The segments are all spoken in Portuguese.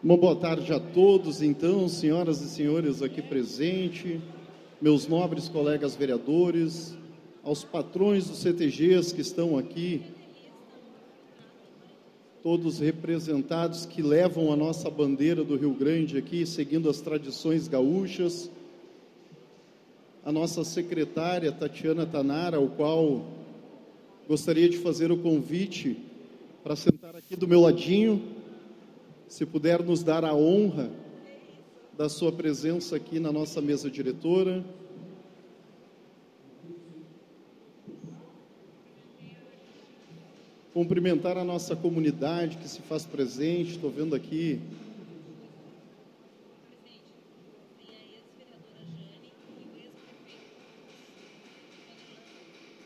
Uma boa tarde a todos, então, senhoras e senhores aqui presentes, meus nobres colegas vereadores, aos patrões dos CTGs que estão aqui, todos representados que levam a nossa bandeira do Rio Grande aqui, seguindo as tradições gaúchas, a nossa secretária Tatiana Tanara, ao qual gostaria de fazer o convite para sentar aqui do meu ladinho, se puder nos dar a honra da sua presença aqui na nossa mesa diretora. Cumprimentar a nossa comunidade que se faz presente, estou vendo aqui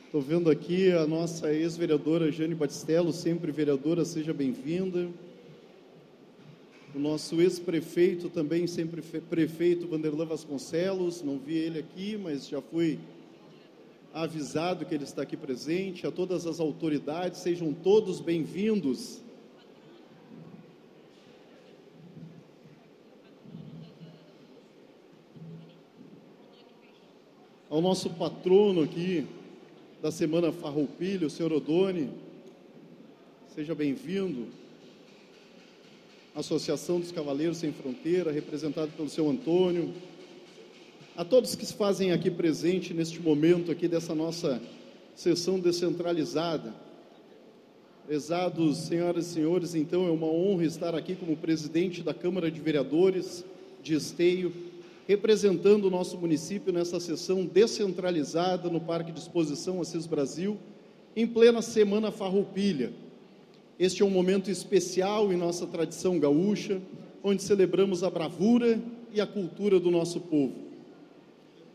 Estou vendo aqui a nossa ex-vereadora Jane Batistello, sempre vereadora, seja bem-vinda. O nosso ex-prefeito também, sempre prefeito Vanderlan Vasconcelos, não vi ele aqui, mas já fui avisado que ele está aqui presente. A todas as autoridades, sejam todos bem-vindos. Ao nosso patrono aqui, da Semana Farroupilha, o senhor Odone. Seja bem-vindo. Associação dos Cavaleiros Sem Fronteira, representado pelo seu Antônio. A todos que se fazem aqui presente neste momento aqui dessa nossa sessão descentralizada. Prezados senhoras e senhores, então é uma honra estar aqui como presidente da Câmara de Vereadores de Esteio representando o nosso município nessa sessão descentralizada no Parque de Exposição Assis Brasil, em plena Semana Farroupilha. Este é um momento especial em nossa tradição gaúcha, onde celebramos a bravura e a cultura do nosso povo.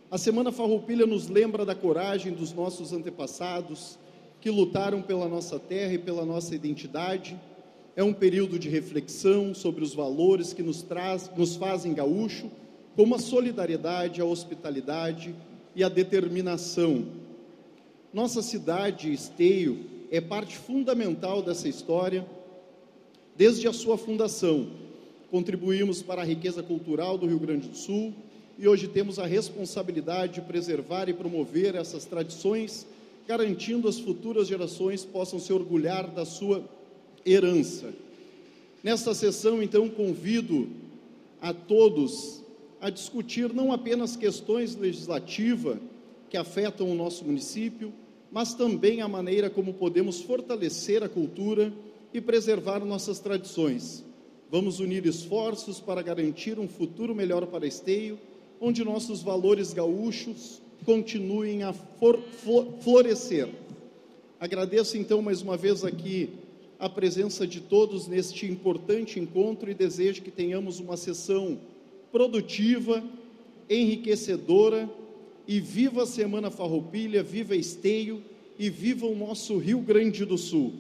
A Semana Farroupilha nos lembra da coragem dos nossos antepassados, que lutaram pela nossa terra e pela nossa identidade. É um período de reflexão sobre os valores que nos, traz, nos fazem gaúcho como a solidariedade, a hospitalidade e a determinação. Nossa cidade, Esteio, é parte fundamental dessa história. Desde a sua fundação, contribuímos para a riqueza cultural do Rio Grande do Sul e hoje temos a responsabilidade de preservar e promover essas tradições, garantindo as futuras gerações possam se orgulhar da sua herança. Nesta sessão, então, convido a todos a discutir não apenas questões legislativas que afetam o nosso município, mas também a maneira como podemos fortalecer a cultura e preservar nossas tradições. Vamos unir esforços para garantir um futuro melhor para Esteio, onde nossos valores gaúchos continuem a for, florescer. Agradeço então mais uma vez aqui a presença de todos neste importante encontro e desejo que tenhamos uma sessão produtiva, enriquecedora e viva a Semana Farroupilha, viva Esteio e viva o nosso Rio Grande do Sul.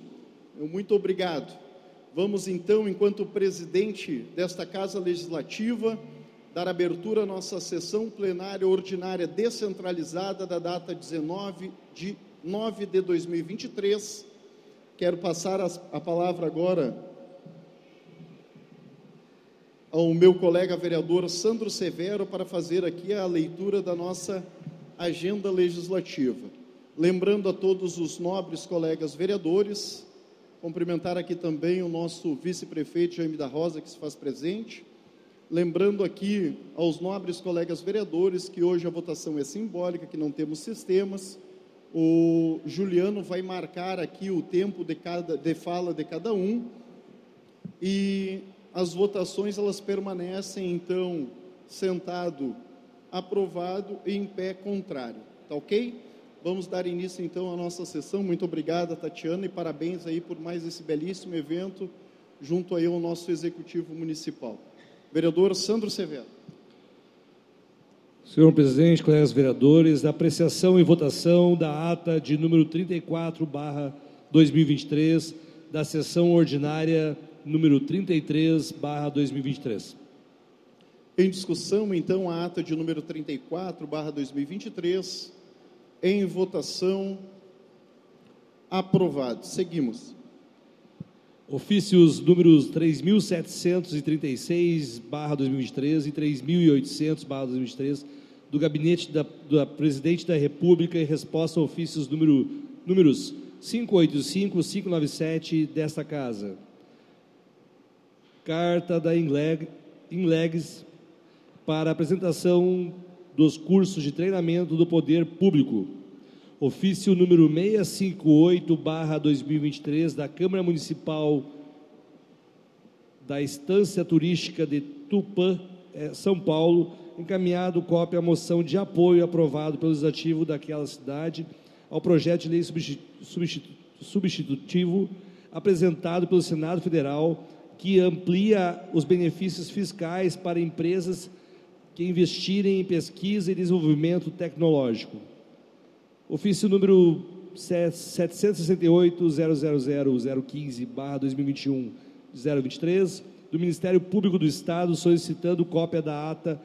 Muito obrigado. Vamos então, enquanto presidente desta Casa Legislativa, dar abertura à nossa sessão plenária ordinária descentralizada da data 19 de 9 de 2023. Quero passar a palavra agora ao meu colega vereador Sandro Severo para fazer aqui a leitura da nossa agenda legislativa. Lembrando a todos os nobres colegas vereadores, cumprimentar aqui também o nosso vice-prefeito Jaime da Rosa, que se faz presente. Lembrando aqui aos nobres colegas vereadores que hoje a votação é simbólica, que não temos sistemas. O Juliano vai marcar aqui o tempo de, cada, de fala de cada um. E as votações elas permanecem então sentado aprovado e em pé contrário, tá ok? Vamos dar início então à nossa sessão. Muito obrigada, Tatiana, e parabéns aí por mais esse belíssimo evento junto aí ao nosso executivo municipal. Vereador Sandro Severo. Senhor presidente, colegas vereadores, apreciação e votação da ata de número 34/2023 da sessão ordinária número 33, barra 2023. Em discussão, então, a ata de número 34, barra 2023. Em votação, aprovado. Seguimos. Ofícios números 3.736, barra 2023 e 3.800, barra 2023, do Gabinete da, da Presidente da República em resposta a ofícios número, números 585 e 597 desta Casa. Carta da Inleg, Inlegs para apresentação dos cursos de treinamento do poder público. Ofício número 658/2023 da Câmara Municipal da Estância Turística de Tupã, eh, São Paulo, encaminhado cópia à moção de apoio aprovado pelo legislativo daquela cidade ao projeto de lei substitutivo apresentado pelo Senado Federal que amplia os benefícios fiscais para empresas que investirem em pesquisa e desenvolvimento tecnológico. Ofício número 768-000-015-2021-023, do Ministério Público do Estado, solicitando cópia da ata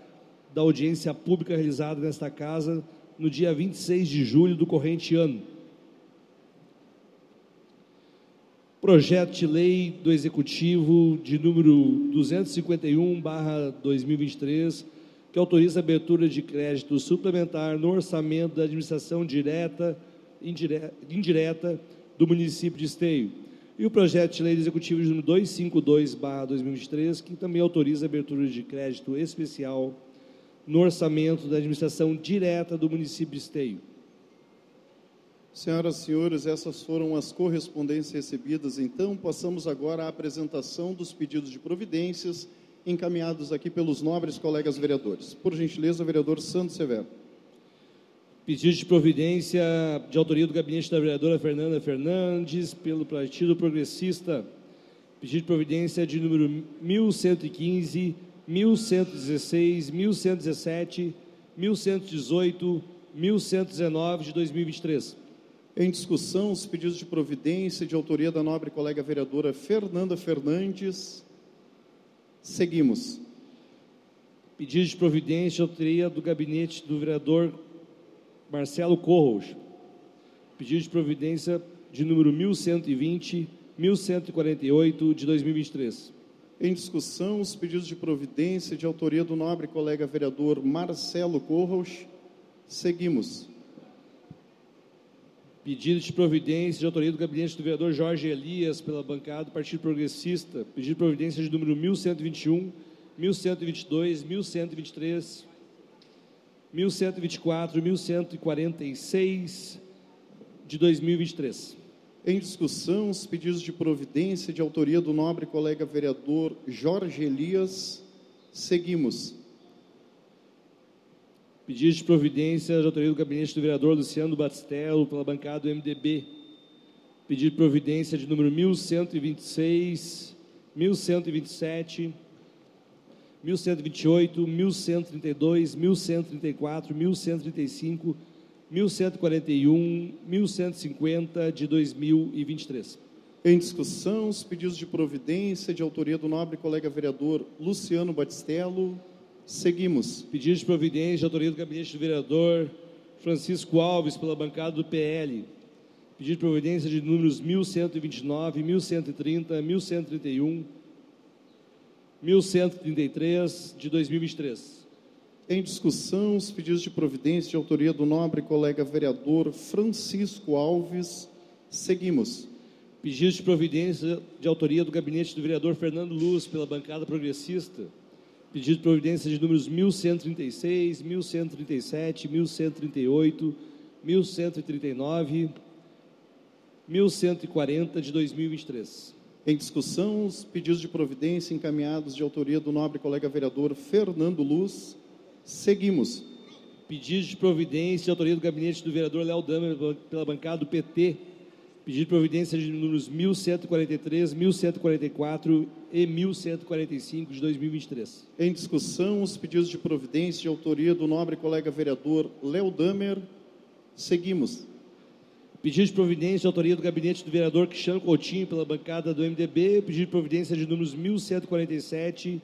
da audiência pública realizada nesta casa no dia 26 de julho do corrente ano. Projeto de lei do Executivo de número 251/2023 que autoriza a abertura de crédito suplementar no orçamento da administração direta indireta, indireta do município de Esteio. E o projeto de lei executivo de número 252/2023, que também autoriza a abertura de crédito especial no orçamento da administração direta do município de Esteio. Senhoras e senhores, essas foram as correspondências recebidas. Então, passamos agora à apresentação dos pedidos de providências encaminhados aqui pelos nobres colegas vereadores. Por gentileza, vereador Santos Severo. Pedido de providência de autoria do gabinete da vereadora Fernanda Fernandes, pelo Partido Progressista. Pedido de providência de número 1115, 1116, 1117, 1118, 1119 de 2023. Em discussão, os pedidos de providência de autoria da nobre colega vereadora Fernanda Fernandes. Seguimos. Pedido de providência, autoria do gabinete do vereador Marcelo Corros. Pedido de providência de número 1120, 1148 de 2023. Em discussão, os pedidos de providência de autoria do nobre colega vereador Marcelo Corros. Seguimos. Pedido de providência de autoria do gabinete do vereador Jorge Elias, pela bancada do Partido Progressista. Pedido de providência de número 1121, 1122, 1123, 1124, 1146 de 2023. Em discussão, os pedidos de providência de autoria do nobre colega vereador Jorge Elias. Seguimos. Pedido de providência de autoria do gabinete do vereador Luciano Batistello, pela bancada do MDB. Pedido de providência de número 1126, 1127, 1128, 1132, 1134, 1135, 1141, 1150 de 2023. Em discussão, os pedidos de providência de autoria do nobre colega vereador Luciano Batistello. Seguimos. Pedido de providência de autoria do gabinete do vereador Francisco Alves, pela bancada do PL. Pedido de providência de números 1129, 1130, 1131, 1133 de 2023. Em discussão, os pedidos de providência de autoria do nobre colega vereador Francisco Alves. Seguimos. Pedido de providência de autoria do gabinete do vereador Fernando Luz, pela bancada progressista Pedido de providência de números 1136, 1137, 1138, 1139, 1140 de 2023. Em discussão, os pedidos de providência encaminhados de autoria do nobre colega vereador Fernando Luz. Seguimos. Pedido de providência de autoria do gabinete do vereador Léo Damer pela bancada do PT Pedido de providência de números 1143, 1144 e 1145 de 2023. Em discussão, os pedidos de providência de autoria do nobre colega vereador Léo Damer. Seguimos. Pedido de providência de autoria do gabinete do vereador Cristiano Coutinho pela bancada do MDB. Pedido de providência de números 1147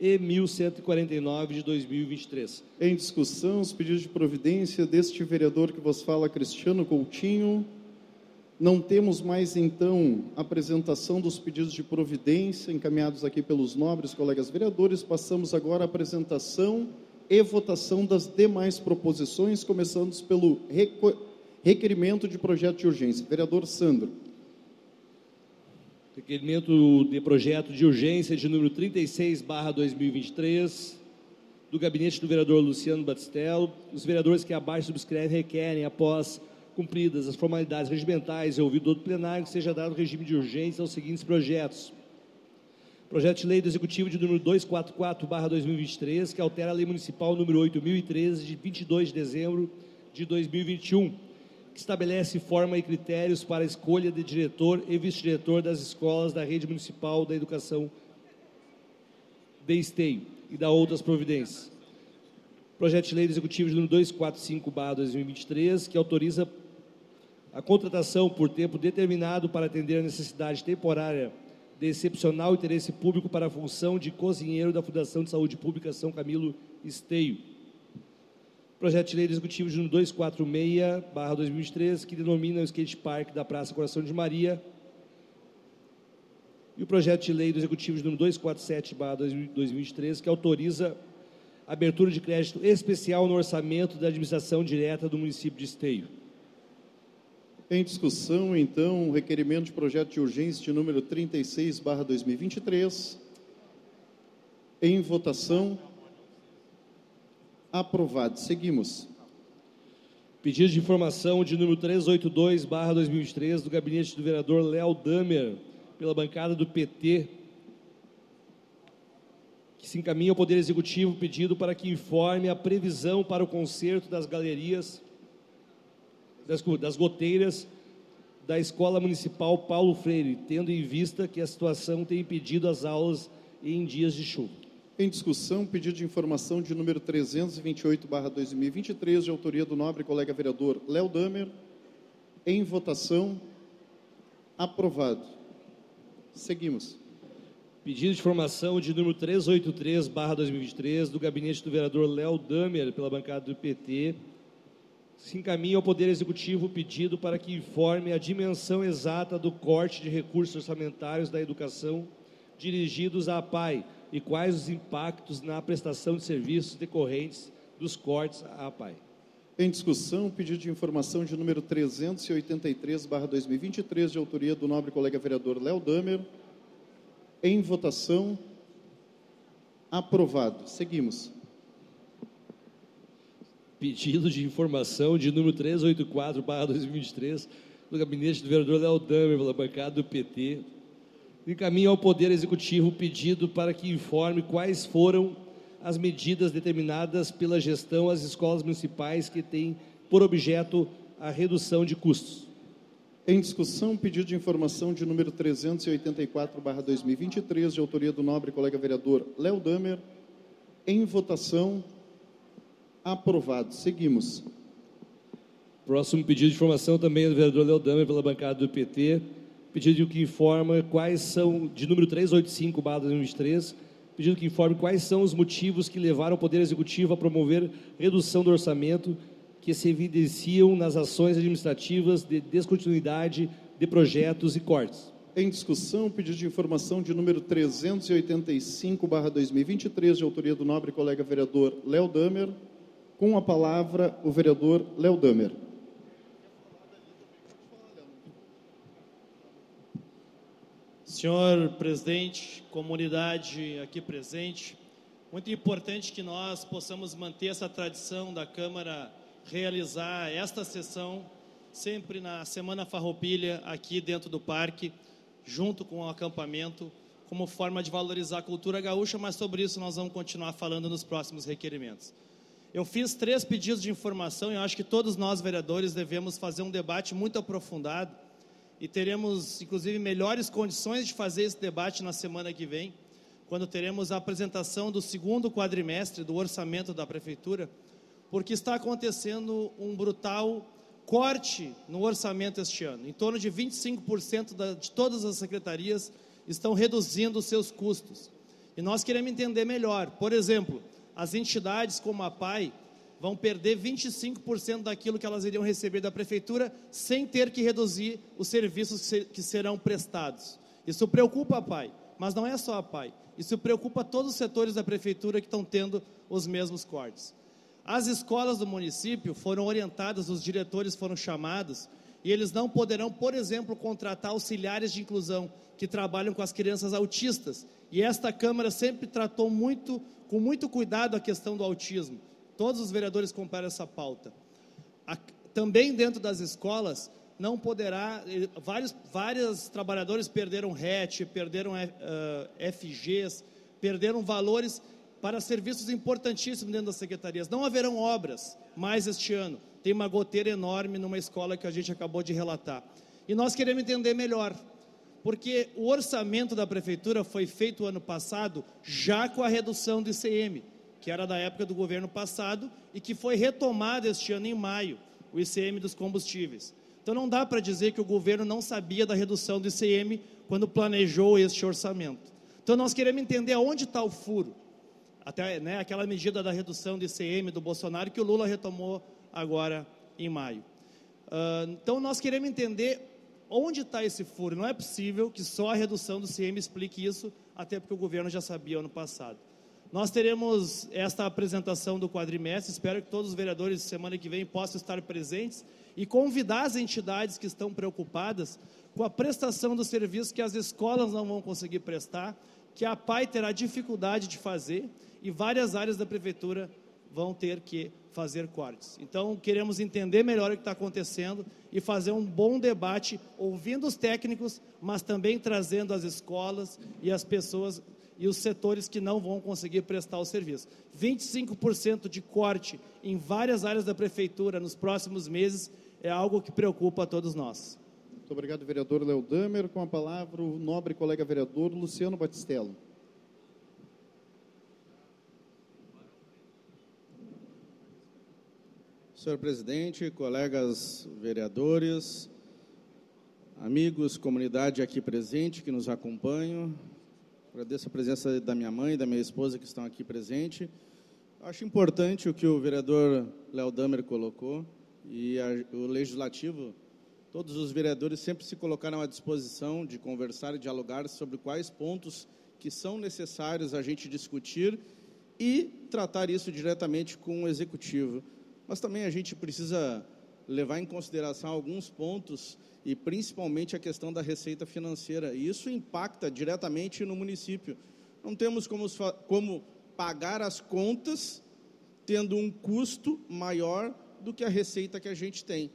e 1149 de 2023. Em discussão, os pedidos de providência deste vereador que vos fala, Cristiano Coutinho. Não temos mais, então, apresentação dos pedidos de providência encaminhados aqui pelos nobres colegas vereadores. Passamos agora à apresentação e votação das demais proposições, começando pelo requerimento de projeto de urgência. Vereador Sandro. Requerimento de projeto de urgência de número 36, barra 2023, do gabinete do vereador Luciano Batistello. Os vereadores que abaixo subscrevem requerem, após cumpridas as formalidades regimentais e ouvido do plenário, seja dado regime de urgência aos seguintes projetos. Projeto de Lei do Executivo de número 244/2023, que altera a Lei Municipal número 8013 de 22 de dezembro de 2021, que estabelece forma e critérios para a escolha de diretor e vice-diretor das escolas da rede municipal da educação de esteio e da outras providências. Projeto de Lei do Executivo de número 245/2023, que autoriza a contratação por tempo determinado para atender a necessidade temporária de excepcional interesse público para a função de cozinheiro da Fundação de Saúde Pública São Camilo Esteio. Projeto de Lei Executivo de número 246/2003, que denomina o skate park da Praça Coração de Maria. E o projeto de lei do Executivo de número 247/2023, que autoriza abertura de crédito especial no orçamento da administração direta do município de Esteio. Em discussão, então, o requerimento de projeto de urgência de número 36, barra 2023. Em votação. Aprovado. Seguimos. Pedido de informação de número 382, barra 2023, do gabinete do vereador Léo Damer, pela bancada do PT, que se encaminha ao Poder Executivo pedido para que informe a previsão para o conserto das galerias das, das goteiras da Escola Municipal Paulo Freire, tendo em vista que a situação tem impedido as aulas em dias de chuva. Em discussão, pedido de informação de número 328/2023, de autoria do nobre colega vereador Léo Damer. Em votação, aprovado. Seguimos. Pedido de informação de número 383/2023 do gabinete do vereador Léo Damer pela bancada do PT se encaminha ao Poder Executivo o pedido para que informe a dimensão exata do corte de recursos orçamentários da educação dirigidos à APAI e quais os impactos na prestação de serviços decorrentes dos cortes à APAI. Em discussão, pedido de informação de número 383/2023 de autoria do nobre colega vereador Léo Damer. Em votação, aprovado. Seguimos. Pedido de informação de número 384/2023 do gabinete do vereador Léo Damer pela bancada do PT. Encaminha ao Poder Executivo o pedido para que informe quais foram as medidas determinadas pela gestão às escolas municipais que têm por objeto a redução de custos. Em discussão, pedido de informação de número 384/2023 de autoria do nobre colega vereador Léo Damer. Em votação, Aprovado. Seguimos. Próximo pedido de informação também do vereador Leodame pela bancada do PT. Pedido que informa quais são, de número 385, barra 2023, pedido que informe quais são os motivos que levaram o Poder Executivo a promover redução do orçamento que se evidenciam nas ações administrativas de descontinuidade de projetos e cortes. Em discussão, pedido de informação de número 385, barra 2023, de autoria do nobre colega vereador Léo Damer. Com a palavra, o vereador Léo Damer. Senhor presidente, comunidade aqui presente, muito importante que nós possamos manter essa tradição da Câmara realizar esta sessão sempre na Semana Farroupilha aqui dentro do parque, junto com o acampamento, como forma de valorizar a cultura gaúcha, mas sobre isso nós vamos continuar falando nos próximos requerimentos. Eu fiz três pedidos de informação e eu acho que todos nós, vereadores, devemos fazer um debate muito aprofundado e teremos, inclusive, melhores condições de fazer esse debate na semana que vem, quando teremos a apresentação do segundo quadrimestre do orçamento da Prefeitura, porque está acontecendo um brutal corte no orçamento este ano. Em torno de 25% da, de todas as secretarias estão reduzindo os seus custos. E nós queremos entender melhor. Por exemplo, as entidades como a PAI vão perder 25% daquilo que elas iriam receber da prefeitura, sem ter que reduzir os serviços que serão prestados. Isso preocupa a PAI, mas não é só a PAI. Isso preocupa todos os setores da prefeitura que estão tendo os mesmos cortes. As escolas do município foram orientadas, os diretores foram chamados, e eles não poderão, por exemplo, contratar auxiliares de inclusão que trabalham com as crianças autistas. E esta Câmara sempre tratou muito, com muito cuidado a questão do autismo. Todos os vereadores compraram essa pauta. A, também dentro das escolas, não poderá. Eh, vários, vários trabalhadores perderam RET, perderam uh, eh, FGs, perderam valores para serviços importantíssimos dentro das secretarias. Não haverão obras mais este ano. Tem uma goteira enorme numa escola que a gente acabou de relatar. E nós queremos entender melhor, porque o orçamento da prefeitura foi feito ano passado já com a redução do ICM que era da época do governo passado e que foi retomado este ano em maio, o ICM dos combustíveis. Então não dá para dizer que o governo não sabia da redução do ICM quando planejou este orçamento. Então nós queremos entender aonde está o furo. Até né, aquela medida da redução do ICM do Bolsonaro que o Lula retomou agora em maio. Uh, então nós queremos entender onde está esse furo. Não é possível que só a redução do ICM explique isso, até porque o governo já sabia ano passado. Nós teremos esta apresentação do quadrimestre, espero que todos os vereadores semana que vem possam estar presentes e convidar as entidades que estão preocupadas com a prestação do serviço que as escolas não vão conseguir prestar, que a PAI terá dificuldade de fazer e várias áreas da prefeitura vão ter que fazer cortes. Então, queremos entender melhor o que está acontecendo e fazer um bom debate, ouvindo os técnicos, mas também trazendo as escolas e as pessoas e os setores que não vão conseguir prestar o serviço. 25% de corte em várias áreas da prefeitura nos próximos meses é algo que preocupa a todos nós. Muito obrigado, vereador Léo Damer. Com a palavra, o nobre colega vereador Luciano Batistello. Senhor presidente, colegas vereadores, amigos, comunidade aqui presente que nos acompanham, Agradeço a presença da minha mãe e da minha esposa que estão aqui presentes. Acho importante o que o vereador Léo Damer colocou e a, o legislativo, todos os vereadores sempre se colocaram à disposição de conversar e dialogar sobre quais pontos que são necessários a gente discutir e tratar isso diretamente com o executivo. Mas também a gente precisa levar em consideração alguns pontos e principalmente a questão da receita financeira. E isso impacta diretamente no município. Não temos como, como pagar as contas tendo um custo maior do que a receita que a gente tem.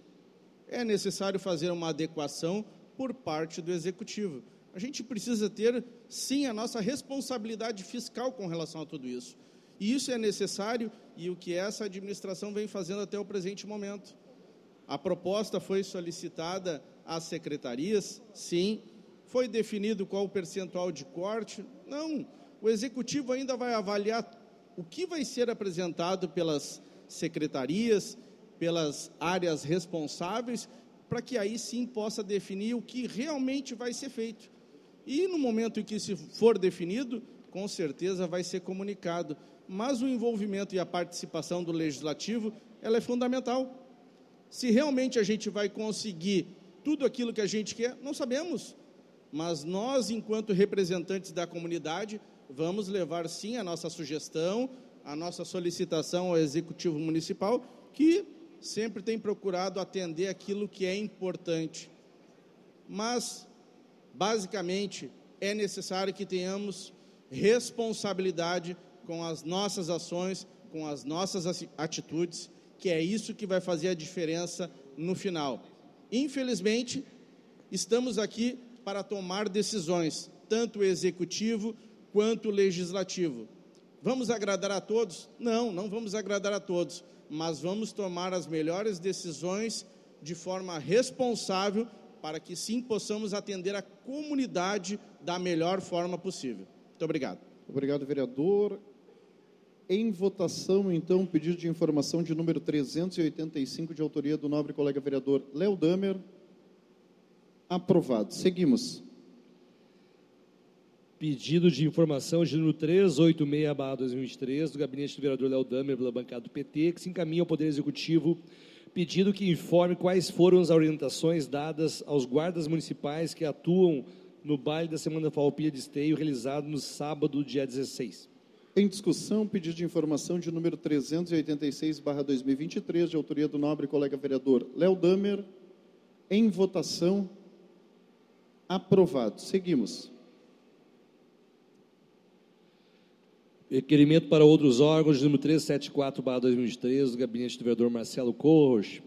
É necessário fazer uma adequação por parte do executivo. A gente precisa ter, sim, a nossa responsabilidade fiscal com relação a tudo isso. E isso é necessário e o que essa administração vem fazendo até o presente momento. A proposta foi solicitada às secretarias? Sim. Foi definido qual o percentual de corte? Não. O executivo ainda vai avaliar o que vai ser apresentado pelas secretarias, pelas áreas responsáveis, para que aí sim possa definir o que realmente vai ser feito. E no momento em que se for definido, com certeza vai ser comunicado. Mas o envolvimento e a participação do legislativo, ela é fundamental. Se realmente a gente vai conseguir tudo aquilo que a gente quer? Não sabemos. Mas nós, enquanto representantes da comunidade, vamos levar sim a nossa sugestão, a nossa solicitação ao Executivo Municipal, que sempre tem procurado atender aquilo que é importante. Mas, basicamente, é necessário que tenhamos responsabilidade com as nossas ações, com as nossas atitudes, que é isso que vai fazer a diferença no final. Infelizmente, estamos aqui para tomar decisões, tanto executivo quanto legislativo. Vamos agradar a todos? Não, não vamos agradar a todos, mas vamos tomar as melhores decisões de forma responsável para que sim possamos atender a comunidade da melhor forma possível. Muito obrigado. Obrigado, vereador. Em votação, então, pedido de informação de número 385, de autoria do nobre colega vereador Léo Damer. Aprovado. Seguimos. Pedido de informação de número 386-2023, do gabinete do vereador Léo Damer, pela bancada do PT, que se encaminha ao Poder Executivo, pedido que informe quais foram as orientações dadas aos guardas municipais que atuam no baile da Semana Farroupilha de Esteio, realizado no sábado, dia 16. Em discussão, pedido de informação de número 386-2023, de autoria do nobre colega vereador Léo Damer. Em votação, aprovado. Seguimos. Requerimento para outros órgãos, número 374-2023, do gabinete do vereador Marcelo Corros.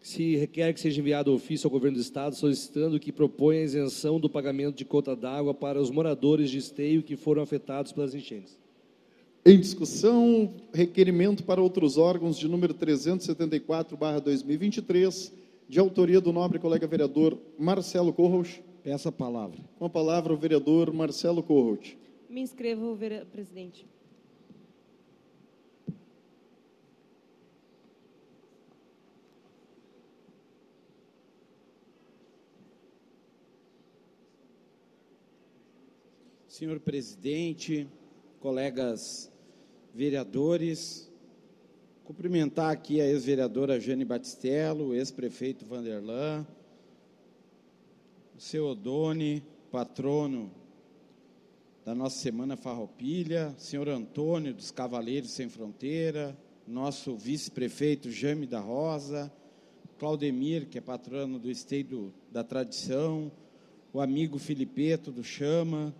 Se requer que seja enviado ofício ao governo do Estado solicitando que proponha a isenção do pagamento de cota d'água para os moradores de esteio que foram afetados pelas enchentes. Em discussão, requerimento para outros órgãos de número 374-2023, de autoria do nobre colega vereador Marcelo Corros. Peço a palavra. Com a palavra o vereador Marcelo Corros. Me inscrevo, presidente. Senhor presidente, colegas vereadores, cumprimentar aqui a ex-vereadora Jane Batistello, ex-prefeito Vanderlan, o seu Odone, patrono da nossa Semana Farroupilha, senhor Antônio dos Cavaleiros Sem Fronteira, nosso vice-prefeito Jame da Rosa, Claudemir, que é patrono do Esteio da Tradição, o amigo Filipeto do Chama,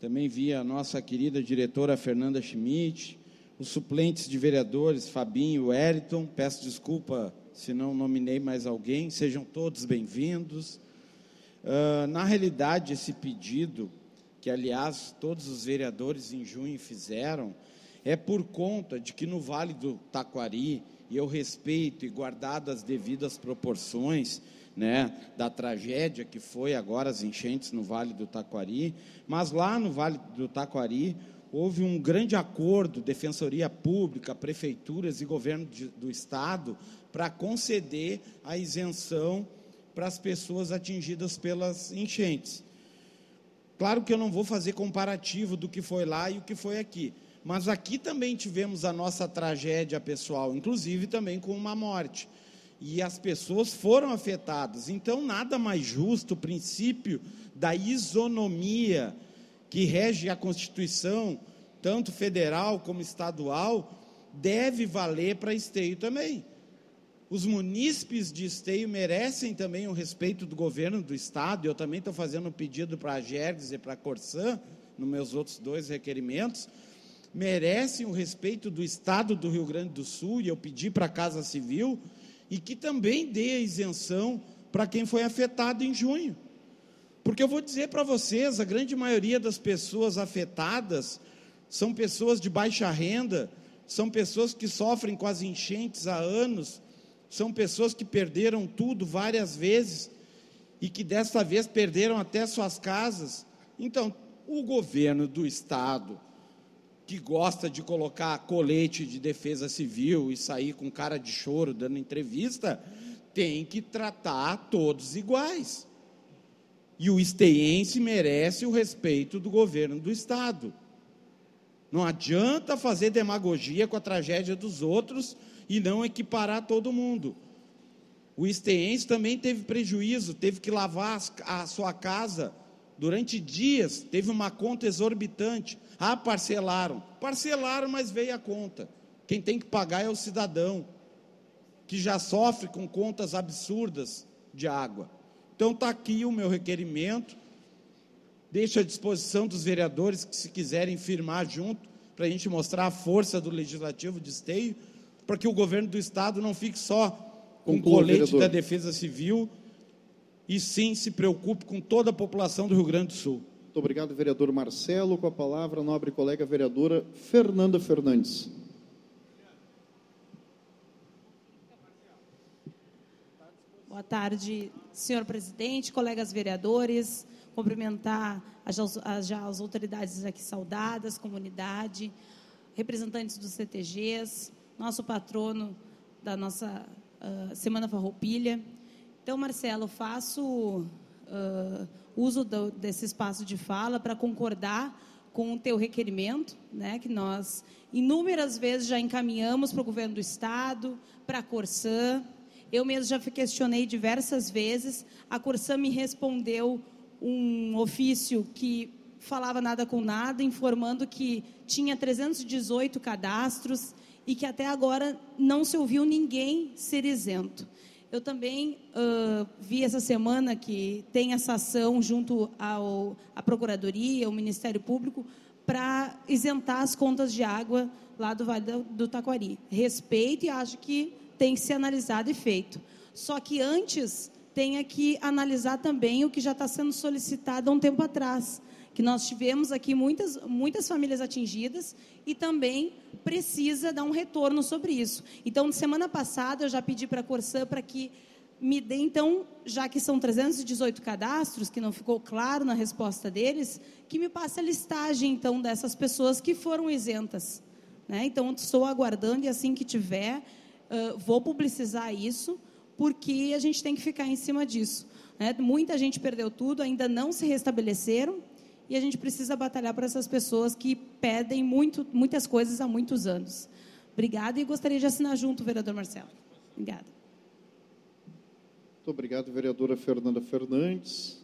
também vi a nossa querida diretora Fernanda Schmidt, os suplentes de vereadores Fabinho Wellington, peço desculpa se não nominei mais alguém, sejam todos bem-vindos. Uh, na realidade, esse pedido que aliás todos os vereadores em junho fizeram, é por conta de que no Vale do Taquari, e eu respeito e guardado as devidas proporções, né, da tragédia que foi agora as enchentes no Vale do Taquari, mas lá no Vale do Taquari houve um grande acordo, Defensoria Pública, prefeituras e governo de, do estado para conceder a isenção para as pessoas atingidas pelas enchentes. Claro que eu não vou fazer comparativo do que foi lá e o que foi aqui, mas aqui também tivemos a nossa tragédia pessoal, inclusive também com uma morte. E as pessoas foram afetadas. Então, nada mais justo o princípio da isonomia que rege a Constituição, tanto federal como estadual, deve valer para esteio também. Os munícipes de Esteio merecem também o respeito do governo do Estado. Eu também estou fazendo um pedido para a Gerdes e para a Corsã, nos meus outros dois requerimentos. Merecem o respeito do Estado do Rio Grande do Sul, e eu pedi para a Casa Civil, e que também dê a isenção para quem foi afetado em junho. Porque eu vou dizer para vocês, a grande maioria das pessoas afetadas são pessoas de baixa renda, são pessoas que sofrem com as enchentes há anos, são pessoas que perderam tudo várias vezes e que desta vez perderam até suas casas. Então, o governo do estado, que gosta de colocar colete de defesa civil e sair com cara de choro dando entrevista, tem que tratar todos iguais. E o esteense merece o respeito do governo do estado. Não adianta fazer demagogia com a tragédia dos outros e não equiparar todo mundo. O esteense também teve prejuízo, teve que lavar a sua casa durante dias, teve uma conta exorbitante. Ah, parcelaram. Parcelaram, mas veio a conta. Quem tem que pagar é o cidadão, que já sofre com contas absurdas de água. Então está aqui o meu requerimento. Deixo à disposição dos vereadores que, se quiserem firmar junto, para a gente mostrar a força do legislativo de esteio, para que o governo do estado não fique só com o colete vereador. da defesa civil e sim se preocupe com toda a população do Rio Grande do Sul. Muito obrigado, vereador Marcelo. Com a palavra, a nobre colega vereadora Fernanda Fernandes. Boa tarde, senhor presidente, colegas vereadores. Cumprimentar as, as, as autoridades aqui saudadas, comunidade, representantes dos CTGs, nosso patrono da nossa uh, Semana Farroupilha. Então, Marcelo, faço uh, uso do, desse espaço de fala para concordar com o teu requerimento, né, que nós inúmeras vezes já encaminhamos para o governo do estado, para a Corsã. Eu mesmo já questionei diversas vezes. A Corsã me respondeu um ofício que falava nada com nada, informando que tinha 318 cadastros e que até agora não se ouviu ninguém ser isento. Eu também uh, vi essa semana que tem essa ação junto ao, à Procuradoria, ao Ministério Público, para isentar as contas de água lá do Vale do, do Taquari. Respeito e acho que tem que ser analisado e feito. Só que antes tenha que analisar também o que já está sendo solicitado há um tempo atrás, que nós tivemos aqui muitas, muitas famílias atingidas e também precisa dar um retorno sobre isso. Então, semana passada, eu já pedi para a Corsã para que me dê, então, já que são 318 cadastros, que não ficou claro na resposta deles, que me passe a listagem, então, dessas pessoas que foram isentas. Né? Então, estou aguardando e assim que tiver, uh, vou publicizar isso, porque a gente tem que ficar em cima disso. Né? Muita gente perdeu tudo, ainda não se restabeleceram, e a gente precisa batalhar por essas pessoas que pedem muito, muitas coisas há muitos anos. Obrigada e gostaria de assinar junto, vereador Marcelo. Obrigada. Muito obrigado, vereadora Fernanda Fernandes.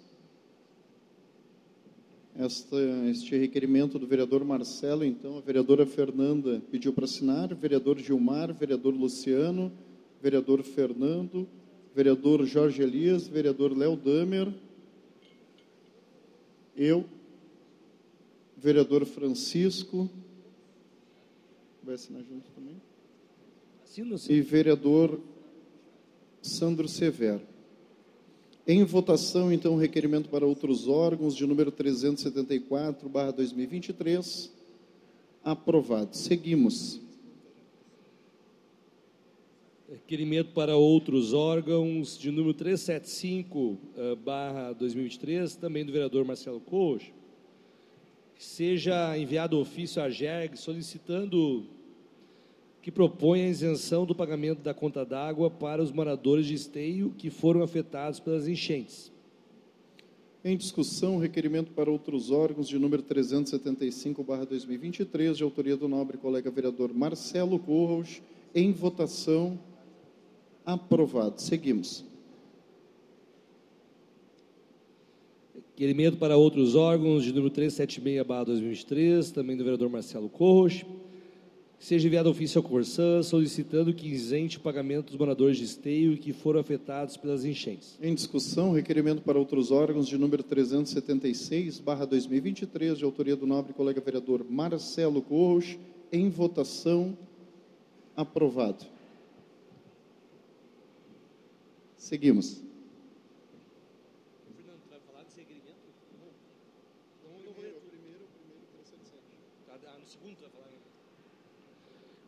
Esta, este requerimento do vereador Marcelo, então, a vereadora Fernanda pediu para assinar, vereador Gilmar, vereador Luciano, vereador Fernando, vereador Jorge Elias, vereador Léo Damer, eu, vereador Francisco, vai assinar junto também? Assino, sim. E vereador Sandro Severo. Em votação, então, o requerimento para outros órgãos de número 374, barra 2023, aprovado. Seguimos. Requerimento para outros órgãos de número 375, eh, barra 2023, também do vereador Marcelo Coach seja enviado ofício à GERG solicitando que proponha a isenção do pagamento da conta d'água para os moradores de esteio que foram afetados pelas enchentes. Em discussão, requerimento para outros órgãos de número 375/2023, de autoria do nobre colega vereador Marcelo Corros, em votação aprovado. Seguimos. Requerimento para outros órgãos de número 376-2023, também do vereador Marcelo Corros. Seja enviado ofício ao Corsã solicitando que isente o pagamento dos moradores de esteio que foram afetados pelas enchentes. Em discussão, requerimento para outros órgãos de número 376-2023, de autoria do nobre colega vereador Marcelo Corros, em votação aprovado. Seguimos.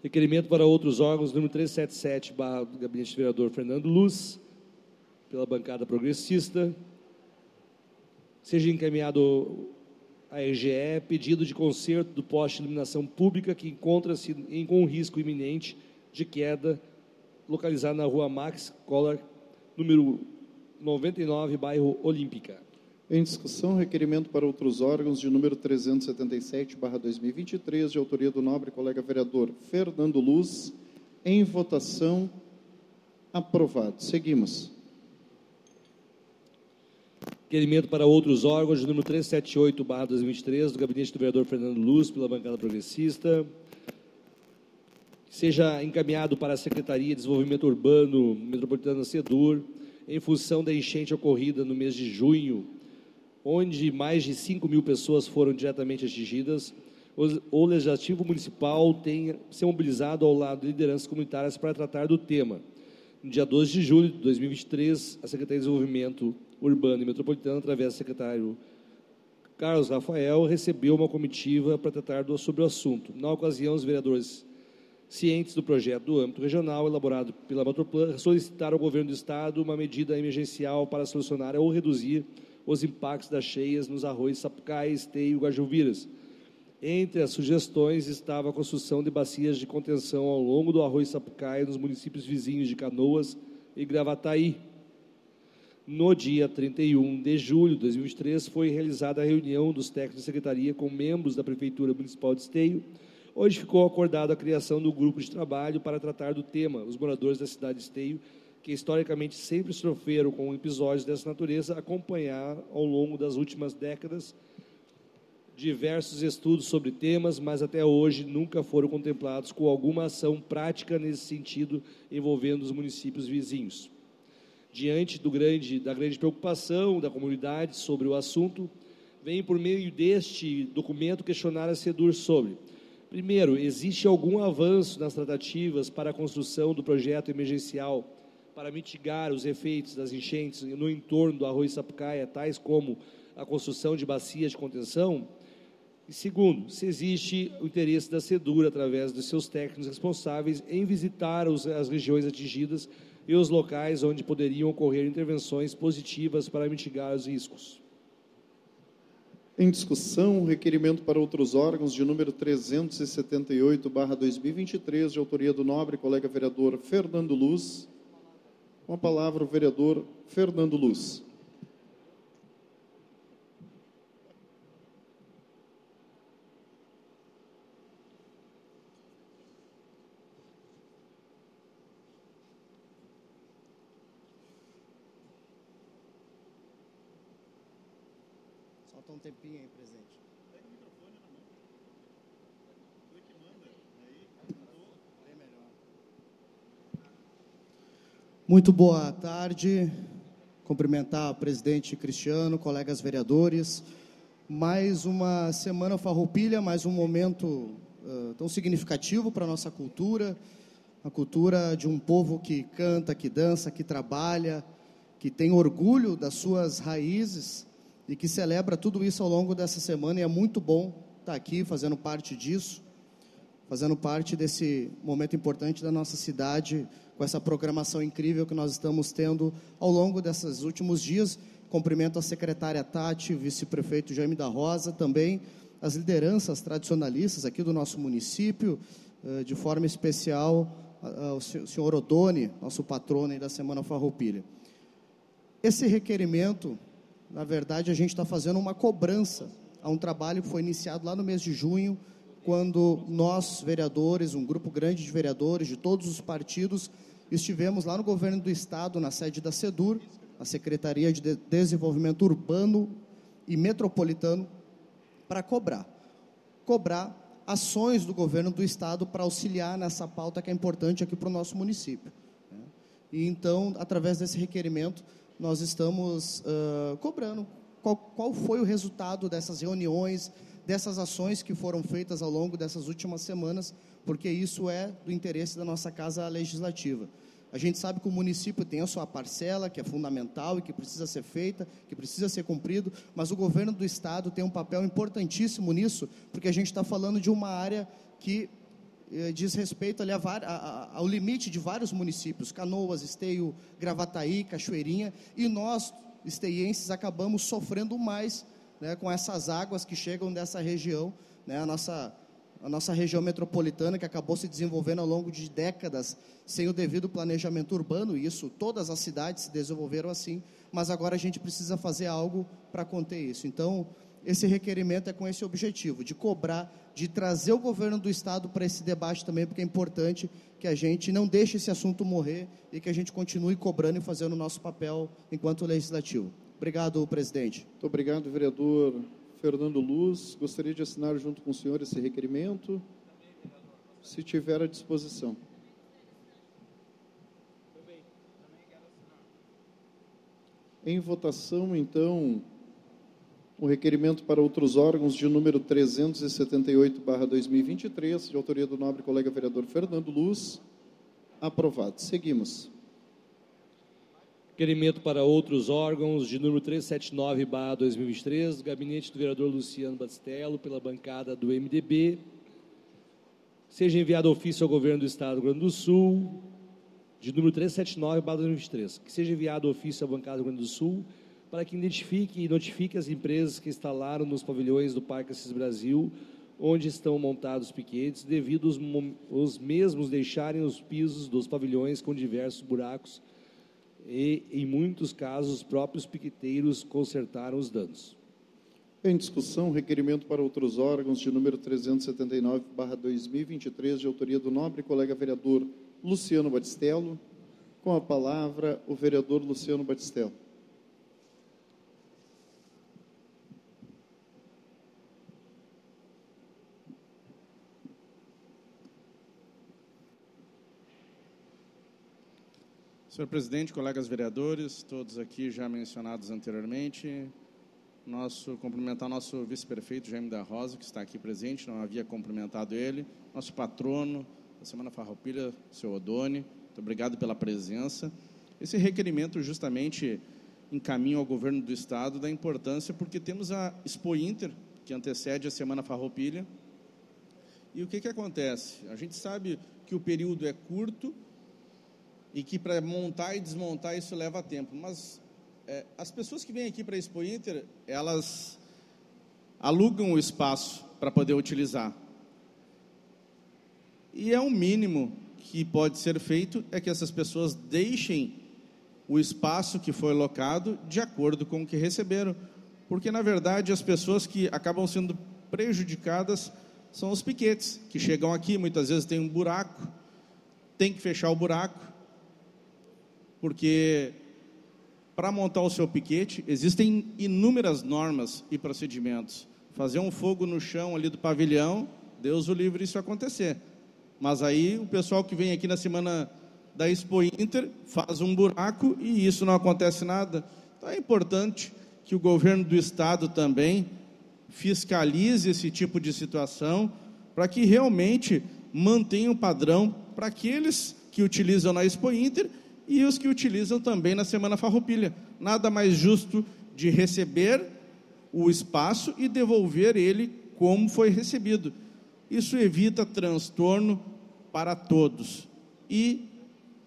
Requerimento para outros órgãos, número 377, barra do gabinete do vereador Fernando Luz, pela bancada progressista. Seja encaminhado à EGE pedido de conserto do poste de iluminação pública que encontra-se com risco iminente de queda, localizado na rua Max Collor, número 99, bairro Olímpica. Em discussão, requerimento para outros órgãos de número 377/2023, de autoria do nobre colega vereador Fernando Luz, em votação aprovado. Seguimos. Requerimento para outros órgãos de número 378/2023 do gabinete do vereador Fernando Luz pela bancada progressista. Seja encaminhado para a Secretaria de Desenvolvimento Urbano Metropolitana SEDUR em função da enchente ocorrida no mês de junho onde mais de 5 mil pessoas foram diretamente atingidas, o Legislativo Municipal tem se mobilizado ao lado de lideranças comunitárias para tratar do tema. No dia 12 de julho de 2023, a Secretaria de Desenvolvimento Urbano e Metropolitano, através do secretário Carlos Rafael, recebeu uma comitiva para tratar do, sobre o assunto. Na ocasião, os vereadores cientes do projeto do âmbito regional elaborado pela Metroplan solicitaram ao governo do estado uma medida emergencial para solucionar ou reduzir os impactos das cheias nos arroios Sapucaí, Esteio e Guajuviras. Entre as sugestões estava a construção de bacias de contenção ao longo do arroio Sapucaí nos municípios vizinhos de Canoas e Gravataí. No dia 31 de julho de 2023, foi realizada a reunião dos técnicos de secretaria com membros da Prefeitura Municipal de Esteio, onde ficou acordada a criação do grupo de trabalho para tratar do tema, os moradores da cidade de Esteio, que historicamente sempre sofreram com episódios dessa natureza, acompanhar ao longo das últimas décadas diversos estudos sobre temas, mas até hoje nunca foram contemplados com alguma ação prática nesse sentido envolvendo os municípios vizinhos. Diante do grande, da grande preocupação da comunidade sobre o assunto, vem por meio deste documento questionar a SEDUR sobre Primeiro, existe algum avanço nas tratativas para a construção do projeto emergencial para mitigar os efeitos das enchentes no entorno do Arroio Sapucaia, tais como a construção de bacias de contenção? E segundo, se existe o interesse da SEDUR, através dos seus técnicos responsáveis, em visitar os, as regiões atingidas e os locais onde poderiam ocorrer intervenções positivas para mitigar os riscos. Em discussão, requerimento para outros órgãos de número 378/2023, de autoria do nobre colega vereador Fernando Luz. Com a palavra o vereador Fernando Luz. um tempinho aí presente. Muito boa tarde. Cumprimentar o presidente Cristiano, colegas vereadores. Mais uma semana farroupilha, mais um momento uh, tão significativo para a nossa cultura, a cultura de um povo que canta, que dança, que trabalha, que tem orgulho das suas raízes e que celebra tudo isso ao longo dessa semana. E é muito bom estar aqui fazendo parte disso, fazendo parte desse momento importante da nossa cidade, com essa programação incrível que nós estamos tendo ao longo desses últimos dias. Cumprimento a secretária Tati, vice-prefeito Jaime da Rosa, também as lideranças tradicionalistas aqui do nosso município, eh, de forma especial o senhor Odone, nosso patrono da Semana Farroupilha. Esse requerimento na verdade, a gente está fazendo uma cobrança a um trabalho que foi iniciado lá no mês de junho, quando nós, vereadores, um grupo grande de vereadores de todos os partidos, estivemos lá no governo do estado, na sede da SEDUR, a Secretaria de Desenvolvimento Urbano e Metropolitano, para cobrar. Cobrar ações do governo do estado para auxiliar nessa pauta que é importante aqui para o nosso município. Né? E então, através desse requerimento, nós estamos uh, cobrando qual, qual foi o resultado dessas reuniões, dessas ações que foram feitas ao longo dessas últimas semanas, porque isso é do interesse da nossa Casa Legislativa. A gente sabe que o município tem a sua parcela, que é fundamental e que precisa ser feita, que precisa ser cumprido, mas o governo do Estado tem um papel importantíssimo nisso, porque a gente está falando de uma área que eh, diz respeito ali a, a, ao limite de vários municípios, Canoas, Esteio, Gravataí, Cachoeirinha, e nós, esteienses, acabamos sofrendo mais né, com essas águas que chegam dessa região, né, a, nossa, a nossa região metropolitana que acabou se desenvolvendo ao longo de décadas sem o devido planejamento urbano, isso, todas as cidades se desenvolveram assim, mas agora a gente precisa fazer algo para conter isso. Então, esse requerimento é com esse objetivo, de cobrar, de trazer o governo do Estado para esse debate também, porque é importante que a gente não deixe esse assunto morrer e que a gente continue cobrando e fazendo o nosso papel enquanto legislativo. Obrigado, presidente. Muito obrigado, vereador Fernando Luz. Gostaria de assinar junto com o senhor esse requerimento, se tiver à disposição. Em votação, então, o requerimento para outros órgãos de número 378/2023, de autoria do nobre colega vereador Fernando Luz, aprovado. Seguimos. Requerimento para outros órgãos de número 379/2023, do gabinete do vereador Luciano Bastello, pela bancada do MDB. Seja enviado ofício ao governo do Estado do Rio Grande do Sul, de número 379/2023, que seja enviado ofício à bancada do Rio Grande do Sul para que identifique e notifique as empresas que instalaram nos pavilhões do Parque Assis Brasil, onde estão montados piquetes, devido os, os mesmos deixarem os pisos dos pavilhões com diversos buracos e, em muitos casos, os próprios piqueteiros consertaram os danos. Em discussão, requerimento para outros órgãos de número 379/2023, de autoria do nobre colega vereador Luciano Batistello. Com a palavra, o vereador Luciano Batistello. Senhor presidente, colegas vereadores, todos aqui já mencionados anteriormente, nosso cumprimentar nosso vice-prefeito Jaime da Rosa, que está aqui presente, não havia cumprimentado ele, nosso patrono da Semana Farroupilha, seu Odone, muito obrigado pela presença. Esse requerimento justamente encaminha ao governo do estado da importância porque temos a Expo Inter, que antecede a Semana Farroupilha. E o que que acontece? A gente sabe que o período é curto, e que para montar e desmontar isso leva tempo. Mas é, as pessoas que vêm aqui para a Expo Inter, elas alugam o espaço para poder utilizar. E é o um mínimo que pode ser feito é que essas pessoas deixem o espaço que foi locado de acordo com o que receberam. Porque, na verdade, as pessoas que acabam sendo prejudicadas são os piquetes, que chegam aqui, muitas vezes tem um buraco, tem que fechar o buraco, porque para montar o seu piquete existem inúmeras normas e procedimentos. Fazer um fogo no chão ali do pavilhão, Deus o livre isso acontecer. Mas aí o pessoal que vem aqui na semana da Expo Inter faz um buraco e isso não acontece nada. Então é importante que o governo do estado também fiscalize esse tipo de situação para que realmente mantenha o um padrão para aqueles que utilizam na Expo Inter e os que utilizam também na Semana Farroupilha. Nada mais justo de receber o espaço e devolver ele como foi recebido. Isso evita transtorno para todos. E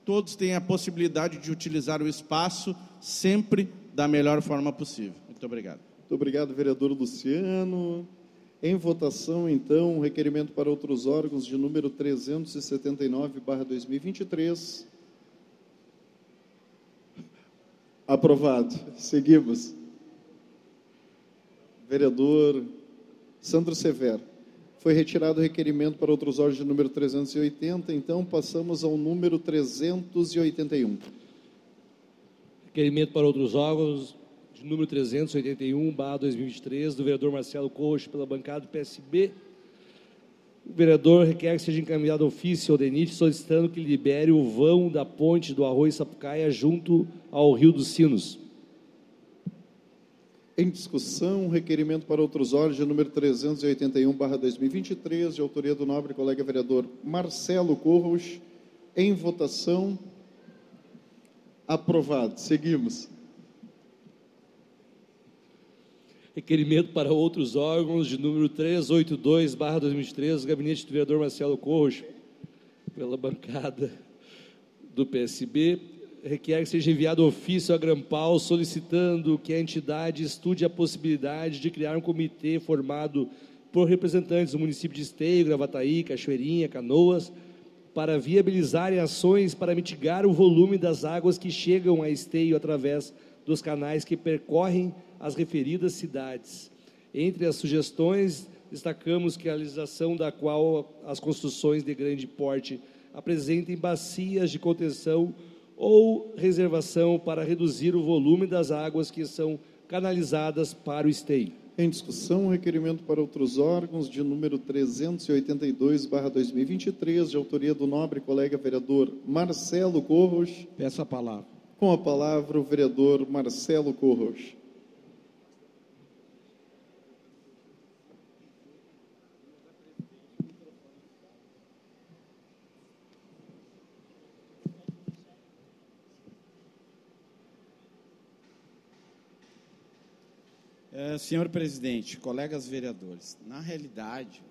todos têm a possibilidade de utilizar o espaço sempre da melhor forma possível. Muito obrigado. Muito obrigado, vereador Luciano. Em votação, então, o requerimento para outros órgãos de número 379/2023. Aprovado. Seguimos. Vereador Sandro Severo. Foi retirado o requerimento para outros órgãos de número 380, então passamos ao número 381. Requerimento para outros órgãos de número 381, barra 2023, do vereador Marcelo Coxo, pela bancada do PSB. O vereador requer que seja encaminhado ofício ao DENIT solicitando que libere o vão da ponte do Arroio Sapucaia junto ao Rio dos Sinos. Em discussão, requerimento para outros órgãos, de número 381/2023, de autoria do nobre colega vereador Marcelo Corros. Em votação. Aprovado. Seguimos. Requerimento para outros órgãos de número 382, barra 2013, gabinete do vereador Marcelo Corros, pela bancada do PSB, requer que seja enviado ofício a Grampal solicitando que a entidade estude a possibilidade de criar um comitê formado por representantes do município de Esteio, Gravataí, Cachoeirinha, Canoas, para viabilizarem ações para mitigar o volume das águas que chegam a Esteio através dos canais que percorrem as referidas cidades. Entre as sugestões, destacamos que a realização da qual as construções de grande porte apresentem bacias de contenção ou reservação para reduzir o volume das águas que são canalizadas para o esteio. Em discussão, requerimento para outros órgãos de número 382/2023, de autoria do nobre colega vereador Marcelo Corros. Peço a palavra. Com a palavra o vereador Marcelo Corros. Senhor presidente, colegas vereadores, na realidade,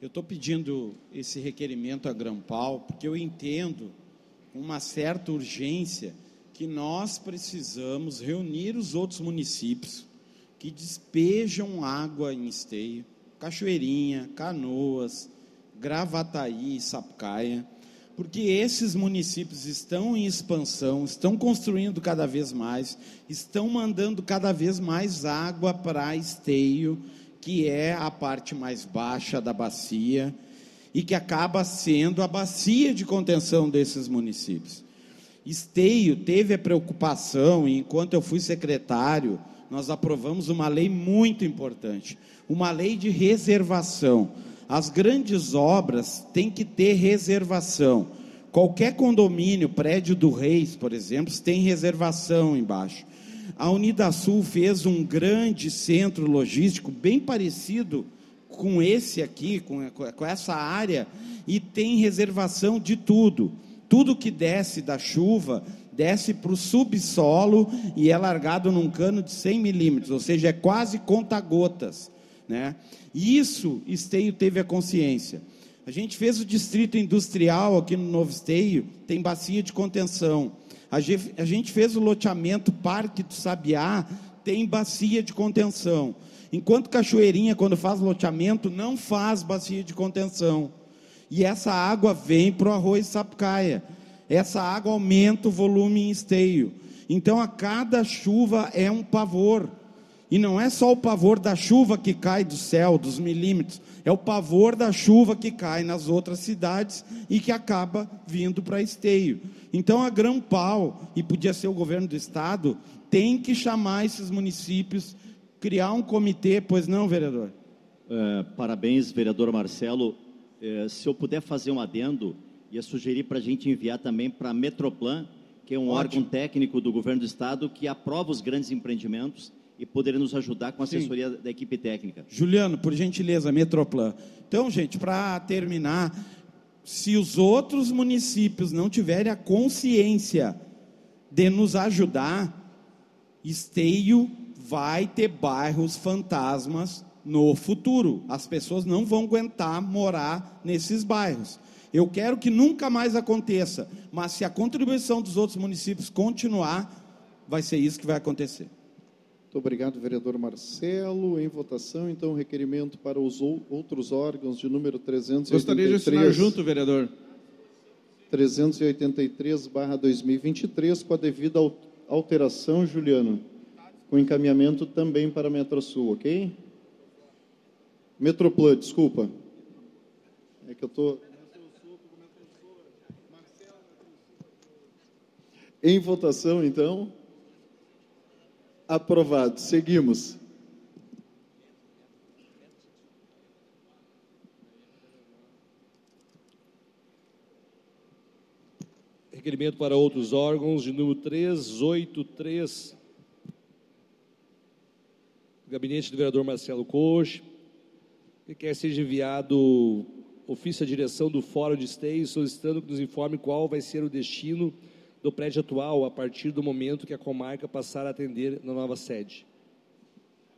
eu estou pedindo esse requerimento a Grampal porque eu entendo com uma certa urgência que nós precisamos reunir os outros municípios que despejam água em esteio, Cachoeirinha, Canoas, Gravataí, Sapucaia, porque esses municípios estão em expansão, estão construindo cada vez mais, estão mandando cada vez mais água para Esteio, que é a parte mais baixa da bacia e que acaba sendo a bacia de contenção desses municípios. Esteio teve a preocupação, e enquanto eu fui secretário, nós aprovamos uma lei muito importante, uma lei de reservação. As grandes obras têm que ter reservação. Qualquer condomínio, prédio do Reis, por exemplo, tem reservação embaixo. A Unidasul fez um grande centro logístico bem parecido com esse aqui, com, com essa área, e tem reservação de tudo. Tudo que desce da chuva desce para o subsolo e é largado num cano de 100 milímetros, ou seja, é quase conta-gotas. Né? Isso Esteio teve a consciência. A gente fez o distrito industrial aqui no Novo Esteio, tem bacia de contenção. A gente fez o loteamento Parque do Sabiá, tem bacia de contenção. Enquanto Cachoeirinha, quando faz loteamento, não faz bacia de contenção. E essa água vem para o arroz Sapucaia. Essa água aumenta o volume em esteio. Então, a cada chuva é um pavor. E não é só o pavor da chuva que cai do céu, dos milímetros, é o pavor da chuva que cai nas outras cidades e que acaba vindo para esteio. Então, a Grão Pau, e podia ser o governo do estado, tem que chamar esses municípios criar um comitê, pois não, vereador? É, parabéns, vereador Marcelo. É, se eu puder fazer um adendo, ia sugerir para a gente enviar também para a Metroplan, que é um Ótimo. órgão técnico do governo do estado que aprova os grandes empreendimentos e poderia nos ajudar com a assessoria Sim. da equipe técnica. Juliano, por gentileza, Metroplan. Então, gente, para terminar, se os outros municípios não tiverem a consciência de nos ajudar, Esteio vai ter bairros fantasmas no futuro. As pessoas não vão aguentar morar nesses bairros. Eu quero que nunca mais aconteça, mas se a contribuição dos outros municípios continuar, vai ser isso que vai acontecer. Muito obrigado, vereador Marcelo. Em votação, então, requerimento para os outros órgãos de número 383. Gostaria de assinar junto, vereador. 383/2023 com a devida alteração, Juliano com encaminhamento também para a Metrosul, ok? Metroplan, desculpa. É que eu estou. Em votação, então. Aprovado. Seguimos. Requerimento para outros órgãos de número 383 gabinete do vereador Marcelo Cox, que quer seja enviado ofício à direção do Fórum de Esteio solicitando que nos informe qual vai ser o destino do prédio atual a partir do momento que a comarca passar a atender na nova sede.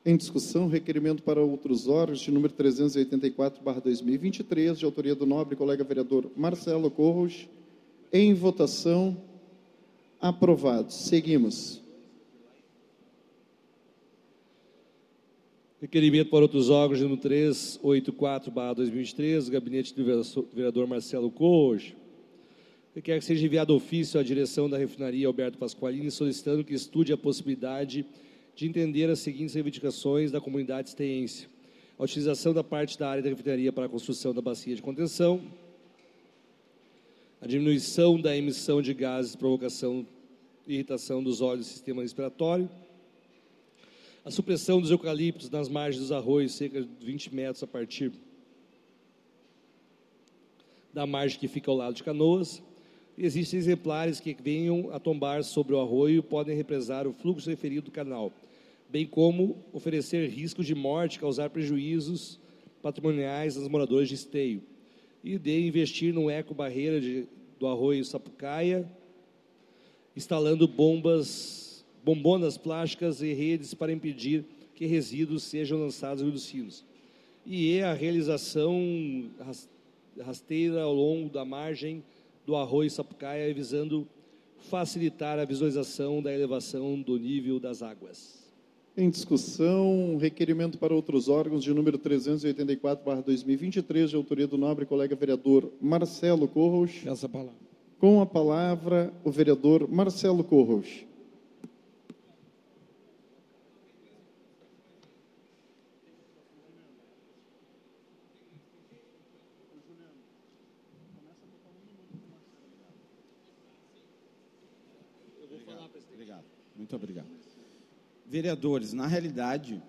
Em discussão, requerimento para outros órgãos de número 384/2023, de autoria do nobre colega vereador Marcelo Corros. Em votação, aprovado. Seguimos. Requerimento para outros órgãos, número 384-2023, gabinete do vereador Marcelo Cojo. Requer que seja enviado ofício à direção da refinaria Alberto Pasqualini, solicitando que estude a possibilidade de entender as seguintes reivindicações da comunidade esteense. A utilização da parte da área da refinaria para a construção da bacia de contenção, a diminuição da emissão de gases, provocação e irritação dos olhos do sistema respiratório, a supressão dos eucaliptos nas margens dos arroios, cerca de 20 metros a partir da margem que fica ao lado de Canoas. Existem exemplares que venham a tombar sobre o arroio e podem represar o fluxo referido do canal, bem como oferecer risco de morte, causar prejuízos patrimoniais aos moradores de esteio. E de investir no eco-barreira do arroio Sapucaia, instalando bombas bombonas plásticas e redes para impedir que resíduos sejam lançados nos sinos. E é a realização rasteira ao longo da margem do arroio Sapucaia, visando facilitar a visualização da elevação do nível das águas. Em discussão, requerimento para outros órgãos de número 384/2023, de autoria do nobre colega vereador Marcelo Corros. Essa palavra. Com a palavra, o vereador Marcelo Corros. Obrigado. Muito obrigado. Vereadores, na realidade,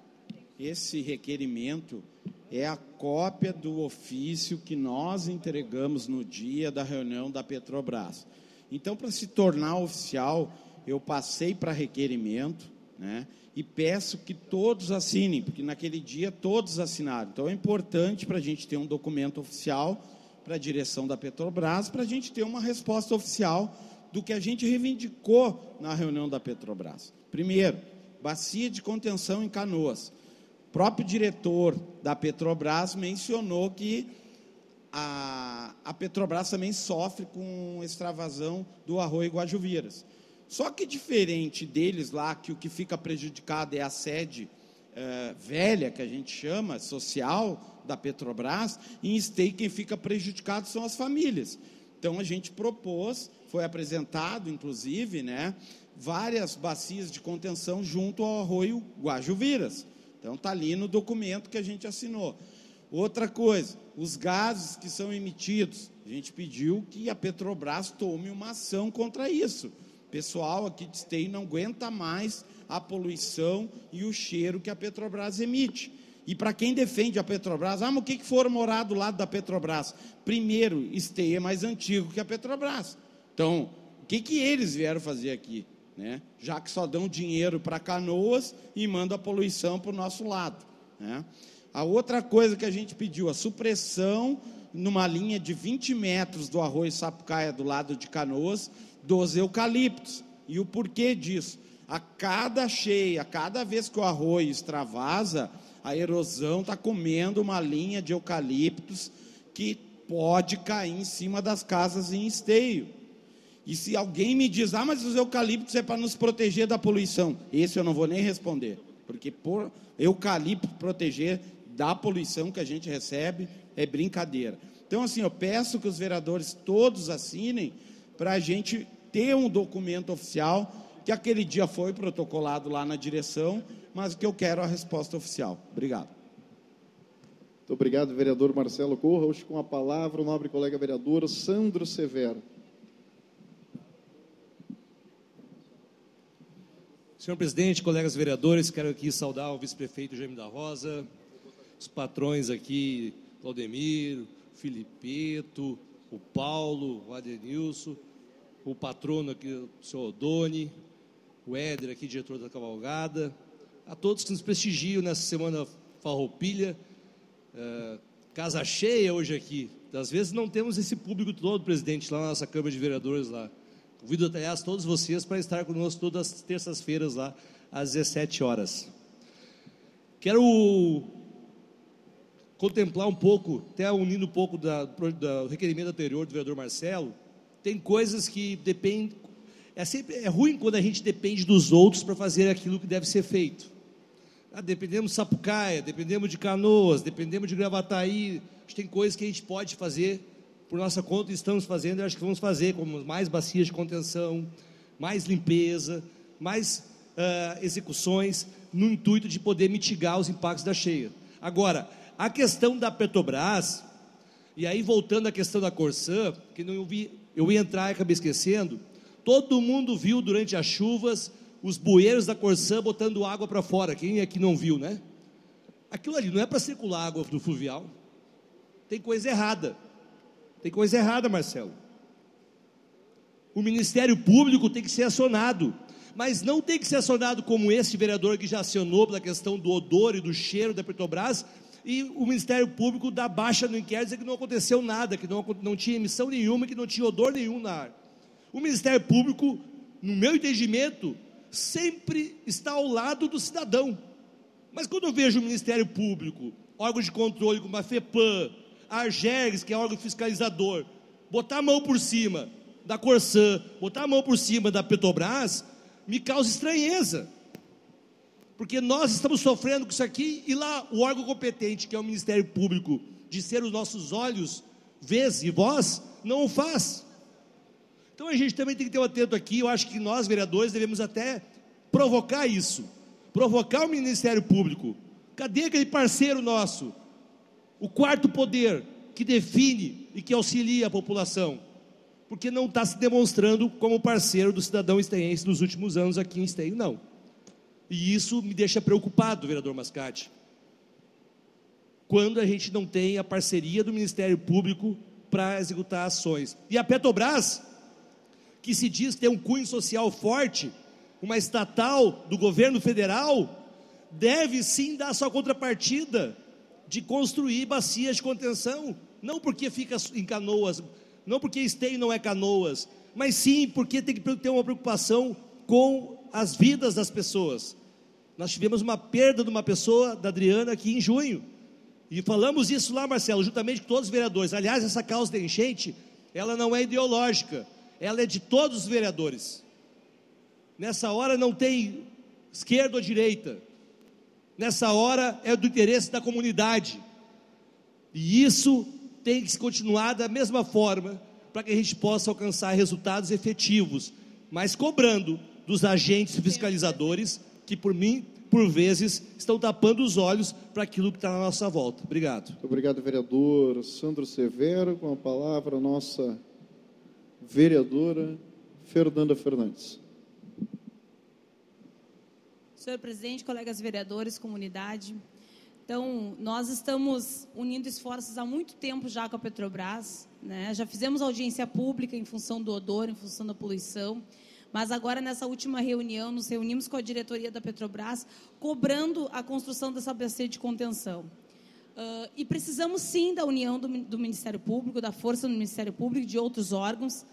esse requerimento é a cópia do ofício que nós entregamos no dia da reunião da Petrobras. Então, para se tornar oficial, eu passei para requerimento, né? E peço que todos assinem, porque naquele dia todos assinaram. Então, é importante para a gente ter um documento oficial para a direção da Petrobras, para a gente ter uma resposta oficial do que a gente reivindicou na reunião da Petrobras. Primeiro, bacia de contenção em Canoas. O próprio diretor da Petrobras mencionou que a, a Petrobras também sofre com extravasão do arroio Guajuviras. Só que diferente deles lá, que o que fica prejudicado é a sede é, velha, que a gente chama, social, da Petrobras, em Esteio quem fica prejudicado são as famílias. Então a gente propôs, foi apresentado, inclusive, né, várias bacias de contenção junto ao arroio Guajuviras. Então está ali no documento que a gente assinou. Outra coisa, os gases que são emitidos, a gente pediu que a Petrobras tome uma ação contra isso. O pessoal aqui de Esteio não aguenta mais a poluição e o cheiro que a Petrobras emite. E para quem defende a Petrobras, ah, mas o que, que foram morar do lado da Petrobras? Primeiro, Esteio é mais antigo que a Petrobras. Então, o que, que eles vieram fazer aqui? Né? Já que só dão dinheiro para canoas e mandam a poluição para o nosso lado. Né? A outra coisa que a gente pediu, a supressão numa linha de 20 metros do arroio Sapucaia do lado de Canoas, dos eucaliptos. E o porquê disso? A cada cheia, a cada vez que o arroio extravasa, a erosão está comendo uma linha de eucaliptos que pode cair em cima das casas em esteio. E se alguém me diz, ah, mas os eucaliptos é para nos proteger da poluição, esse eu não vou nem responder, porque por eucalipto proteger da poluição que a gente recebe é brincadeira. Então, assim, eu peço que os vereadores todos assinem para a gente ter um documento oficial que aquele dia foi protocolado lá na direção, mas que eu quero a resposta oficial. Obrigado. Muito obrigado, vereador Marcelo Corra. Hoje, com a palavra, o nobre colega vereador Sandro Severo. Senhor presidente, colegas vereadores, quero aqui saudar o vice-prefeito Jaime da Rosa, os patrões aqui, Claudemir, Filipeto, o Paulo, o Adenilson, o patrono aqui, o senhor Odoni, o Éder aqui, diretor da cavalgada, a todos que nos prestigiam nessa semana farroupilha, é, casa cheia hoje aqui. Às vezes não temos esse público todo, presidente, lá na nossa Câmara de Vereadores lá. Convido, aliás, todos vocês para estar conosco todas as terças-feiras lá, às 17 horas. Quero contemplar um pouco, até unindo um pouco da, do requerimento anterior do vereador Marcelo, tem coisas que dependem. É, sempre, é ruim quando a gente depende dos outros para fazer aquilo que deve ser feito. Ah, dependemos de Sapucaia, dependemos de Canoas, dependemos de Gravataí. Tem coisas que a gente pode fazer por nossa conta estamos fazendo, e acho que vamos fazer, como mais bacias de contenção, mais limpeza, mais uh, execuções, no intuito de poder mitigar os impactos da cheia. Agora, a questão da Petrobras, e aí voltando à questão da Corsã, que não eu, vi, eu ia entrar e acabei esquecendo, todo mundo viu durante as chuvas os bueiros da Corsã botando água para fora, quem aqui não viu, né? Aquilo ali não é para circular água do fluvial, tem coisa errada. Tem coisa errada, Marcelo. O Ministério Público tem que ser acionado, mas não tem que ser acionado como esse vereador que já acionou pela questão do odor e do cheiro da Petrobras, e o Ministério Público dá baixa no inquérito dizer que não aconteceu nada, que não, não tinha emissão nenhuma, que não tinha odor nenhum na ar. O Ministério Público, no meu entendimento, sempre está ao lado do cidadão. Mas quando eu vejo o Ministério Público, órgãos de controle como a FEPAM, a Argergs, que é órgão fiscalizador, botar a mão por cima da Corsã, botar a mão por cima da Petrobras, me causa estranheza. Porque nós estamos sofrendo com isso aqui e lá o órgão competente, que é o Ministério Público, de ser os nossos olhos, vez e voz, não o faz. Então a gente também tem que ter um atento aqui. Eu acho que nós, vereadores, devemos até provocar isso provocar o Ministério Público. Cadê aquele parceiro nosso? O quarto poder que define e que auxilia a população. Porque não está se demonstrando como parceiro do cidadão esteense nos últimos anos aqui em Esteio, não. E isso me deixa preocupado, vereador Mascate. Quando a gente não tem a parceria do Ministério Público para executar ações. E a Petrobras, que se diz ter um cunho social forte, uma estatal do governo federal, deve sim dar sua contrapartida de construir bacias de contenção, não porque fica em canoas, não porque esteio não é canoas, mas sim porque tem que ter uma preocupação com as vidas das pessoas. Nós tivemos uma perda de uma pessoa, da Adriana, aqui em junho. E falamos isso lá, Marcelo, juntamente com todos os vereadores. Aliás, essa causa da enchente, ela não é ideológica, ela é de todos os vereadores. Nessa hora não tem esquerda ou direita. Nessa hora é do interesse da comunidade. E isso tem que continuar da mesma forma para que a gente possa alcançar resultados efetivos, mas cobrando dos agentes fiscalizadores que por mim, por vezes, estão tapando os olhos para aquilo que está na nossa volta. Obrigado. Obrigado, vereador Sandro Severo. Com a palavra, a nossa vereadora Fernanda Fernandes. Senhor presidente, colegas vereadores, comunidade. Então, nós estamos unindo esforços há muito tempo já com a Petrobras, né? Já fizemos audiência pública em função do odor, em função da poluição, mas agora nessa última reunião nos reunimos com a diretoria da Petrobras, cobrando a construção dessa bacia de contenção. Uh, e precisamos sim da união do, do Ministério Público, da força do Ministério Público e de outros órgãos,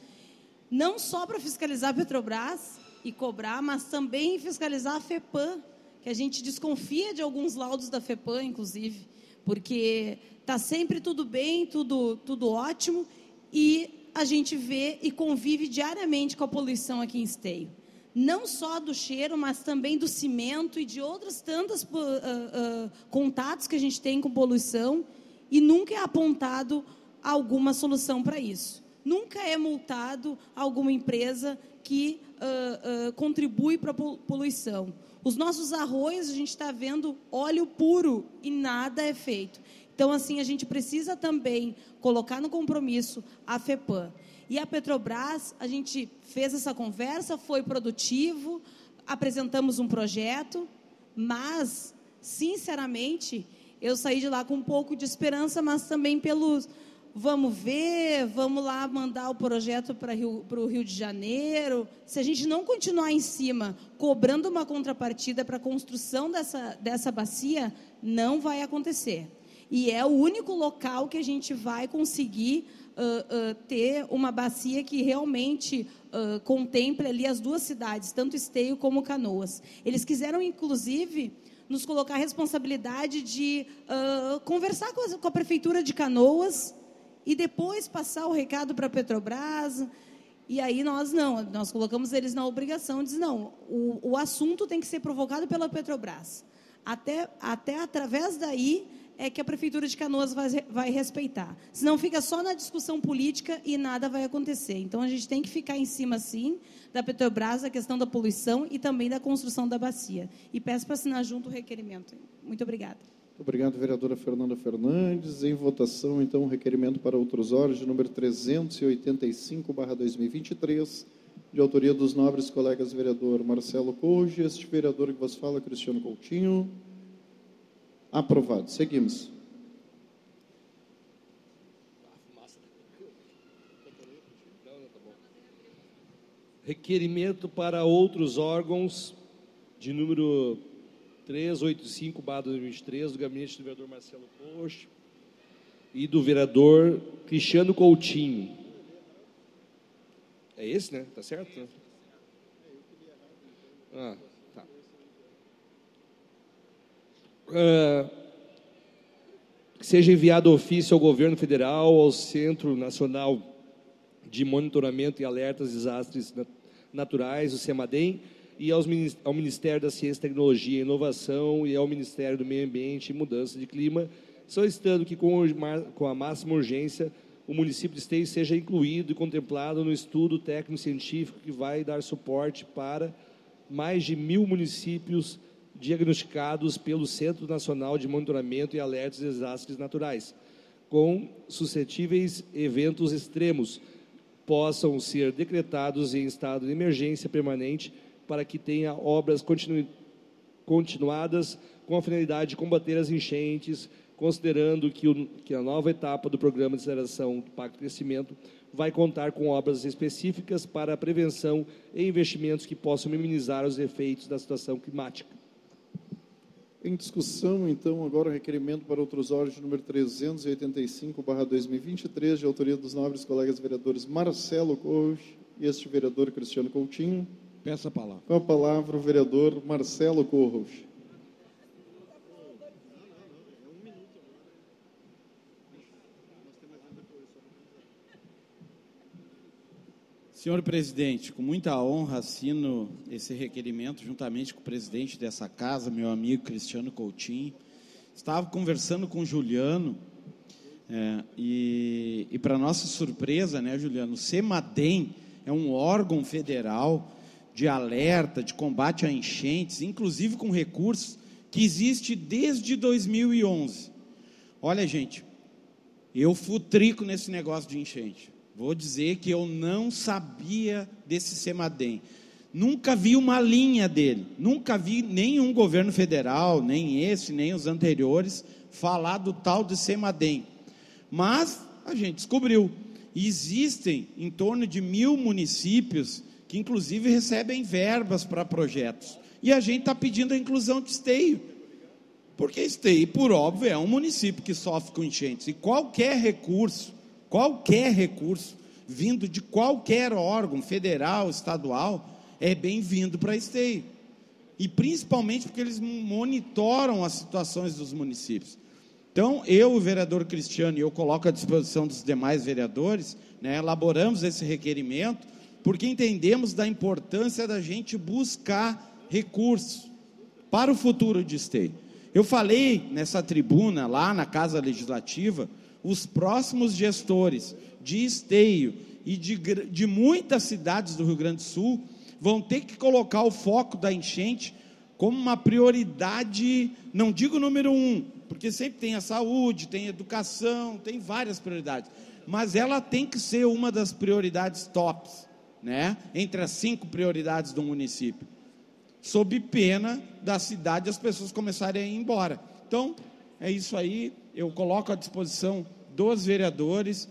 não só para fiscalizar a Petrobras, e cobrar, mas também fiscalizar a FEPAM, que a gente desconfia de alguns laudos da FEPAM, inclusive, porque está sempre tudo bem, tudo, tudo ótimo, e a gente vê e convive diariamente com a poluição aqui em Esteio. Não só do cheiro, mas também do cimento e de outros tantos uh, uh, contatos que a gente tem com poluição, e nunca é apontado alguma solução para isso. Nunca é multado alguma empresa que uh, uh, contribui para a poluição. Os nossos arroz, a gente está vendo óleo puro e nada é feito. Então, assim, a gente precisa também colocar no compromisso a FEPAM. E a Petrobras, a gente fez essa conversa, foi produtivo, apresentamos um projeto, mas, sinceramente, eu saí de lá com um pouco de esperança, mas também pelos vamos ver, vamos lá mandar o projeto para o Rio de Janeiro. Se a gente não continuar em cima, cobrando uma contrapartida para a construção dessa, dessa bacia, não vai acontecer. E é o único local que a gente vai conseguir uh, uh, ter uma bacia que realmente uh, contemple ali as duas cidades, tanto Esteio como Canoas. Eles quiseram, inclusive, nos colocar a responsabilidade de conversar com a, com a Prefeitura de Canoas, e depois passar o recado para a Petrobras. E aí nós não, nós colocamos eles na obrigação, diz não, o, o assunto tem que ser provocado pela Petrobras. Até, até através daí é que a Prefeitura de Canoas vai, vai respeitar. Senão fica só na discussão política e nada vai acontecer. Então a gente tem que ficar em cima, sim, da Petrobras, a questão da poluição e também da construção da bacia. E peço para assinar junto o requerimento. Muito obrigada. Obrigado, vereadora Fernanda Fernandes. Em votação, então, o requerimento para outros órgãos, de número 385-2023, de autoria dos nobres colegas vereador Marcelo Couge, este vereador que vos fala, Cristiano Coutinho. Aprovado. Seguimos. Requerimento para outros órgãos, de número 385, barra 2023, do gabinete do vereador Marcelo Coach e do vereador Cristiano Coutinho. É esse, né? Tá certo? Né? Ah, tá. Uh, seja enviado ofício ao governo federal, ao Centro Nacional de Monitoramento e Alertas de Desastres Naturais, o CEMADEM, e aos, ao Ministério da Ciência, Tecnologia e Inovação e ao Ministério do Meio Ambiente e Mudança de Clima, solicitando que, com, com a máxima urgência, o município de Esteio seja incluído e contemplado no estudo técnico-científico que vai dar suporte para mais de mil municípios diagnosticados pelo Centro Nacional de Monitoramento e Alertas de Desastres Naturais, com suscetíveis eventos extremos, possam ser decretados em estado de emergência permanente para que tenha obras continu continuadas com a finalidade de combater as enchentes, considerando que, o, que a nova etapa do Programa de Aceleração do Pacto de Crescimento vai contar com obras específicas para a prevenção e investimentos que possam minimizar os efeitos da situação climática. Em discussão, então, agora o requerimento para outros órgãos número 385/2023, de autoria dos nobres colegas vereadores Marcelo Couch e este vereador Cristiano Coutinho. Peço a palavra. Com a palavra o vereador Marcelo Corros. Senhor presidente, com muita honra assino esse requerimento juntamente com o presidente dessa casa, meu amigo Cristiano Coutinho. Estava conversando com o Juliano é, e, e para nossa surpresa, né, Juliano, o CEMADEM é um órgão federal de alerta, de combate a enchentes, inclusive com recursos, que existe desde 2011. Olha, gente, eu futrico nesse negócio de enchente. Vou dizer que eu não sabia desse Semadem. Nunca vi uma linha dele. Nunca vi nenhum governo federal, nem esse, nem os anteriores, falar do tal de Semadem. Mas a gente descobriu. Existem em torno de mil municípios que inclusive recebem verbas para projetos. E a gente está pedindo a inclusão de Esteio. Porque Esteio, por óbvio, é um município que sofre com enchentes. E qualquer recurso, qualquer recurso, vindo de qualquer órgão, federal, estadual, é bem-vindo para Esteio. E principalmente porque eles monitoram as situações dos municípios. Então, eu, o vereador Cristiano, e eu coloco à disposição dos demais vereadores, né, elaboramos esse requerimento porque entendemos da importância da gente buscar recursos para o futuro de Esteio. Eu falei nessa tribuna, lá na Casa Legislativa, os próximos gestores de Esteio e de, de muitas cidades do Rio Grande do Sul vão ter que colocar o foco da enchente como uma prioridade, não digo número um, porque sempre tem a saúde, tem a educação, tem várias prioridades, mas ela tem que ser uma das prioridades tops né, entre as cinco prioridades do município, sob pena da cidade as pessoas começarem a ir embora. Então, é isso aí, eu coloco à disposição dos vereadores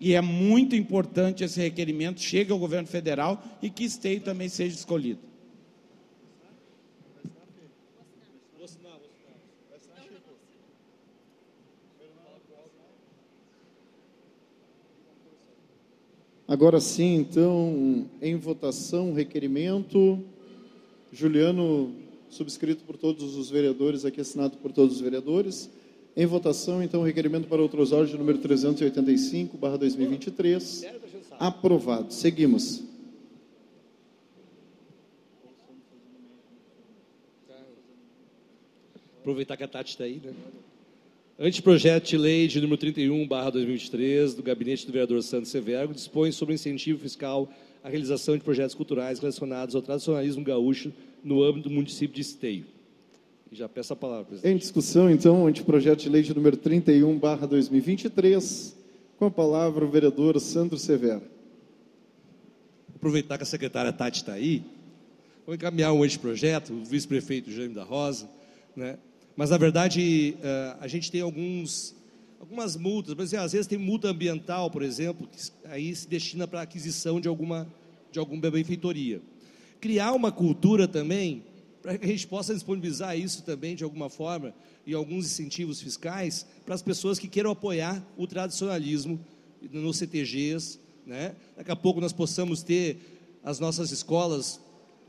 e é muito importante esse requerimento chegue ao governo federal e que Esteio também seja escolhido. Agora sim, então, em votação, requerimento. Juliano, subscrito por todos os vereadores, aqui assinado por todos os vereadores. Em votação, então, requerimento para outros órgãos, número 385, barra 2023. Aprovado. Seguimos. Aproveitar que a Tati está aí, né? Anteprojeto de lei de número 31, barra 2023, do gabinete do vereador Santos Severo, dispõe sobre incentivo fiscal à realização de projetos culturais relacionados ao tradicionalismo gaúcho no âmbito do município de Esteio. E já peço a palavra, presidente. Em discussão, então, o anteprojeto de lei de número 31, barra 2023, com a palavra o vereador Sandro Severo. Aproveitar que a secretária Tati está aí, vou encaminhar um anteprojeto, o vice-prefeito Jânio da Rosa, né, mas, na verdade, eh, a gente tem alguns, algumas multas. Exemplo, às vezes tem multa ambiental, por exemplo, que aí se destina para a aquisição de alguma, de alguma benfeitoria. Criar uma cultura também, para que a gente possa disponibilizar isso também de alguma forma, e alguns incentivos fiscais, para as pessoas que queiram apoiar o tradicionalismo nos CTGs. Né? Daqui a pouco nós possamos ter as nossas escolas,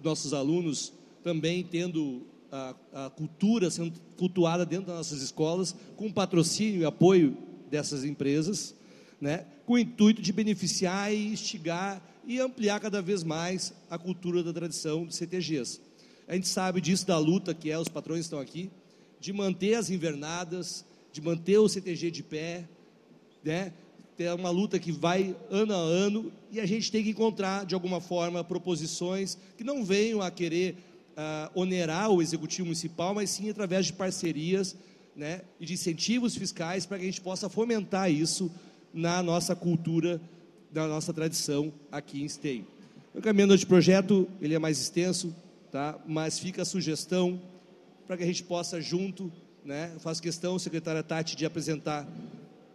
nossos alunos também tendo a, a cultura sendo cultuada dentro das nossas escolas, com patrocínio e apoio dessas empresas, né, com o intuito de beneficiar e instigar e ampliar cada vez mais a cultura da tradição de CTGs. A gente sabe disso da luta que é, os patrões estão aqui, de manter as invernadas, de manter o CTG de pé, né? É uma luta que vai ano a ano e a gente tem que encontrar, de alguma forma, proposições que não venham a querer uh, onerar o executivo municipal, mas sim através de parcerias né, e de incentivos fiscais para que a gente possa fomentar isso na nossa cultura, na nossa tradição aqui em Esteio. O caminho de projeto ele é mais extenso, tá? mas fica a sugestão para que a gente possa junto, né? faço questão, secretária Tati, de apresentar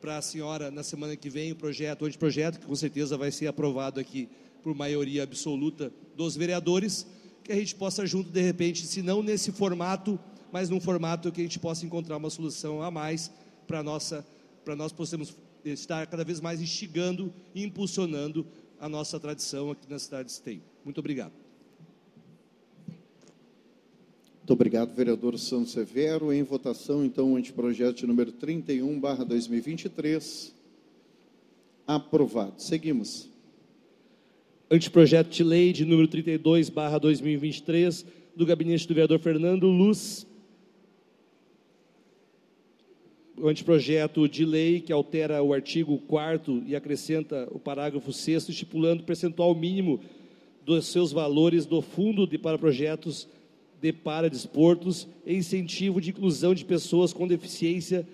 para a senhora na semana que vem o projeto, o anteprojeto, que com certeza vai ser aprovado aqui por maioria absoluta dos vereadores, que a gente possa junto, de repente, se não nesse formato, mas num formato que a gente possa encontrar uma solução a mais para nossa para nós possamos estar cada vez mais instigando e impulsionando a nossa tradição aqui na cidade de Esteio. Muito obrigado. Muito obrigado, vereador Santos Severo. Em votação, então, o anteprojeto número 31, barra 2023. Aprovado. Seguimos. Anteprojeto de lei de número 32, barra 2023, do gabinete do vereador Fernando Luz. O anteprojeto de lei que altera o artigo 4 e acrescenta o parágrafo 6 estipulando o percentual mínimo dos seus valores do fundo de para projetos de paradesportos e incentivo de inclusão de pessoas com deficiência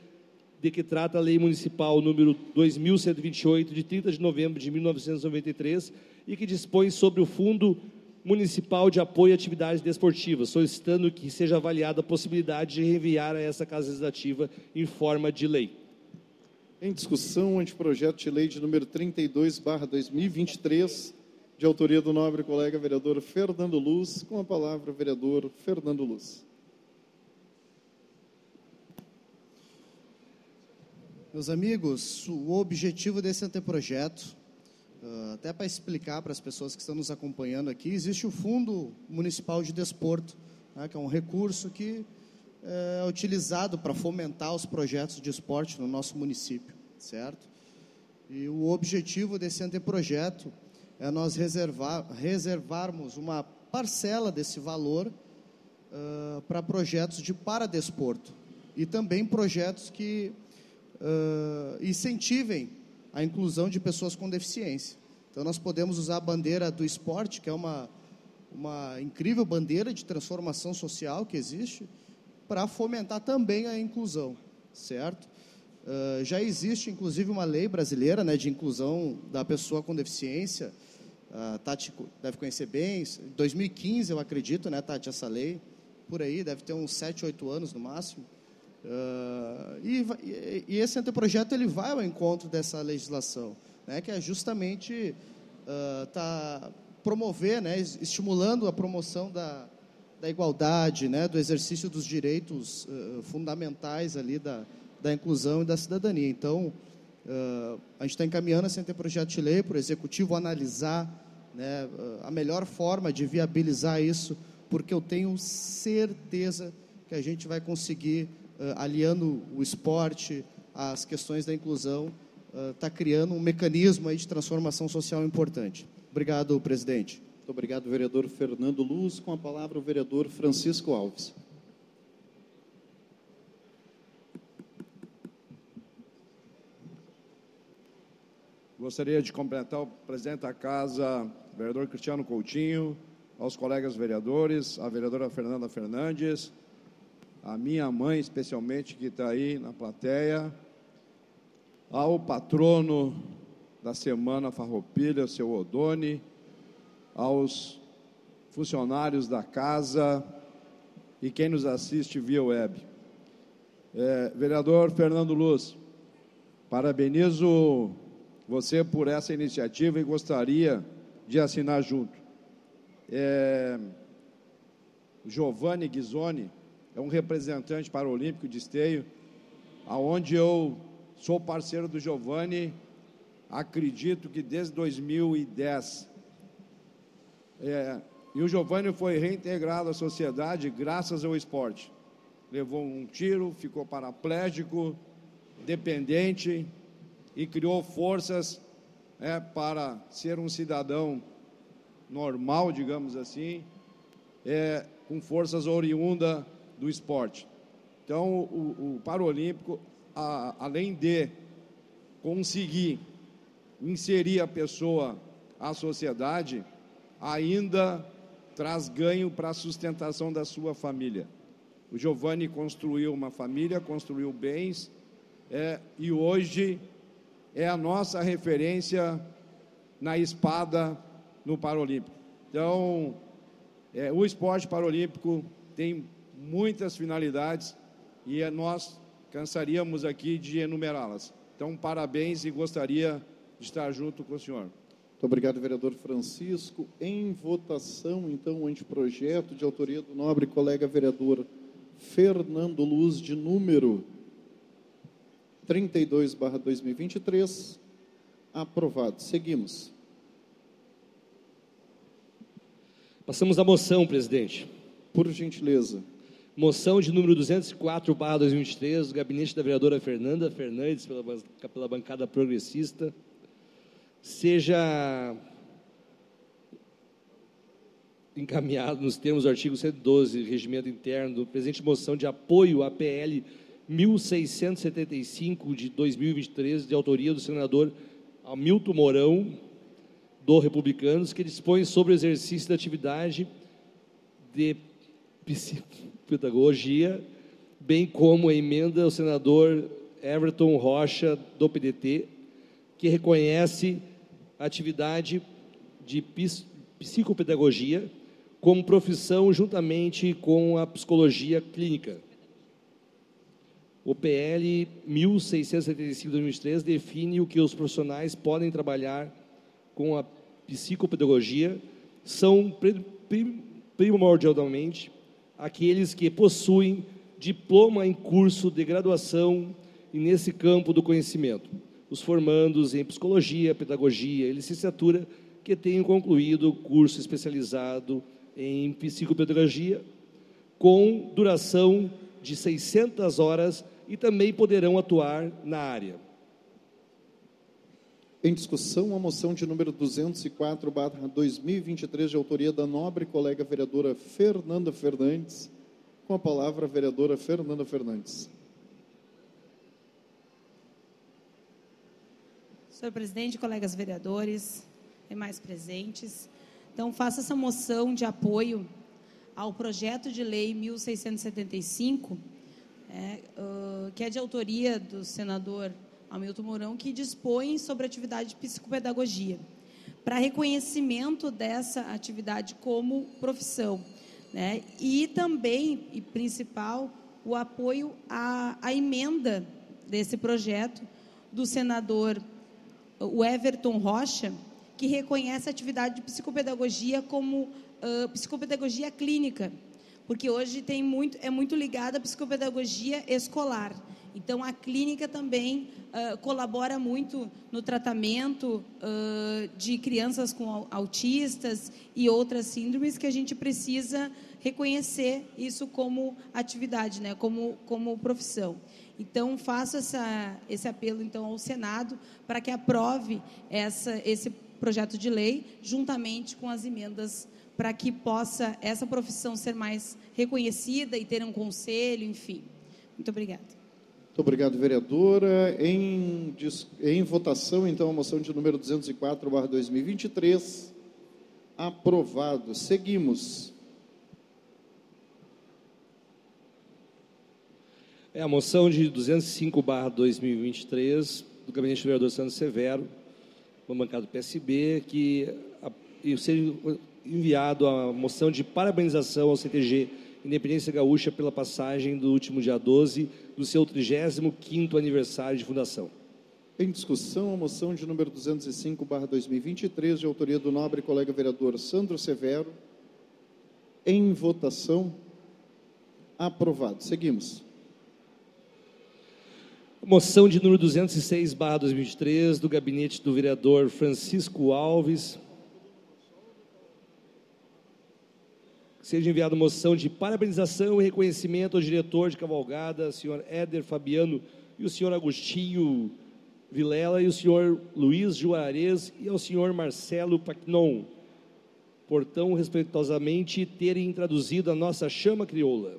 de que trata a Lei Municipal número 2128 de 30 de novembro de 1993 e que dispõe sobre o Fundo Municipal de Apoio a Atividades Desportivas, solicitando que seja avaliada a possibilidade de reenviar a essa Casa Legislativa em forma de lei. Em discussão, o anteprojeto de lei de número 32, barra 2023, de autoria do nobre colega vereador Fernando Luz, com a palavra o vereador Fernando Luz. Meus amigos, o objetivo desse anteprojeto, ah, até para explicar para as pessoas que estão nos acompanhando aqui, existe o Fundo Municipal de Desporto, né, que é um recurso que é utilizado para fomentar os projetos de esporte no nosso município, certo? E o objetivo desse anteprojeto é nós reservar, reservarmos uma parcela desse valor uh, para projetos de paradesporto e também projetos que uh, incentivem a inclusão de pessoas com deficiência. Então, nós podemos usar a bandeira do esporte, que é uma, uma incrível bandeira de transformação social que existe, para fomentar também a inclusão, certo? Uh, já existe, inclusive, uma lei brasileira né, de inclusão da pessoa com deficiência. A Tati deve conhecer bem. Em 2015, eu acredito, né, Tati, essa lei. Por aí, deve ter uns 7, 8 anos no máximo. Uh, e, e, esse anteprojeto ele vai ao encontro dessa legislação, né, que é justamente uh, tá promover, né, estimulando a promoção da, da igualdade, né, do exercício dos direitos uh, fundamentais ali da, da inclusão e da cidadania. Então, a gente está encaminhando esse anteprojeto de lei para o executivo analisar né, a melhor forma de viabilizar isso, porque eu tenho certeza que a gente vai conseguir aliando o esporte às questões da inclusão, está uh, criando um mecanismo aí de transformação social importante. Obrigado, presidente. Muito obrigado, vereador Fernando Luz. Com a palavra, o vereador Francisco Alves. Gostaria de cumprimentar o presidente da casa, vereador Cristiano Coutinho, aos colegas vereadores, a vereadora Fernanda Fernandes, a minha mãe, especialmente, que está aí na plateia, ao patrono da Semana Farroupilha, seu Odone, aos funcionários da casa e quem nos assiste via web. É, vereador Fernando Luz, parabenizo você por essa iniciativa e gostaria de assinar junto. É, Giovanni Ghisoni, é um representante paralímpico de esteio, aonde eu sou parceiro do Giovanni, acredito que desde 2010. É, e o Giovanni foi reintegrado à sociedade graças ao esporte. Levou um tiro, ficou paraplégico, dependente e criou forças é, para ser um cidadão normal, digamos assim. É, com forças oriundas do esporte. Então, o, o Paralímpico, a, além de conseguir inserir a pessoa à sociedade, ainda traz ganho para a sustentação da sua família. O Giovanni construiu uma família, construiu bens, é, e hoje é a nossa referência na espada no Paralímpico. Então, é, o esporte paralímpico tem muitas finalidades e é, nós cansaríamos aqui de enumerá-las. Então, parabéns e gostaria de estar junto com o senhor. Muito obrigado, vereador Francisco. Em votação, então, o anteprojeto de autoria do nobre colega vereador Fernando Luz, de número 32, 2023. Aprovado. Seguimos. Passamos à moção, presidente. Por gentileza. Moção de número 204, 2023, do gabinete da vereadora Fernanda Fernandes, pela, pela bancada progressista, seja encaminhado nos termos do artigo 112, regimento interno, presente moção de apoio à PL 1675 de 2023, de autoria do senador Hamilton Mourão, do Republicanos, que dispõe sobre o exercício da atividade de psicopedagogia, bem como a emenda ao senador Everton Rocha, do PDT, que reconhece a atividade de psicopedagogia como profissão juntamente com a psicologia clínica. O PL 1675-2003 define o que os profissionais podem trabalhar com a psicopedagogia são primordialmente aqueles que possuem diploma em curso de graduação e nesse campo do conhecimento. Os formandos em psicologia, pedagogia e licenciatura que tenham concluído o curso especializado em psicopedagogia com duração de 600 horas e também poderão atuar na área. Em discussão, a moção de número 204, 2023, de autoria da nobre colega vereadora Fernanda Fernandes. Com a palavra, a vereadora Fernanda Fernandes. Senhor presidente, colegas vereadores, demais presentes. Então, faço essa moção de apoio ao projeto de lei 1675 é, uh, que é de autoria do senador Hamilton Mourão, que dispõe sobre a atividade de psicopedagogia, para reconhecimento dessa atividade como profissão. Né? E também, e principal, o apoio à, à emenda desse projeto do senador o Everton Rocha, que reconhece a atividade de psicopedagogia como uh, psicopedagogia clínica, porque hoje tem muito, é muito ligada à psicopedagogia escolar. Então, a clínica também uh, colabora muito no tratamento uh, de crianças com autistas e outras síndromes que a gente precisa reconhecer isso como atividade, né, como, como profissão. Então, faço essa, esse apelo então ao Senado para que aprove essa, esse projeto de lei juntamente com as emendas para que possa essa profissão ser mais reconhecida e ter um conselho, enfim. Muito obrigada. Muito obrigado, vereadora. Em, em votação, então, a moção de número 204, barra 2023. Aprovado. Seguimos. É a moção de 205, barra 2023, do gabinete do vereador Sandro Severo, uma bancada do PSB, que a, seja enviado a moção de parabenização ao CTG Independência Gaúcha pela passagem do último dia 12 do seu 35º aniversário de fundação. Em discussão, a moção de número 205, 2023, de autoria do nobre colega vereador Sandro Severo. Em votação, aprovado. Seguimos. Moção de número 206, 2023, do gabinete do vereador Francisco Alves, seja enviada moção de parabenização e reconhecimento ao diretor de cavalgada, senhor Éder Fabiano e o senhor Agostinho Vilela e o senhor Luiz Juarez e ao senhor Marcelo Pacnon. por tão respeitosamente terem traduzido a nossa chama crioula.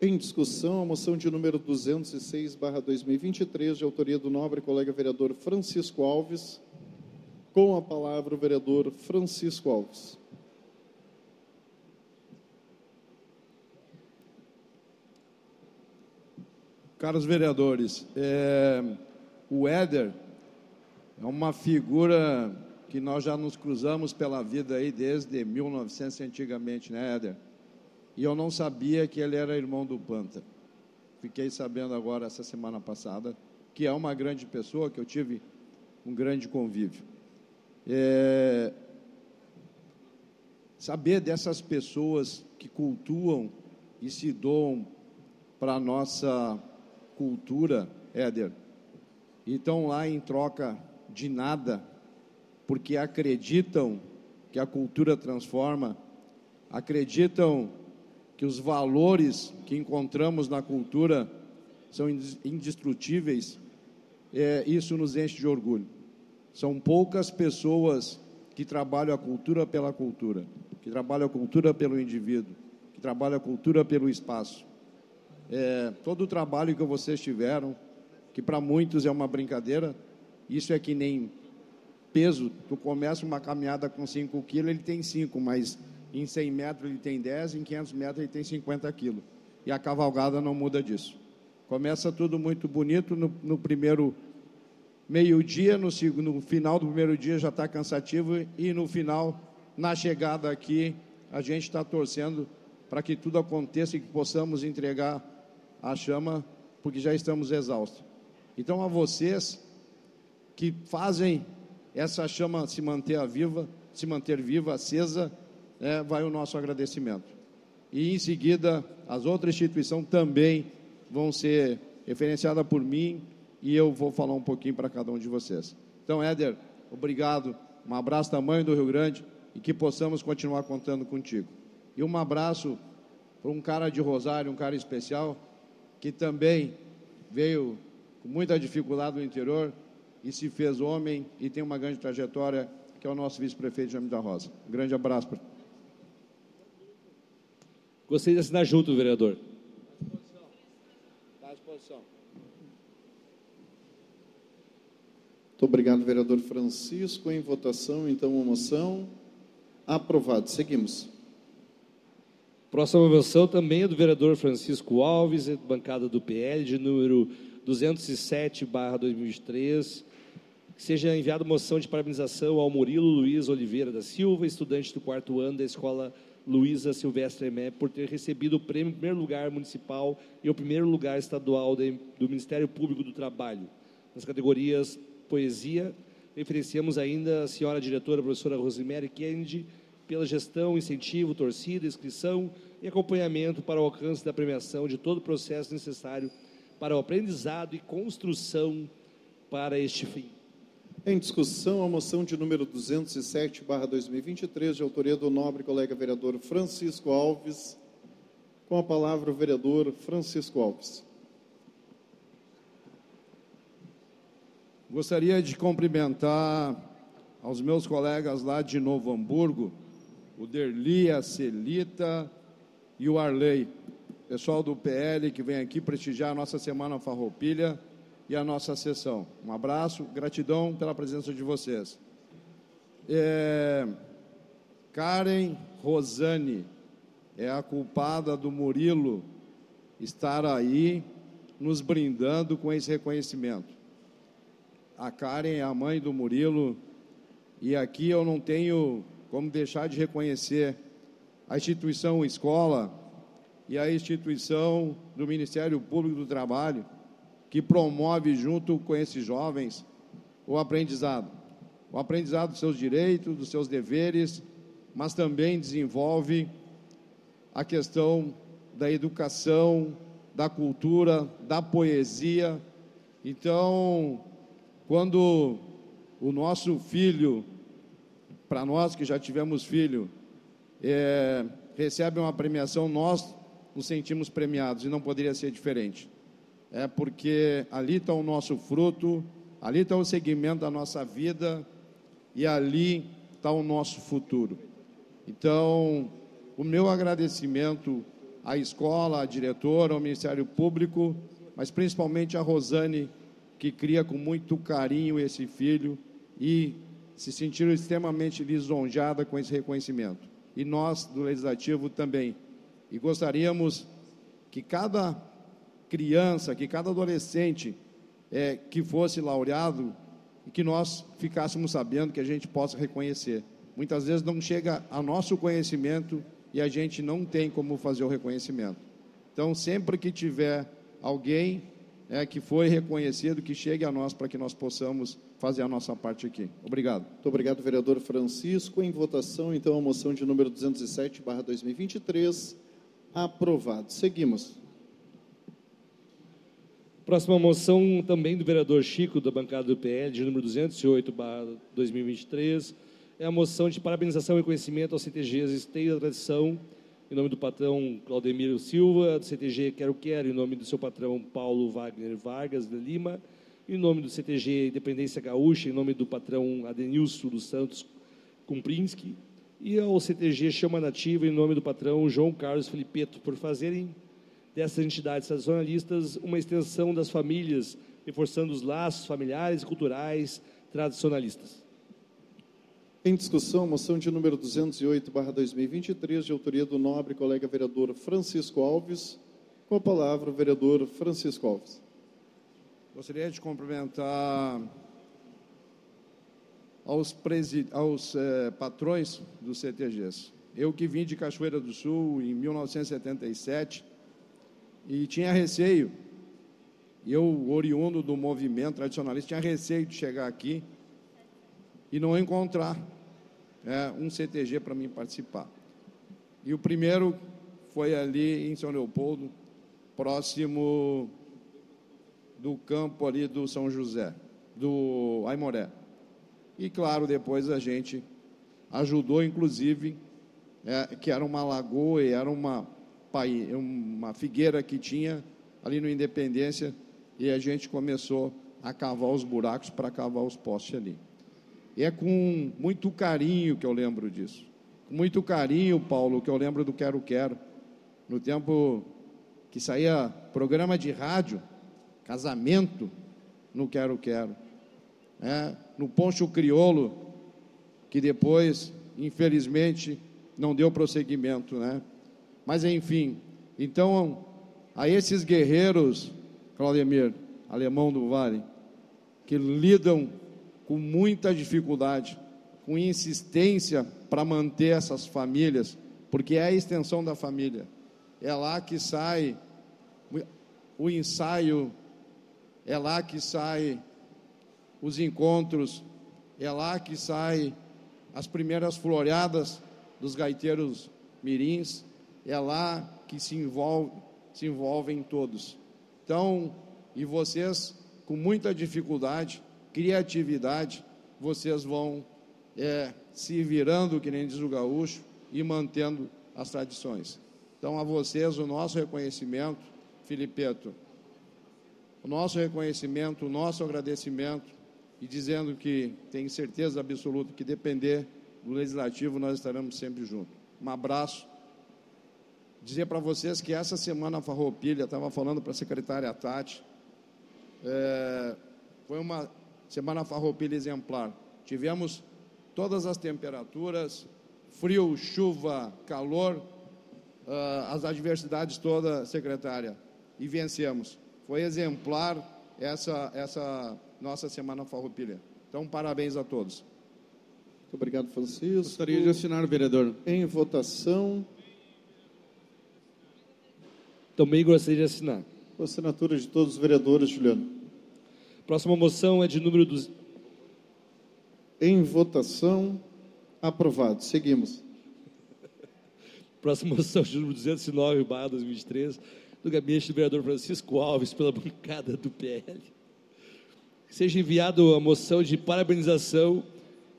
Em discussão, a moção de número 206, barra 2023, de autoria do nobre colega vereador Francisco Alves. Com a palavra o vereador Francisco Alves. Caros vereadores, é, o Éder é uma figura que nós já nos cruzamos pela vida aí desde 1900 antigamente, né, Éder? E eu não sabia que ele era irmão do Panta. Fiquei sabendo agora, essa semana passada, que é uma grande pessoa, que eu tive um grande convívio. É... Saber dessas pessoas que cultuam e se doam para a nossa cultura, Éder, e estão lá em troca de nada, porque acreditam que a cultura transforma, acreditam que os valores que encontramos na cultura são indestrutíveis, é, isso nos enche de orgulho. São poucas pessoas que trabalham a cultura pela cultura, que trabalham a cultura pelo indivíduo, que trabalham a cultura pelo espaço. É, todo o trabalho que vocês tiveram, que para muitos é uma brincadeira, isso é que nem peso. Tu começa uma caminhada com 5 quilos, ele tem 5, mas em 100 metros ele tem 10, em 500 metros ele tem 50 quilos. E a cavalgada não muda disso. Começa tudo muito bonito no, no primeiro meio-dia, no, no final do primeiro dia já está cansativo e no final, na chegada aqui, a gente está torcendo para que tudo aconteça e que possamos entregar a chama, porque já estamos exaustos. Então, a vocês que fazem essa chama se manter viva, se manter viva, acesa, é, vai o nosso agradecimento. E em seguida, as outras instituições também vão ser referenciadas por mim e eu vou falar um pouquinho para cada um de vocês. Então, Éder, obrigado. Um abraço tamanho do Rio Grande e que possamos continuar contando contigo. E um abraço para um cara de Rosário, um cara especial, que também veio com muita dificuldade do interior e se fez homem e tem uma grande trajetória, que é o nosso vice-prefeito Jaime da Rosa. Um grande abraço para Gostaria de assinar junto, vereador. Está à disposição. Muito obrigado, vereador Francisco. Em votação, então, a moção. Aprovado. Seguimos. Próxima moção também é do vereador Francisco Alves, bancada do PL, de número 207, barra 2023. Que seja enviada moção de parabenização ao Murilo Luiz Oliveira da Silva, estudante do quarto ano da Escola Luísa Silvestre Mé, por ter recebido o prêmio primeiro lugar municipal e o primeiro lugar estadual do Ministério Público do Trabalho. Nas categorias Poesia, referenciamos ainda a senhora diretora, professora Rosemary Kennedy, pela gestão, incentivo, torcida, inscrição e acompanhamento para o alcance da premiação de todo o processo necessário para o aprendizado e construção para este fim. Em discussão, a moção de número 207, barra 2023, de autoria do nobre colega vereador Francisco Alves. Com a palavra, o vereador Francisco Alves. Gostaria de cumprimentar aos meus colegas lá de Novo Hamburgo, o Derli, a Celita e o Arley, pessoal do PL que vem aqui prestigiar a nossa Semana Farroupilha e a nossa sessão. Um abraço, gratidão pela presença de vocês. É, Karen Rosane é a culpada do Murilo estar aí nos brindando com esse reconhecimento. A Karen é a mãe do Murilo e aqui eu não tenho como deixar de reconhecer a instituição escola e a instituição do Ministério Público do Trabalho que promove junto com esses jovens o aprendizado. O aprendizado dos seus direitos, dos seus deveres, mas também desenvolve a questão da educação, da cultura, da poesia. Então, quando o nosso filho, para nós que já tivemos filho, é, recebe uma premiação, nós nos sentimos premiados e não poderia ser diferente é porque ali está o nosso fruto, ali está o segmento da nossa vida, e ali está o nosso futuro. Então, o meu agradecimento à escola, à diretora, ao Ministério Público, mas principalmente a Rosane, que cria com muito carinho esse filho e se sentiram extremamente lisonjada com esse reconhecimento. E nós, do Legislativo, também. E gostaríamos que cada criança, que cada adolescente é, que fosse laureado, e que nós ficássemos sabendo que a gente possa reconhecer. Muitas vezes não chega a nosso conhecimento e a gente não tem como fazer o reconhecimento. Então, sempre que tiver alguém é, que foi reconhecido, que chegue a nós para que nós possamos fazer a nossa parte aqui. Obrigado. Muito obrigado, vereador Francisco. Em votação, então, a moção de número 207, barra 2023, aprovado. Seguimos. Próxima moção também do vereador Chico, da bancada do PL, de número 208, 2023, é a moção de parabenização e reconhecimento ao CTGs Esteio da Tradição, em nome do patrão Claudemiro Silva, do CTG Quero Quero, em nome do seu patrão Paulo Wagner Vargas de Lima, em nome do CTG Independência Gaúcha, em nome do patrão Adenilson dos Santos Kumprinski, e ao CTG Chama Nativa, em nome do patrão João Carlos Felipeto, por fazerem dessas entidades tradicionalistas uma extensão das famílias, reforçando os laços familiares e culturais tradicionalistas. Em discussão, moção de número 208, barra 2023, de autoria do nobre colega vereador Francisco Alves. Com a palavra, o vereador Francisco Alves. Gostaria de cumprimentar aos, aos eh, patrões dos CTGs. Eu que vim de Cachoeira do Sul em 1977, e tinha receio. Eu, oriundo do movimento tradicionalista, tinha receio de chegar aqui e não encontrar é, um CTG para mim participar. E o primeiro foi ali em São Leopoldo, próximo do campo ali do São José, do Aimoré. E claro, depois a gente ajudou, inclusive, é, que era uma lagoa e era uma uma figueira que tinha ali no Independência e a gente começou a cavar os buracos para cavar os postes ali. E é com muito carinho que eu lembro disso. Com muito carinho, Paulo, que eu lembro do Quero Quero. No tempo que saía programa de rádio, casamento no Quero Quero. É, no Poncho Criolo, que depois, infelizmente, não deu prosseguimento, né? Mas enfim, então a esses guerreiros, Claudemir, alemão do Vale, que lidam com muita dificuldade, com insistência para manter essas famílias, porque é a extensão da família. É lá que sai o ensaio, é lá que sai os encontros, é lá que sai as primeiras floreadas dos gaiteiros mirins, é lá que se, envolve, se envolvem todos. Então, e vocês, com muita dificuldade, criatividade, vocês vão é, se virando, que nem diz o gaúcho, e mantendo as tradições. Então, a vocês, o nosso reconhecimento, Filipeto, o nosso reconhecimento, o nosso agradecimento, e dizendo que tenho certeza absoluta que depender do Legislativo, nós estaremos sempre juntos. Um abraço dizer para vocês que essa semana a Farroupilha, estava falando para a secretária Tati, é, foi uma semana Farroupilha exemplar. Tivemos todas as temperaturas, frio, chuva, calor, uh, as adversidades todas, secretária, e vencemos. Foi exemplar essa, essa nossa semana Farroupilha. Então, parabéns a todos. Muito obrigado, Francisco. Gostaria de assinar, vereador. Em votação. Também gostaria de assinar. Com a assinatura de todos os vereadores, Juliano. Próxima moção é de número dos. Em votação, aprovado. Seguimos. Próxima moção de número 209, barra 2023, do gabinete do vereador Francisco Alves, pela bancada do PL. Seja enviado a moção de parabenização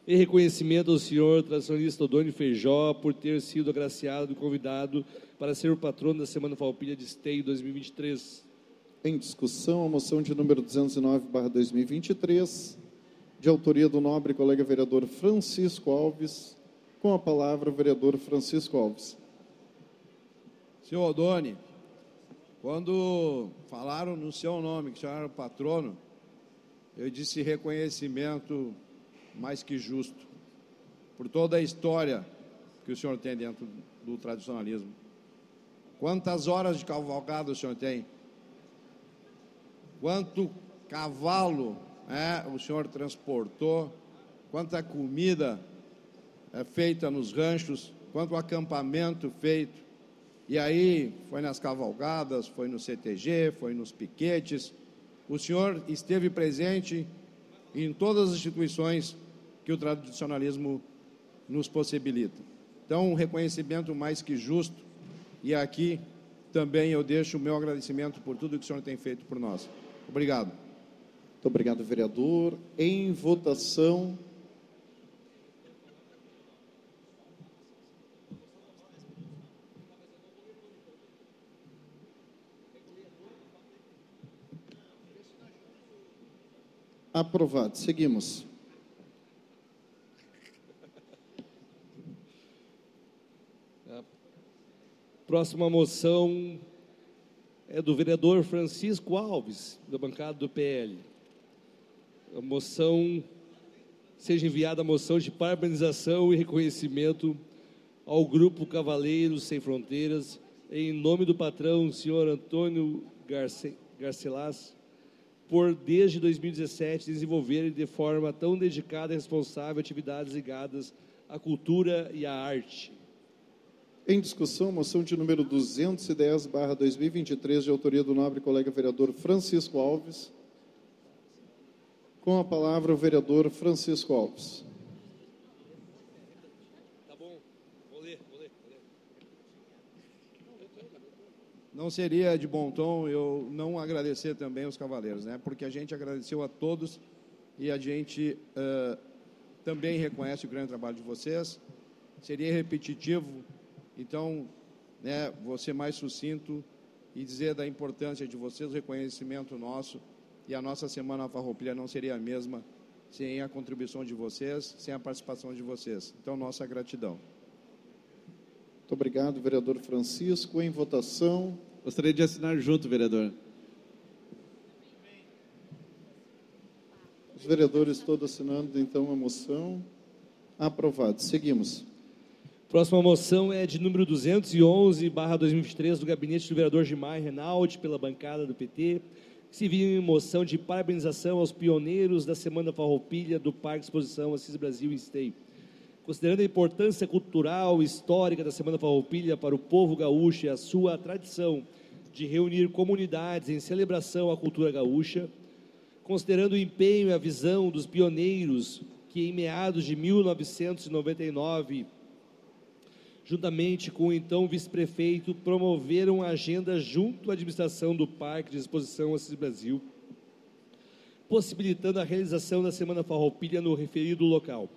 e reconhecimento ao senhor tradicionalista Odônio Feijó por ter sido agraciado e convidado para ser o patrono da Semana Falpilha de Esteio 2023. Em discussão, a moção de número 209, 2023, de autoria do nobre colega vereador Francisco Alves. Com a palavra, o vereador Francisco Alves. Senhor Odoni, quando falaram no seu nome, que chamaram patrono, eu disse reconhecimento mais que justo, por toda a história que o senhor tem dentro do tradicionalismo. Quantas horas de cavalgada o senhor tem? Quanto cavalo é, o senhor transportou? Quanta comida é feita nos ranchos? Quanto acampamento feito? E aí, foi nas cavalgadas, foi no CTG, foi nos piquetes. O senhor esteve presente em todas as instituições que o tradicionalismo nos possibilita. Então, um reconhecimento mais que justo. E aqui também eu deixo o meu agradecimento por tudo que o senhor tem feito por nós. Obrigado. Muito obrigado, vereador. Em votação. Aprovado. Seguimos. Próxima moção é do vereador Francisco Alves, da bancada do PL. A moção seja enviada a moção de parabenização e reconhecimento ao grupo Cavaleiros Sem Fronteiras, em nome do patrão, senhor Antônio Garce, Garcelas, por desde 2017 desenvolverem de forma tão dedicada e responsável atividades ligadas à cultura e à arte. Em discussão, moção de número 210, barra 2023, de autoria do nobre colega vereador Francisco Alves. Com a palavra, o vereador Francisco Alves. Tá bom, vou ler, vou ler. Vou ler. Não seria de bom tom eu não agradecer também os cavaleiros, né? Porque a gente agradeceu a todos e a gente uh, também reconhece o grande trabalho de vocês. Seria repetitivo então, né, ser mais sucinto e dizer da importância de vocês, o reconhecimento nosso e a nossa Semana Farroupilha não seria a mesma sem a contribuição de vocês, sem a participação de vocês. Então, nossa gratidão. Muito obrigado, vereador Francisco. Em votação. Gostaria de assinar junto, vereador. Os vereadores todos assinando, então, a moção. Aprovado. Seguimos. Próxima moção é de número 211, barra 2023, do gabinete do vereador Gimar Renaldi, pela bancada do PT, que se viu em moção de parabenização aos pioneiros da Semana Farroupilha do Parque Exposição Assis Brasil em Esteio. Considerando a importância cultural e histórica da Semana Farroupilha para o povo gaúcho e a sua tradição de reunir comunidades em celebração à cultura gaúcha, considerando o empenho e a visão dos pioneiros que em meados de 1999 juntamente com o então vice-prefeito, promoveram a agenda junto à administração do Parque de Exposição Assis Brasil, possibilitando a realização da Semana Farroupilha no referido local.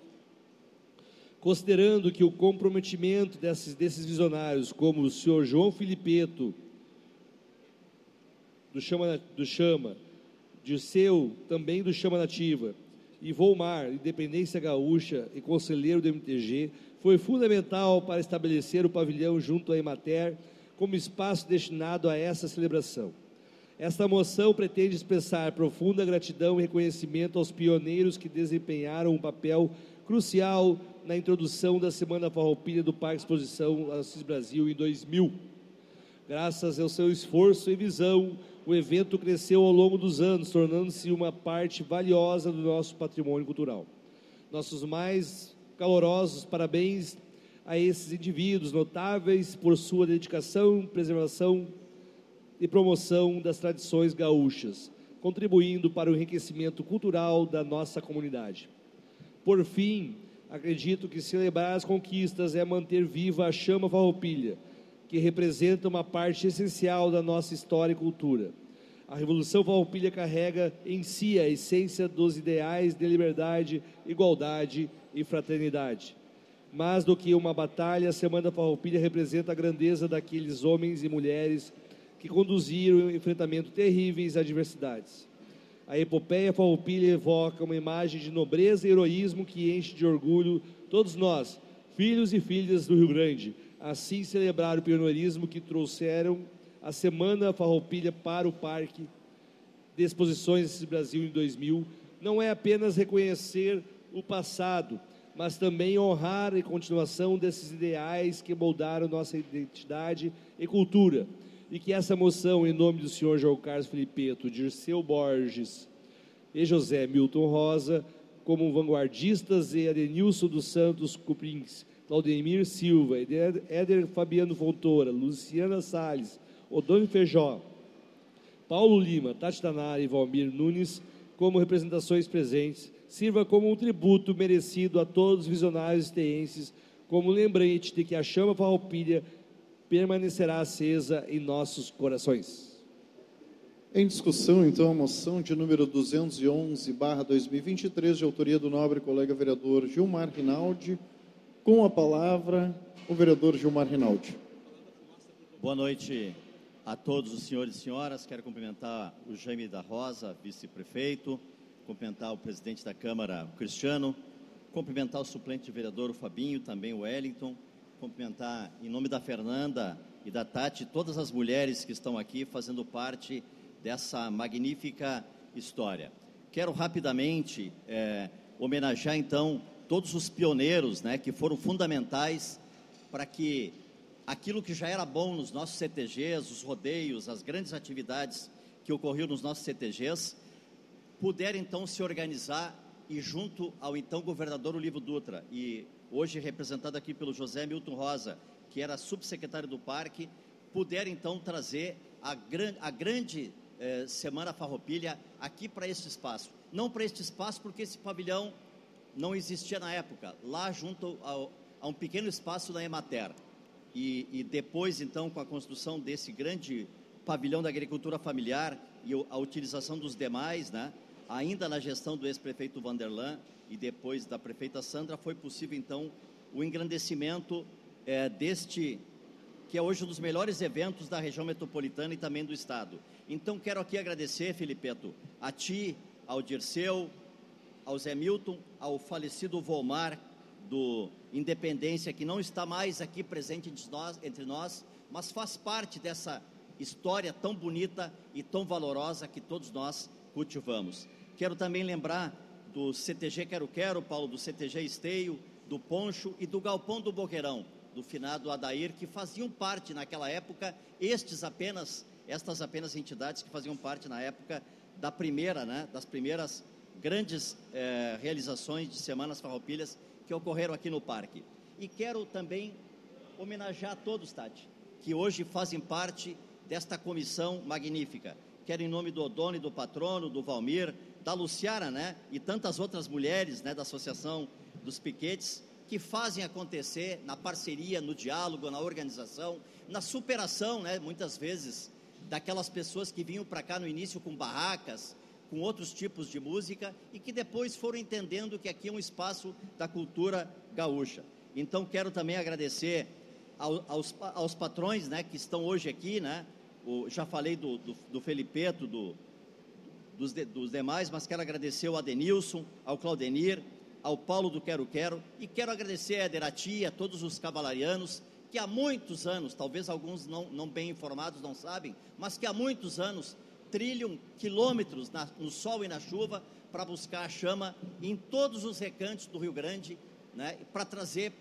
Considerando que o comprometimento desses, desses visionários, como o senhor João Filipeto, do Chama, do Chama, de seu, também do Chama Nativa, e Volmar, Independência Gaúcha e conselheiro do MTG, foi fundamental para estabelecer o pavilhão junto à Emater como espaço destinado a essa celebração. Esta moção pretende expressar profunda gratidão e reconhecimento aos pioneiros que desempenharam um papel crucial na introdução da Semana Farroupilha do Parque Exposição Assis Brasil em 2000. Graças ao seu esforço e visão, o evento cresceu ao longo dos anos, tornando-se uma parte valiosa do nosso patrimônio cultural. Nossos mais calorosos parabéns a esses indivíduos notáveis por sua dedicação, preservação e promoção das tradições gaúchas, contribuindo para o enriquecimento cultural da nossa comunidade. Por fim, acredito que celebrar as conquistas é manter viva a chama farroupilha, que representa uma parte essencial da nossa história e cultura. A Revolução Farroupilha carrega em si a essência dos ideais de liberdade, igualdade e fraternidade. Mais do que uma batalha, a Semana Farroupilha representa a grandeza daqueles homens e mulheres que conduziram enfrentamento terríveis adversidades. A epopeia farroupilha evoca uma imagem de nobreza e heroísmo que enche de orgulho todos nós, filhos e filhas do Rio Grande. Assim celebrar o pioneirismo que trouxeram a Semana Farroupilha para o Parque de Exposições Brasil em 2000 não é apenas reconhecer o passado, mas também honrar a continuação desses ideais que moldaram nossa identidade e cultura. E que essa moção, em nome do senhor João Carlos Felipeto, Dirceu Borges e José Milton Rosa, como vanguardistas e Adenilson dos Santos Cuprins, Claudemir Silva, Éder Fabiano Fontoura, Luciana Salles, Odônio Feijó, Paulo Lima, Tati Tanara e Valmir Nunes, como representações presentes, sirva como um tributo merecido a todos os visionários esteenses, como lembrete de que a chama farroupilha permanecerá acesa em nossos corações. Em discussão, então, a moção de número 211, barra 2023, de autoria do nobre colega vereador Gilmar Rinaldi. Com a palavra, o vereador Gilmar Rinaldi. Boa noite a todos os senhores e senhoras. Quero cumprimentar o Jaime da Rosa, vice-prefeito, cumprimentar o presidente da Câmara, o Cristiano, cumprimentar o suplente vereador, o Fabinho, também o Wellington, cumprimentar, em nome da Fernanda e da Tati, todas as mulheres que estão aqui fazendo parte dessa magnífica história. Quero rapidamente é, homenagear, então, todos os pioneiros né, que foram fundamentais para que aquilo que já era bom nos nossos CTGs, os rodeios, as grandes atividades que ocorriam nos nossos CTGs, puderam então se organizar e junto ao então governador Olivo Dutra e hoje representado aqui pelo José Milton Rosa, que era subsecretário do parque, puderam então trazer a, gran, a grande eh, Semana Farroupilha aqui para este espaço. Não para este espaço porque esse pavilhão não existia na época, lá junto ao, a um pequeno espaço da Emater. E, e, depois, então, com a construção desse grande pavilhão da agricultura familiar e a utilização dos demais, né, ainda na gestão do ex-prefeito Vanderlan e depois da prefeita Sandra, foi possível, então, o engrandecimento é, deste, que é hoje um dos melhores eventos da região metropolitana e também do Estado. Então, quero aqui agradecer, Felipeto, a ti, ao Dirceu, ao Zé Milton, ao falecido Volmar, do Independência, que não está mais aqui presente entre nós, entre nós, mas faz parte dessa história tão bonita e tão valorosa que todos nós cultivamos. Quero também lembrar do CTG Quero Quero, Paulo, do CTG Esteio, do Poncho e do Galpão do Boqueirão, do finado Adair, que faziam parte naquela época, estes apenas, estas apenas entidades que faziam parte na época da primeira, né, das primeiras grandes eh, realizações de Semanas Farroupilhas que ocorreram aqui no parque. E quero também homenagear todos, Tati, que hoje fazem parte desta comissão magnífica. Quero em nome do Odone, do patrono, do Valmir, da Luciara, né, e tantas outras mulheres, né, da Associação dos Piquetes, que fazem acontecer na parceria, no diálogo, na organização, na superação, né, muitas vezes, daquelas pessoas que vinham para cá no início com barracas, com outros tipos de música e que depois foram entendendo que aqui é um espaço da cultura gaúcha. Então quero também agradecer aos, aos patrões, né, que estão hoje aqui, né? O, já falei do, do, do Felipeto, do, dos, de, dos demais, mas quero agradecer ao Adenilson, ao Claudenir, ao Paulo do Quero Quero e quero agradecer a Ederati, a todos os cavalarianos que há muitos anos, talvez alguns não, não bem informados não sabem, mas que há muitos anos trilham quilômetros na, no sol e na chuva para buscar a chama em todos os recantos do Rio Grande, né, para trazer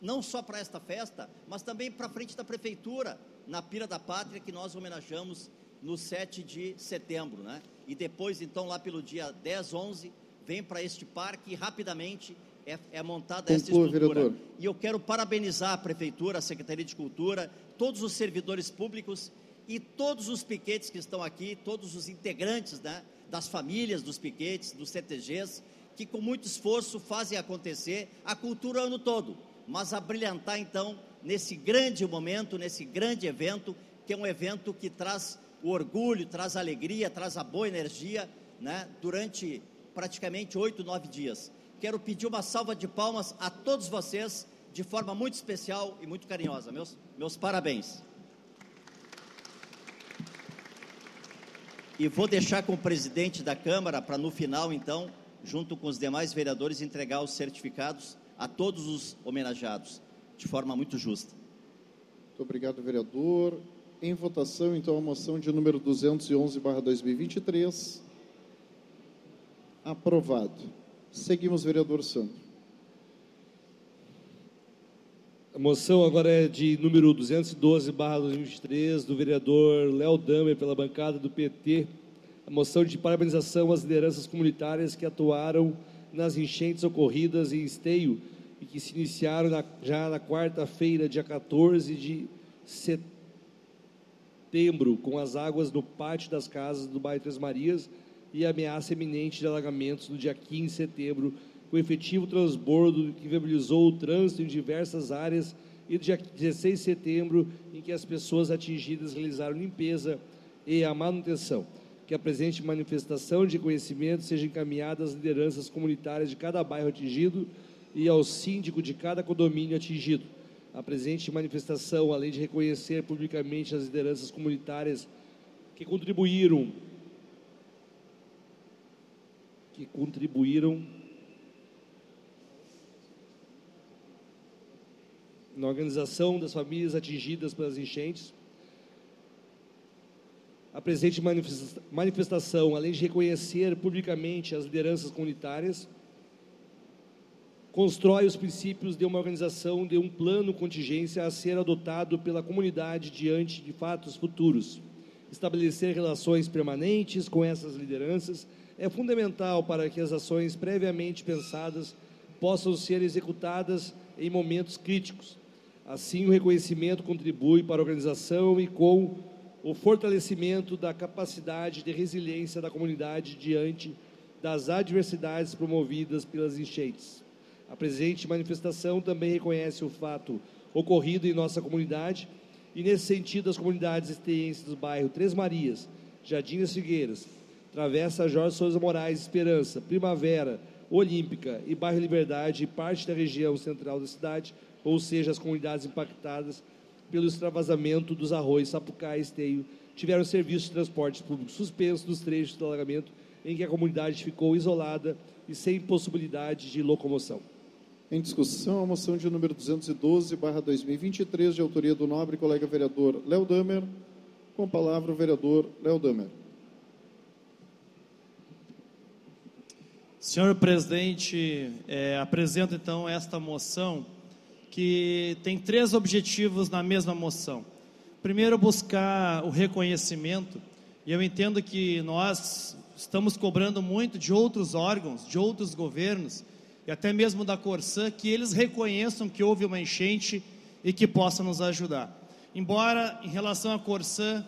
não só para esta festa, mas também para frente da prefeitura, na Pira da Pátria, que nós homenageamos no 7 de setembro. Né? E depois, então, lá pelo dia 10, 11, vem para este parque e rapidamente é, é montada essa estrutura. Vereador. E eu quero parabenizar a prefeitura, a Secretaria de Cultura, todos os servidores públicos e todos os piquetes que estão aqui, todos os integrantes né, das famílias dos piquetes, dos CTGs, que com muito esforço fazem acontecer a cultura o ano todo, mas a brilhantar então nesse grande momento, nesse grande evento, que é um evento que traz o orgulho, traz alegria, traz a boa energia, né, durante praticamente oito, nove dias. Quero pedir uma salva de palmas a todos vocês, de forma muito especial e muito carinhosa. Meus, meus parabéns. E vou deixar com o presidente da Câmara para no final, então, junto com os demais vereadores, entregar os certificados a todos os homenageados, de forma muito justa. Muito obrigado, vereador. Em votação, então, a moção de número 211/2023. Aprovado. Seguimos, vereador Santo. A moção agora é de número 212/2023 do vereador Léo Damer pela bancada do PT. A moção de parabenização às lideranças comunitárias que atuaram nas enchentes ocorridas em Esteio e que se iniciaram na, já na quarta-feira, dia 14 de setembro, com as águas no pátio das casas do bairro Três Marias e ameaça iminente de alagamentos no dia 15 de setembro, com efetivo transbordo que viabilizou o trânsito em diversas áreas e no dia 16 de setembro, em que as pessoas atingidas realizaram limpeza e a manutenção. Que a presente manifestação de conhecimento seja encaminhada às lideranças comunitárias de cada bairro atingido e ao síndico de cada condomínio atingido. A presente manifestação, além de reconhecer publicamente as lideranças comunitárias que contribuíram que contribuíram na organização das famílias atingidas pelas enchentes. A presente manifestação, além de reconhecer publicamente as lideranças comunitárias, constrói os princípios de uma organização de um plano contingência a ser adotado pela comunidade diante de fatos futuros. Estabelecer relações permanentes com essas lideranças é fundamental para que as ações previamente pensadas possam ser executadas em momentos críticos. Assim, o reconhecimento contribui para a organização e com o fortalecimento da capacidade de resiliência da comunidade diante das adversidades promovidas pelas enchentes. A presente manifestação também reconhece o fato ocorrido em nossa comunidade e, nesse sentido, as comunidades esteenses do bairro Três Marias, Jardim das Figueiras, Travessa Jorge Souza Moraes, Esperança, Primavera, Olímpica e Bairro Liberdade e parte da região central da cidade, ou seja, as comunidades impactadas pelo extravasamento dos arroios Sapucaí e Esteio, tiveram serviços de transporte público suspensos nos trechos do alagamento em que a comunidade ficou isolada e sem possibilidade de locomoção. Em discussão, a moção de número 212, barra 2023, de autoria do nobre colega vereador Léo Damer. Com palavra, o vereador Léo Damer. Senhor presidente, é, apresento então esta moção que tem três objetivos na mesma moção. Primeiro, buscar o reconhecimento, e eu entendo que nós estamos cobrando muito de outros órgãos, de outros governos, e até mesmo da Corsã, que eles reconheçam que houve uma enchente e que possa nos ajudar. Embora em relação à Corsã,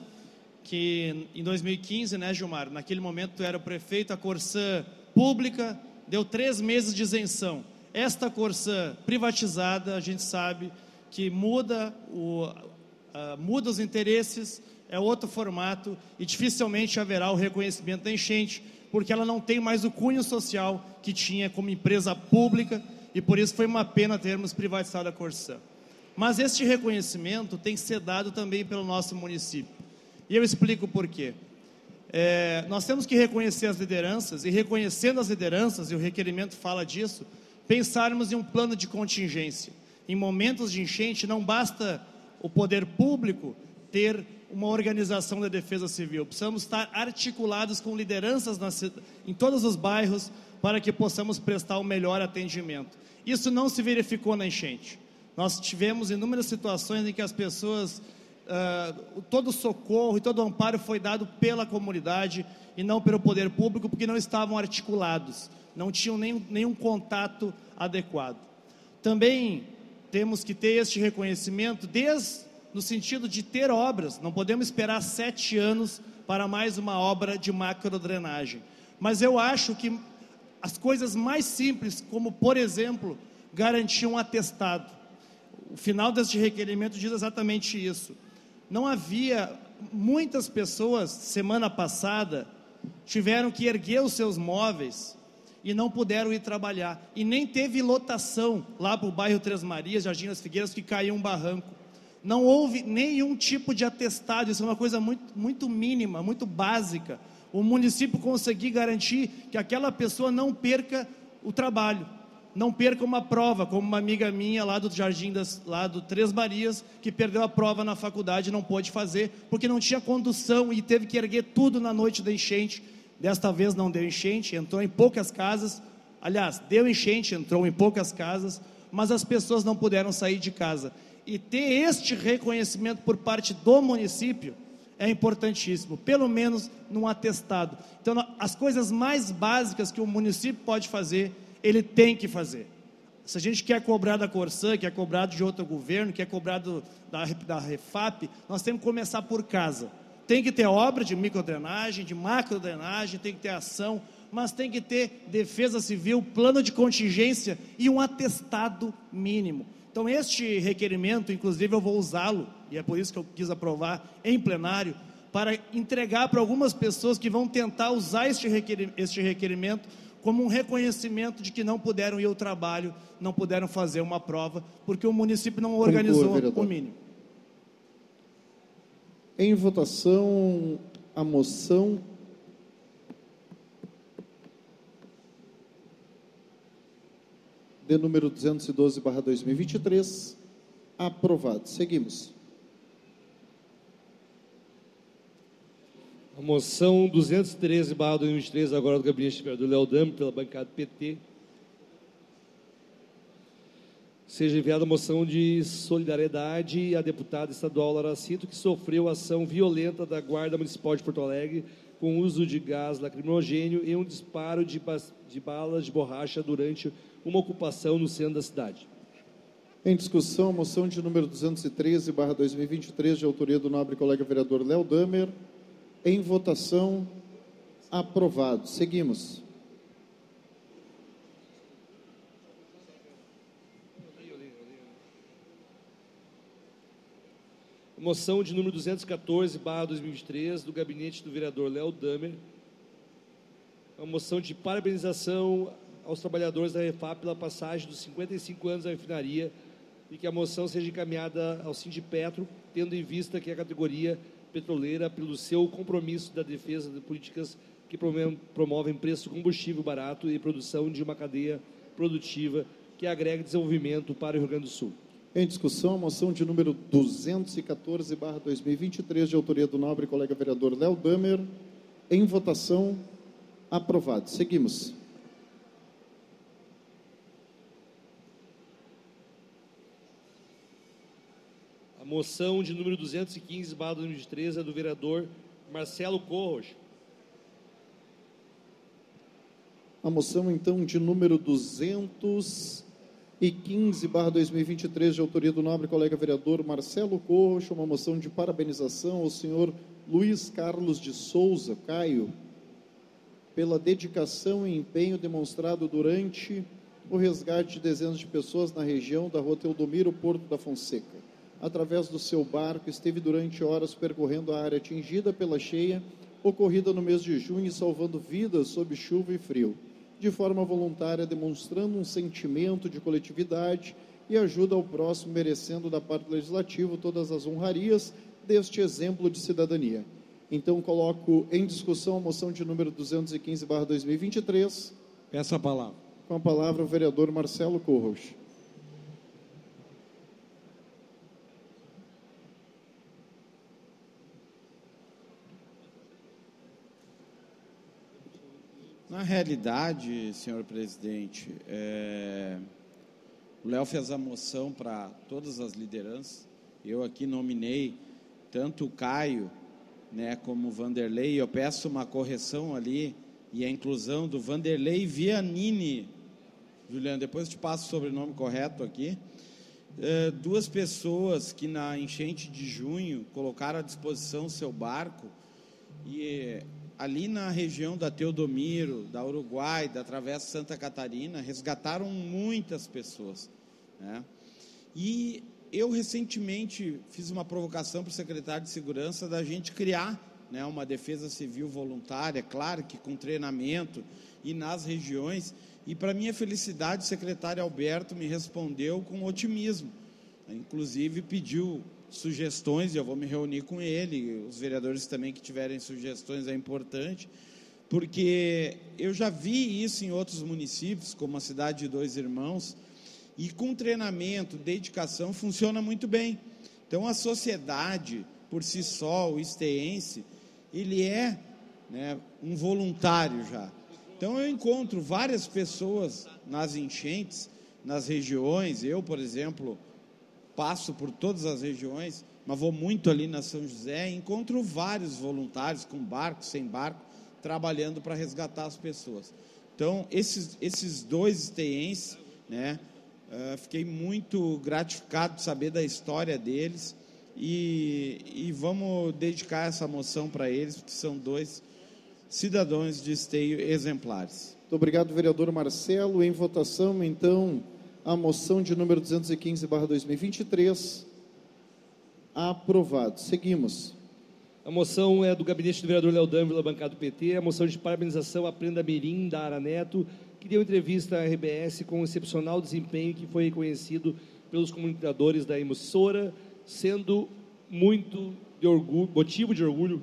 que em 2015, né, Gilmar, naquele momento era o prefeito, a Corsã pública deu três meses de isenção. Esta Corsã privatizada, a gente sabe que muda, o, uh, muda os interesses, é outro formato e dificilmente haverá o reconhecimento da enchente, porque ela não tem mais o cunho social que tinha como empresa pública e por isso foi uma pena termos privatizado a Corsã. Mas este reconhecimento tem que ser dado também pelo nosso município. E eu explico por quê. É, nós temos que reconhecer as lideranças e reconhecendo as lideranças, e o requerimento fala disso, pensarmos em um plano de contingência. Em momentos de enchente, não basta o poder público ter uma organização da defesa civil. Precisamos estar articulados com lideranças nas, em todos os bairros para que possamos prestar o melhor atendimento. Isso não se verificou na enchente. Nós tivemos inúmeras situações em que as pessoas, uh, todo socorro e todo amparo foi dado pela comunidade e não pelo poder público, porque não estavam articulados, não tinham nenhum, nenhum contato adequado. Também temos que ter este reconhecimento desde no sentido de ter obras. Não podemos esperar sete anos para mais uma obra de macrodrenagem. Mas eu acho que as coisas mais simples, como por exemplo, garantir um atestado. O final deste requerimento diz exatamente isso. Não havia muitas pessoas semana passada tiveram que erguer os seus móveis e não puderam ir trabalhar. E nem teve lotação lá para o bairro Três Marias, Jardim das Figueiras, que caiu um barranco não houve nenhum tipo de atestado, isso é uma coisa muito, muito mínima, muito básica. o município conseguir garantir que aquela pessoa não perca o trabalho, não perca uma prova, como uma amiga minha lá do Jardim das, lá do Três Marias, que perdeu a prova na faculdade e não pôde fazer, porque não tinha condução e teve que erguer tudo na noite da enchente. Desta vez não deu enchente, entrou em poucas casas. Aliás, deu enchente, entrou em poucas casas, mas as pessoas não puderam sair de casa. E ter este reconhecimento por parte do município é importantíssimo, pelo menos num atestado. Então, as coisas mais básicas que o município pode fazer ele tem que fazer. Se a gente quer cobrar da Corsã, quer cobrar de outro governo, quer cobrar do, da, da Refap, nós temos que começar por casa. Tem que ter obra de microdrenagem, de macrodrenagem, tem que ter ação, mas tem que ter defesa civil, plano de contingência e um atestado mínimo. Então, este requerimento, inclusive, eu vou usá-lo, e é por isso que eu quis aprovar em plenário, para entregar para algumas pessoas que vão tentar usar este requerimento como um reconhecimento de que não puderam ir ao trabalho, não puderam fazer uma prova, porque o município não organizou Conclua, o mínimo. Em votação, a moção de número 212/2023 aprovado. Seguimos. A moção 213, barra 2023, agora do gabinete do Léo Dami, pela bancada PT. Seja enviada a moção de solidariedade à deputada estadual Lara Cinto, que sofreu ação violenta da Guarda Municipal de Porto Alegre com uso de gás lacrimogênio e um disparo de, de balas de borracha durante uma ocupação no centro da cidade. Em discussão, moção de número 213, barra 2023, de autoria do nobre colega vereador Léo Damer. Em votação, aprovado. Seguimos. Moção de número 214, barra 2023, do gabinete do vereador Léo Damer. Uma moção de parabenização aos trabalhadores da Refap pela passagem dos 55 anos da refinaria e que a moção seja encaminhada ao Sindipetro, tendo em vista que a categoria petroleira pelo seu compromisso da defesa de políticas que promovem preço combustível barato e produção de uma cadeia produtiva que agrega desenvolvimento para o Rio Grande do Sul. Em discussão, a moção de número 214/2023 de autoria do nobre colega vereador Léo Damer. Em votação, aprovado. Seguimos. Moção de número 215, barra 2013, é do vereador Marcelo Corros. A moção, então, de número 215, barra 2023, de autoria do nobre colega vereador Marcelo Corros, uma moção de parabenização ao senhor Luiz Carlos de Souza, Caio, pela dedicação e empenho demonstrado durante o resgate de dezenas de pessoas na região da rua Teodomiro, Porto da Fonseca através do seu barco, esteve durante horas percorrendo a área atingida pela cheia, ocorrida no mês de junho, salvando vidas sob chuva e frio, de forma voluntária, demonstrando um sentimento de coletividade e ajuda ao próximo, merecendo da parte legislativa todas as honrarias deste exemplo de cidadania. Então, coloco em discussão a moção de número 215-2023. Peço a palavra. Com a palavra o vereador Marcelo Corros. Na realidade, senhor presidente, é, o Léo fez a moção para todas as lideranças. Eu aqui nominei tanto o Caio né, como o Vanderlei. Eu peço uma correção ali e a inclusão do Vanderlei Vianini. Juliano, depois eu te passo o sobrenome correto aqui. É, duas pessoas que na enchente de junho colocaram à disposição seu barco e ali na região da Teodomiro, da Uruguai, da Travessa Santa Catarina, resgataram muitas pessoas. Né? E eu recentemente fiz uma provocação para o secretário de Segurança da gente criar né, uma defesa civil voluntária, claro que com treinamento e nas regiões. E para minha felicidade, o secretário Alberto me respondeu com otimismo. Inclusive pediu sugestões, e eu vou me reunir com ele, os vereadores também que tiverem sugestões é importante, porque eu já vi isso em outros municípios, como a cidade de Dois Irmãos, e com treinamento, dedicação, funciona muito bem. Então, a sociedade, por si só, o esteense, ele é né, um voluntário já. Então, eu encontro várias pessoas nas enchentes, nas regiões. Eu, por exemplo, passo por todas as regiões, mas vou muito ali na São José e encontro vários voluntários, com barco, sem barco, trabalhando para resgatar as pessoas. Então, esses, esses dois esteenses, né, uh, fiquei muito gratificado de saber da história deles e, e vamos dedicar essa moção para eles, porque são dois cidadãos de esteio exemplares. Muito obrigado, vereador Marcelo. Em votação, então, a moção de número 215/2023 aprovado. Seguimos. A moção é do gabinete do vereador Léo Dâmila, bancada do PT, a moção de parabenização à Prenda Mirim da Ara Neto, que deu entrevista à RBS com um excepcional desempenho que foi reconhecido pelos comunicadores da emissora, sendo muito de orgulho, motivo de orgulho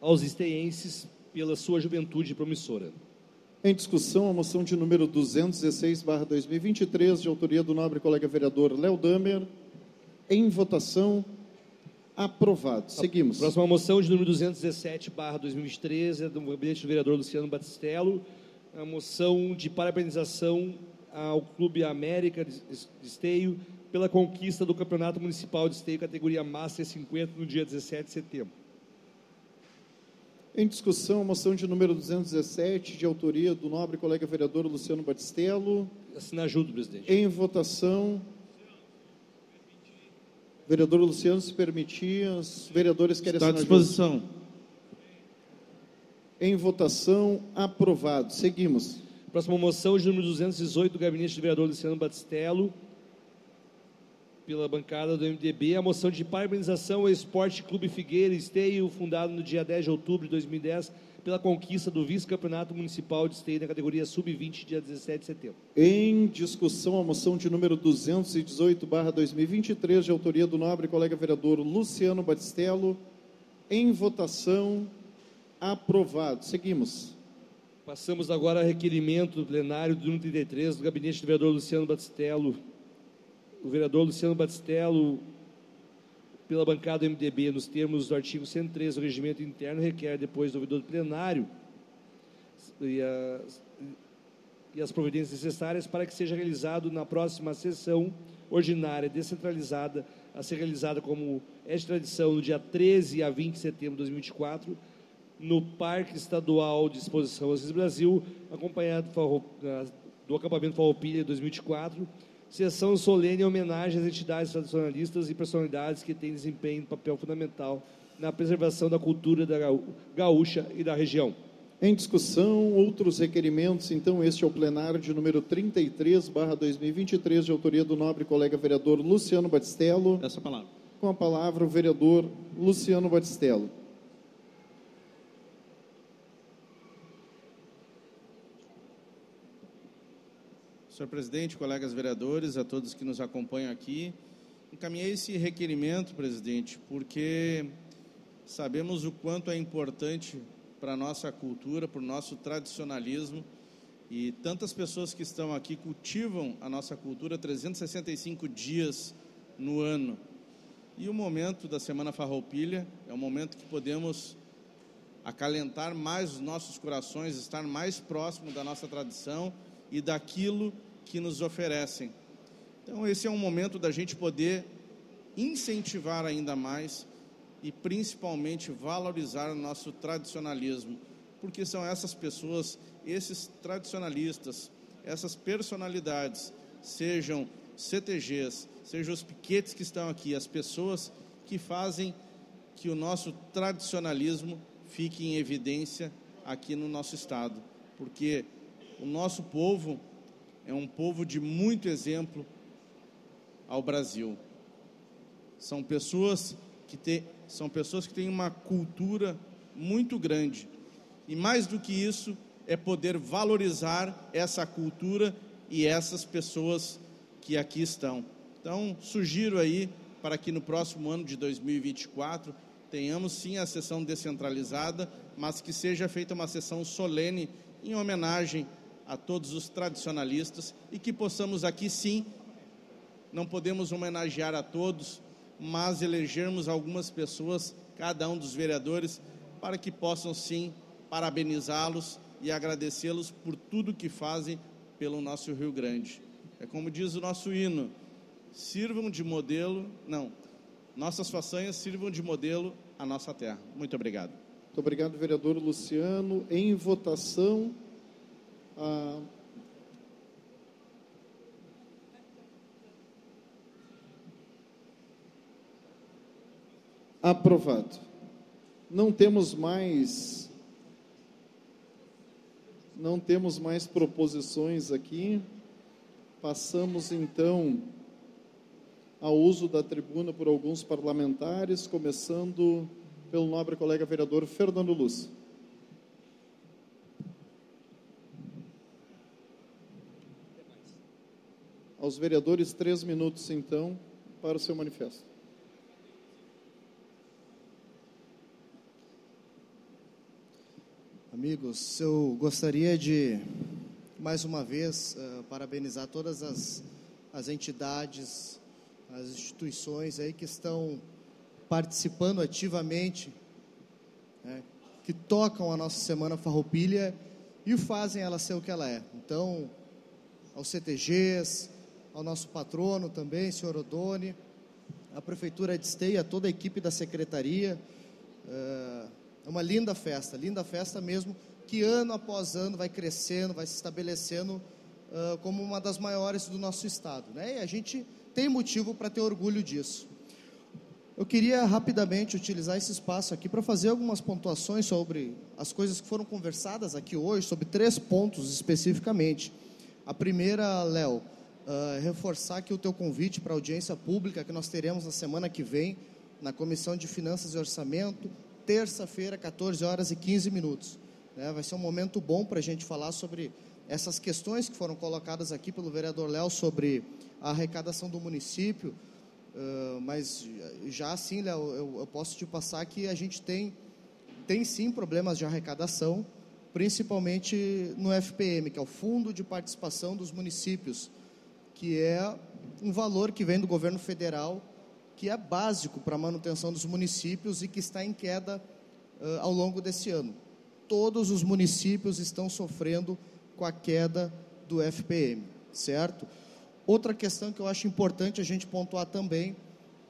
aos esteenses pela sua juventude promissora. Em discussão, a moção de número 216/2023, de autoria do nobre colega vereador Léo Damer. Em votação, aprovado. Seguimos. A próxima moção de número 217/2023 é do gabinete do vereador Luciano Batistello. A moção de parabenização ao Clube América de Esteio pela conquista do Campeonato Municipal de Esteio categoria Master 50 no dia 17 de setembro. Em discussão, a moção de número 217, de autoria do nobre colega vereador Luciano Batistello. Assinar junto, presidente. Em votação. Vereador Luciano, se permitir, os vereadores querem Está à disposição. Junto. Em votação, aprovado. Seguimos. Próxima moção de número 218 do gabinete do vereador Luciano Batistello pela bancada do MDB a moção de parabenização ao Esporte Clube Figueira Esteio, fundado no dia 10 de outubro de 2010, pela conquista do vice-campeonato municipal de esteio na categoria sub-20, dia 17 de setembro. Em discussão, a moção de número 218/2023, de autoria do nobre colega vereador Luciano Batistello. Em votação, aprovado. Seguimos. Passamos agora a requerimento do plenário do 33 do gabinete do vereador Luciano Batistello o vereador Luciano Batistello, pela bancada do MDB, nos termos do artigo 103 do regimento interno, requer depois do ouvidor do plenário e as, e as providências necessárias para que seja realizado na próxima sessão ordinária descentralizada, a ser realizada como é de tradição no dia 13 a 20 de setembro de 2024, no Parque Estadual de Exposição Assis Brasil, acompanhado do acampamento Farroupilha 2024, sessão solene em homenagem às entidades tradicionalistas e personalidades que têm desempenho um papel fundamental na preservação da cultura da gaúcha e da região. Em discussão, outros requerimentos, então, este é o plenário de número 33, barra 2023, de autoria do nobre colega vereador Luciano Batistello. Essa palavra. Com a palavra, o vereador Luciano Batistello. Senhor presidente, colegas vereadores, a todos que nos acompanham aqui, encaminhei esse requerimento, presidente, porque sabemos o quanto é importante para a nossa cultura, para o nosso tradicionalismo, e tantas pessoas que estão aqui cultivam a nossa cultura 365 dias no ano. E o momento da Semana Farroupilha é o momento que podemos acalentar mais os nossos corações, estar mais próximo da nossa tradição e daquilo que nos oferecem. Então, esse é um momento da gente poder incentivar ainda mais e principalmente valorizar o nosso tradicionalismo, porque são essas pessoas, esses tradicionalistas, essas personalidades, sejam CTGs, sejam os piquetes que estão aqui, as pessoas que fazem que o nosso tradicionalismo fique em evidência aqui no nosso estado, porque o nosso povo é um povo de muito exemplo ao Brasil. São pessoas que têm, são pessoas que têm uma cultura muito grande. E mais do que isso, é poder valorizar essa cultura e essas pessoas que aqui estão. Então, sugiro aí para que no próximo ano de 2024 tenhamos sim a sessão descentralizada, mas que seja feita uma sessão solene em homenagem a todos os tradicionalistas e que possamos aqui sim, não podemos homenagear a todos, mas elegermos algumas pessoas, cada um dos vereadores, para que possam sim parabenizá-los e agradecê-los por tudo que fazem pelo nosso Rio Grande. É como diz o nosso hino: sirvam de modelo, não, nossas façanhas sirvam de modelo à nossa terra. Muito obrigado. Muito obrigado, vereador Luciano. Em votação, a Aprovado. Não temos mais não temos mais proposições aqui. Passamos então ao uso da tribuna por alguns parlamentares, começando pelo nobre colega vereador Fernando Luz. Aos vereadores, três minutos, então, para o seu manifesto. Amigos, eu gostaria de, mais uma vez, uh, parabenizar todas as, as entidades, as instituições aí que estão participando ativamente, né, que tocam a nossa Semana Farroupilha e fazem ela ser o que ela é. Então, aos CTGs, ao nosso patrono também, senhor Odone, à Prefeitura de Esteia, a toda a equipe da Secretaria, uh, é uma linda festa, linda festa mesmo, que ano após ano vai crescendo, vai se estabelecendo uh, como uma das maiores do nosso estado. Né? E a gente tem motivo para ter orgulho disso. Eu queria rapidamente utilizar esse espaço aqui para fazer algumas pontuações sobre as coisas que foram conversadas aqui hoje, sobre três pontos especificamente. A primeira, Léo, uh, reforçar aqui o teu convite para a audiência pública que nós teremos na semana que vem, na Comissão de Finanças e Orçamento, terça-feira, 14 horas e 15 minutos. Né? Vai ser um momento bom para a gente falar sobre essas questões que foram colocadas aqui pelo vereador Léo sobre a arrecadação do município. Uh, mas já assim, Léo, eu, eu, posso te passar que a gente tem, tem sim problemas de arrecadação, principalmente no FPM, que é o Fundo de Participação dos Municípios, que é um valor que vem do governo federal que é básico para a manutenção dos municípios e que está em queda uh, ao longo desse ano. Todos os municípios estão sofrendo com a queda do FPM, certo? Outra questão que eu acho importante a gente pontuar também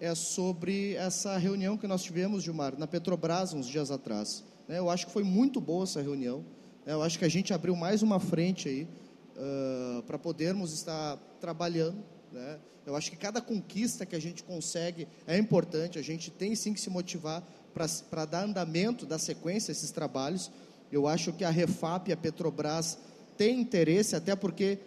é sobre essa reunião que nós tivemos, Gilmar, na Petrobras uns dias atrás. Né? Eu acho que foi muito boa essa reunião. Né? Eu acho que a gente abriu mais uma frente aí uh, para podermos estar trabalhando né? Eu acho que cada conquista que a gente consegue é importante, a gente tem sim que se motivar para dar andamento, dar sequência a esses trabalhos. Eu acho que a Refap e a Petrobras têm interesse, até porque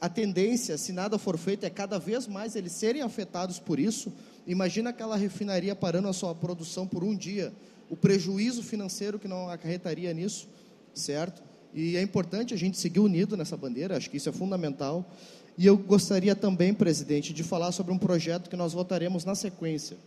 a tendência, se nada for feito, é cada vez mais eles serem afetados por isso. Imagina aquela refinaria parando a sua produção por um dia, o prejuízo financeiro que não acarretaria nisso, certo? E é importante a gente seguir unido nessa bandeira, acho que isso é fundamental. E eu gostaria também, presidente, de falar sobre um projeto que nós votaremos na sequência.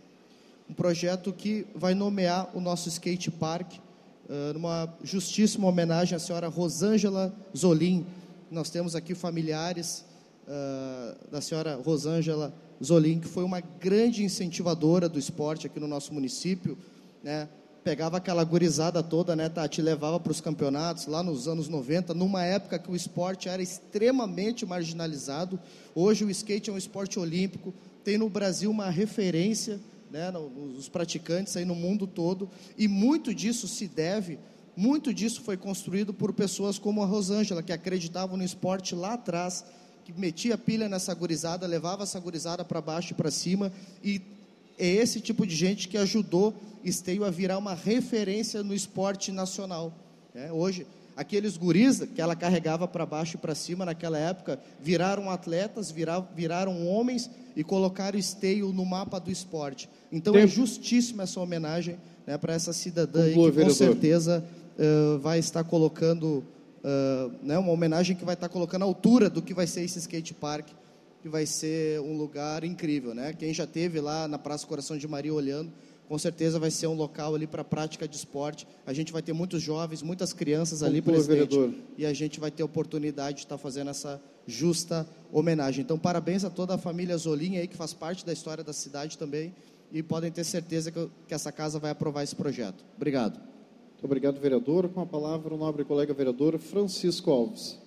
Um projeto que vai nomear o nosso skate park, uh, numa justíssima homenagem à senhora Rosângela Zolim. Nós temos aqui familiares uh, da senhora Rosângela Zolim, que foi uma grande incentivadora do esporte aqui no nosso município, né? Pegava aquela gurizada toda, né, Tati, levava para os campeonatos lá nos anos 90, numa época que o esporte era extremamente marginalizado. Hoje o skate é um esporte olímpico, tem no Brasil uma referência, né, nos praticantes aí no mundo todo, e muito disso se deve, muito disso foi construído por pessoas como a Rosângela, que acreditavam no esporte lá atrás, que metia pilha nessa gurizada, levava essa gurizada para baixo e para cima, e é esse tipo de gente que ajudou Esteio a virar uma referência no esporte nacional. É, hoje, aqueles guris que ela carregava para baixo e para cima naquela época, viraram atletas, viraram, viraram homens e colocaram Esteio no mapa do esporte. Então é Tempo. é justíssima essa homenagem né, para essa cidadã aí, que vereador. com certeza uh, vai estar colocando uh, né, uma homenagem que vai estar colocando a altura do que vai ser esse skate park que vai ser um lugar incrível, né? Quem já teve lá na Praça Coração de Maria olhando, com certeza vai ser um local ali para prática de esporte. A gente vai ter muitos jovens, muitas crianças ali, Conclua, presidente, vereador. e a gente vai ter oportunidade de estar fazendo essa justa homenagem. Então, parabéns a toda a família Zolim aí que faz parte da história da cidade também e podem ter certeza que, que essa casa vai aprovar esse projeto. Obrigado. Muito obrigado, vereador. Com a palavra, o nobre colega vereador Francisco Alves.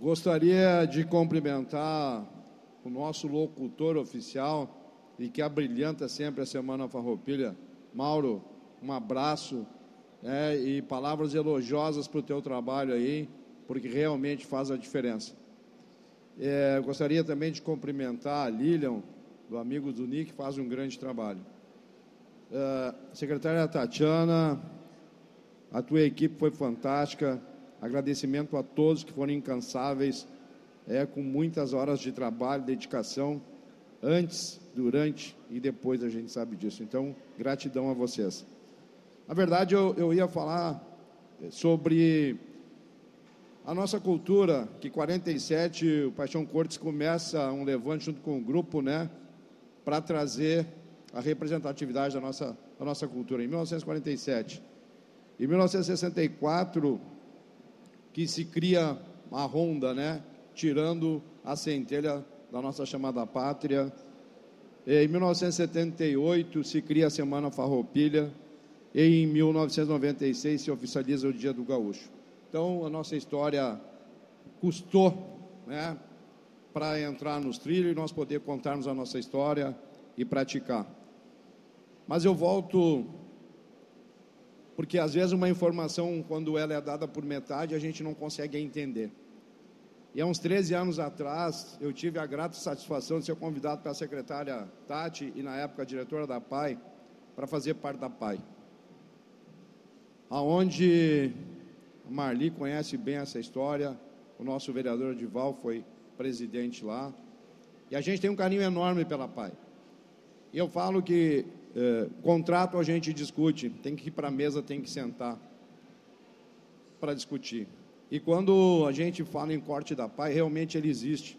Gostaria de cumprimentar o nosso locutor oficial e que abrilhanta sempre a Semana Farroupilha. Mauro, um abraço né, e palavras elogiosas para o teu trabalho aí, porque realmente faz a diferença. É, gostaria também de cumprimentar a Lilian, do amigo do Nick, que faz um grande trabalho. É, secretária Tatiana, a tua equipe foi fantástica. Agradecimento a todos que foram incansáveis, é, com muitas horas de trabalho, dedicação, antes, durante e depois a gente sabe disso. Então, gratidão a vocês. Na verdade, eu, eu ia falar sobre a nossa cultura, que 47, o Paixão Cortes começa um levante junto com o grupo, né, para trazer a representatividade da nossa, da nossa cultura. Em 1947. Em 1964, que se cria a ronda, né, tirando a centelha da nossa chamada pátria. Em 1978 se cria a Semana Farroupilha e em 1996 se oficializa o Dia do Gaúcho. Então a nossa história custou, né, para entrar nos trilhos e nós poder contarmos a nossa história e praticar. Mas eu volto porque às vezes uma informação, quando ela é dada por metade, a gente não consegue entender. E há uns 13 anos atrás, eu tive a grata satisfação de ser convidado pela secretária Tati e na época diretora da PAI para fazer parte da PAI. Aonde a Marli conhece bem essa história, o nosso vereador Edival foi presidente lá. E a gente tem um carinho enorme pela PAI. E eu falo que eh, contrato a gente discute, tem que ir para a mesa, tem que sentar para discutir. E quando a gente fala em corte da PAI, realmente ele existe.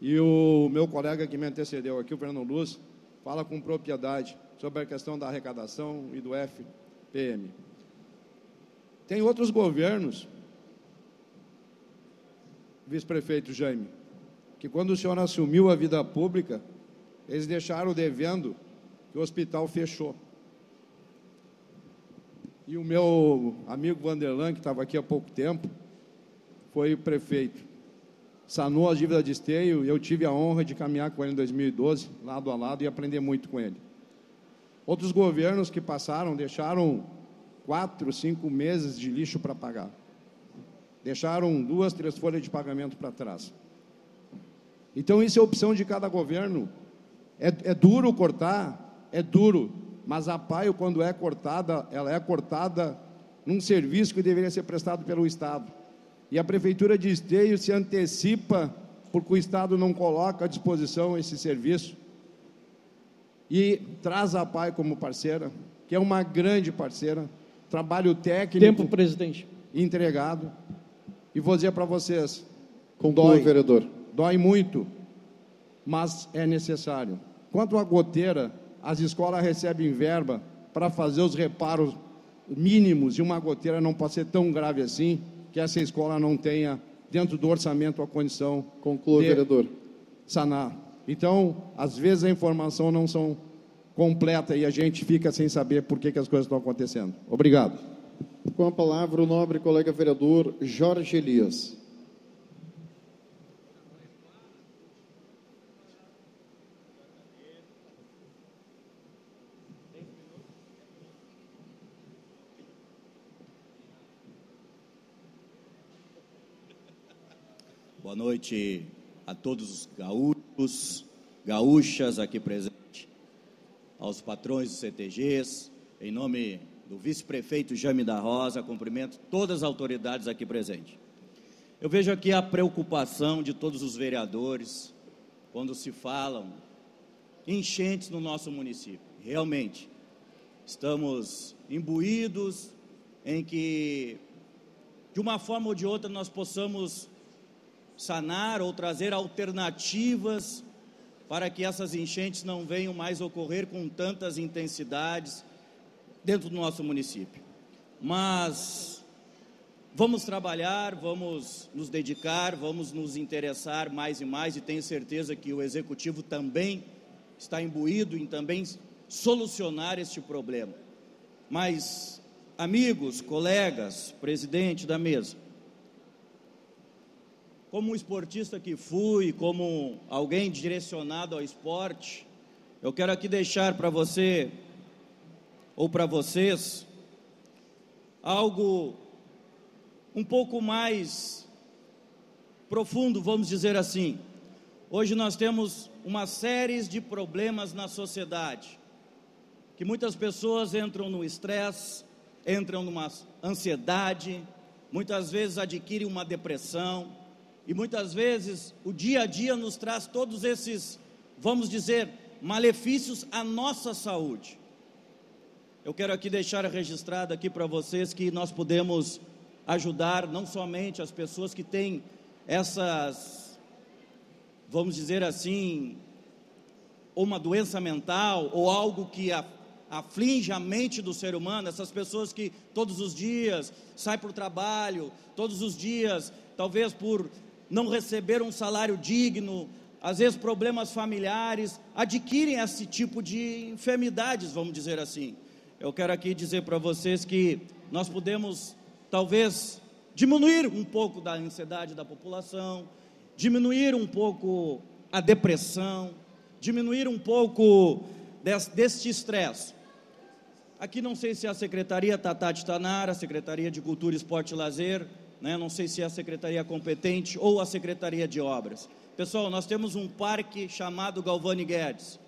E o meu colega que me antecedeu aqui, o Fernando Luz, fala com propriedade sobre a questão da arrecadação e do FPM. Tem outros governos, vice-prefeito Jaime, que quando o senhor assumiu a vida pública, eles deixaram devendo que o hospital fechou. E o meu amigo Vanderlan, que estava aqui há pouco tempo, foi prefeito. Sanou a dívida de esteio e eu tive a honra de caminhar com ele em 2012, lado a lado, e aprender muito com ele. Outros governos que passaram deixaram quatro, cinco meses de lixo para pagar. Deixaram duas, três folhas de pagamento para trás. Então, isso é opção de cada governo. É, é duro cortar, é duro, mas a PAI, quando é cortada, ela é cortada num serviço que deveria ser prestado pelo Estado. E a Prefeitura de Esteio se antecipa porque o Estado não coloca à disposição esse serviço e traz a PAI como parceira, que é uma grande parceira, trabalho técnico. Tempo, presidente. Entregado. E vou dizer para vocês: Conclua, dói, vereador. Dói muito, mas é necessário. Quanto à goteira, as escolas recebem verba para fazer os reparos mínimos e uma goteira não pode ser tão grave assim que essa escola não tenha dentro do orçamento a condição Conclua, de vereador. sanar. Então, às vezes a informação não são completa e a gente fica sem saber por que, que as coisas estão acontecendo. Obrigado. Com a palavra, o nobre colega vereador Jorge Elias. Boa noite a todos os gaúchos, gaúchas aqui presentes, aos patrões dos CTGs, em nome do vice-prefeito Jaime da Rosa, cumprimento todas as autoridades aqui presentes. Eu vejo aqui a preocupação de todos os vereadores quando se falam enchentes no nosso município. Realmente, estamos imbuídos em que, de uma forma ou de outra, nós possamos sanar ou trazer alternativas para que essas enchentes não venham mais ocorrer com tantas intensidades dentro do nosso município. Mas vamos trabalhar, vamos nos dedicar, vamos nos interessar mais e mais e tenho certeza que o executivo também está imbuído em também solucionar este problema. Mas amigos, colegas, presidente da mesa, como um esportista que fui, como alguém direcionado ao esporte, eu quero aqui deixar para você ou para vocês algo um pouco mais profundo, vamos dizer assim. Hoje nós temos uma série de problemas na sociedade, que muitas pessoas entram no estresse, entram numa ansiedade, muitas vezes adquirem uma depressão, e muitas vezes o dia a dia nos traz todos esses, vamos dizer, malefícios à nossa saúde. Eu quero aqui deixar registrado aqui para vocês que nós podemos ajudar não somente as pessoas que têm essas, vamos dizer assim, uma doença mental ou algo que aflige a mente do ser humano, essas pessoas que todos os dias saem para o trabalho, todos os dias, talvez por não receber um salário digno, às vezes problemas familiares, adquirem esse tipo de enfermidades, vamos dizer assim. Eu quero aqui dizer para vocês que nós podemos, talvez, diminuir um pouco da ansiedade da população, diminuir um pouco a depressão, diminuir um pouco deste estresse. Aqui não sei se a Secretaria Tatati Tanara, a Secretaria de Cultura, Esporte e Lazer, né? não sei se é a secretaria competente ou a secretaria de obras. Pessoal, nós temos um parque chamado Galvani Guedes,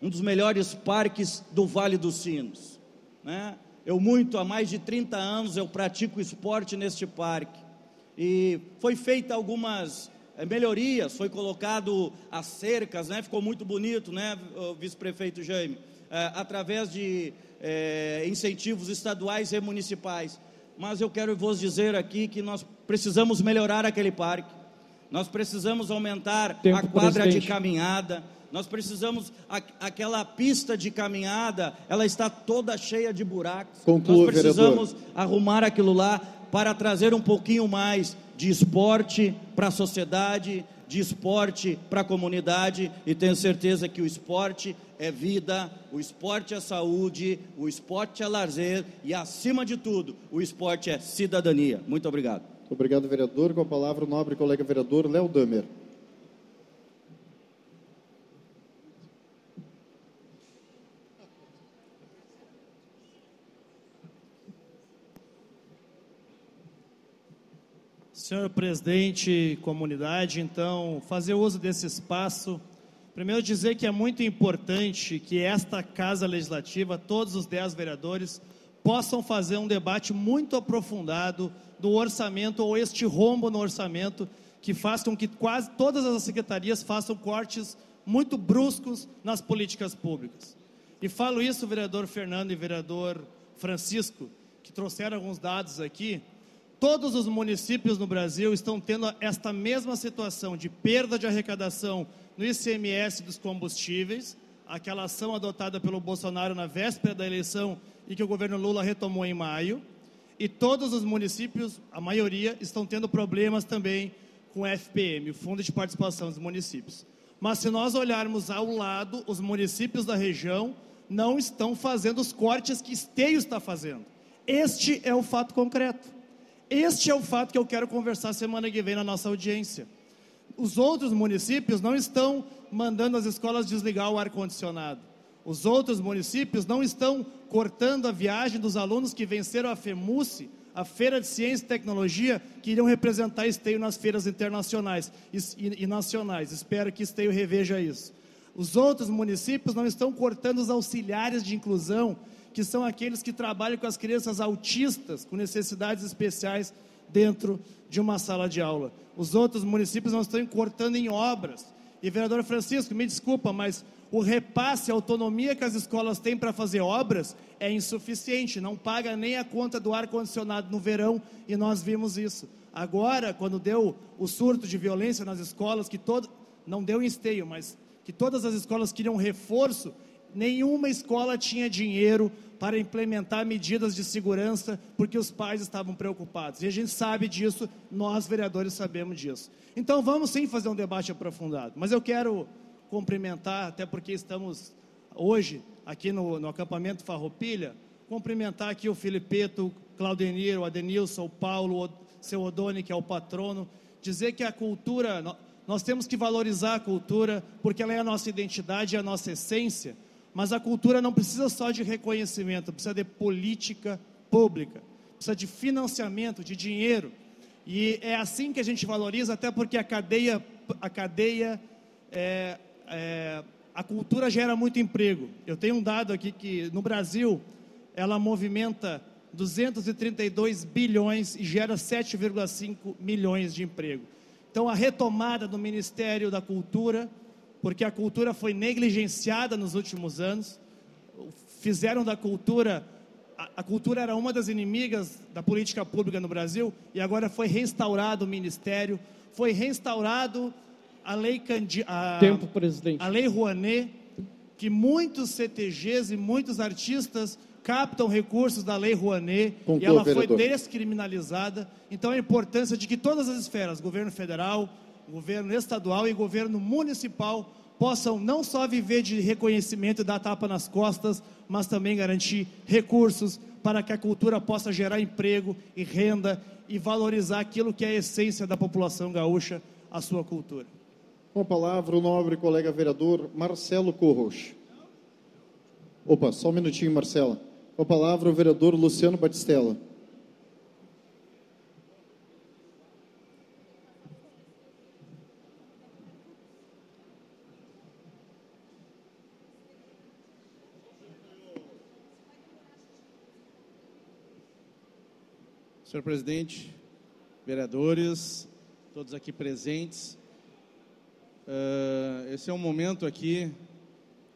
um dos melhores parques do Vale dos Sinos. Né? Eu muito, há mais de 30 anos, eu pratico esporte neste parque. E foi feita algumas é, melhorias, foi colocado as cercas, né? ficou muito bonito, né, vice-prefeito Jaime, é, através de é, incentivos estaduais e municipais mas eu quero vos dizer aqui que nós precisamos melhorar aquele parque, nós precisamos aumentar Tempo, a quadra presidente. de caminhada, nós precisamos a, aquela pista de caminhada, ela está toda cheia de buracos. Conclua, nós precisamos vereador. arrumar aquilo lá para trazer um pouquinho mais de esporte para a sociedade, de esporte para a comunidade e tenho certeza que o esporte é vida, o esporte é saúde, o esporte é lazer e, acima de tudo, o esporte é cidadania. Muito obrigado. Obrigado, vereador. Com a palavra, o nobre colega vereador Léo Damer. Senhor presidente, comunidade, então, fazer uso desse espaço. Primeiro, dizer que é muito importante que esta Casa Legislativa, todos os dez vereadores, possam fazer um debate muito aprofundado do orçamento ou este rombo no orçamento que faz com que quase todas as secretarias façam cortes muito bruscos nas políticas públicas. E falo isso, vereador Fernando e vereador Francisco, que trouxeram alguns dados aqui Todos os municípios no Brasil estão tendo esta mesma situação de perda de arrecadação no ICMS dos combustíveis, aquela ação adotada pelo Bolsonaro na véspera da eleição e que o governo Lula retomou em maio. E todos os municípios, a maioria, estão tendo problemas também com o FPM, o Fundo de Participação dos Municípios. Mas se nós olharmos ao lado, os municípios da região não estão fazendo os cortes que Esteio está fazendo. Este é o fato concreto. Este é o fato que eu quero conversar semana que vem na nossa audiência. Os outros municípios não estão mandando as escolas desligar o ar-condicionado. Os outros municípios não estão cortando a viagem dos alunos que venceram a FEMUSE, a Feira de Ciência e Tecnologia, que iriam representar Esteio nas feiras internacionais e, e, e nacionais. Espero que Esteio reveja isso. Os outros municípios não estão cortando os auxiliares de inclusão que são aqueles que trabalham com as crianças autistas, com necessidades especiais, dentro de uma sala de aula. Os outros municípios não estão cortando em obras. E, vereador Francisco, me desculpa, mas o repasse, a autonomia que as escolas têm para fazer obras é insuficiente, não paga nem a conta do ar-condicionado no verão, e nós vimos isso. Agora, quando deu o surto de violência nas escolas, que todo, não deu em esteio, mas que todas as escolas queriam reforço, nenhuma escola tinha dinheiro para implementar medidas de segurança, porque os pais estavam preocupados. E a gente sabe disso, nós vereadores sabemos disso. Então vamos sim fazer um debate aprofundado. Mas eu quero cumprimentar, até porque estamos hoje aqui no, no acampamento Farroupilha, cumprimentar aqui o Filipeto, o Claudenir, o Adenilson, o Paulo, o seu Odone, que é o patrono, dizer que a cultura, nós temos que valorizar a cultura, porque ela é a nossa identidade, é a nossa essência, mas a cultura não precisa só de reconhecimento, precisa de política pública, precisa de financiamento, de dinheiro, e é assim que a gente valoriza, até porque a cadeia, a cadeia é, é, a cultura gera muito emprego. Eu tenho um dado aqui que no Brasil ela movimenta 232 bilhões e gera 7,5 milhões de emprego. Então a retomada do Ministério da Cultura, porque a cultura foi negligenciada nos últimos anos, fizeram da cultura a, cultura era uma das inimigas da política pública no Brasil e agora foi restaurado o ministério, foi restaurado a lei Candi, a, Tempo, presidente. A lei Rouanet, que muitos CTGs e muitos artistas captam recursos da lei Rouanet Conclua, e ela vereador. foi descriminalizada. Então a importância de que todas as esferas, governo federal, governo estadual e governo municipal possam não só viver de reconhecimento e dar tapa nas costas, mas também garantir recursos para que a cultura possa gerar emprego e renda e valorizar aquilo que é a essência da população gaúcha, a sua cultura. Com a palavra, o nobre colega vereador Marcelo Corros. Opa, só um minutinho, Marcela. Com a palavra, o vereador Luciano Batistella. Senhor presidente, vereadores, todos aqui presentes, uh, esse é um momento aqui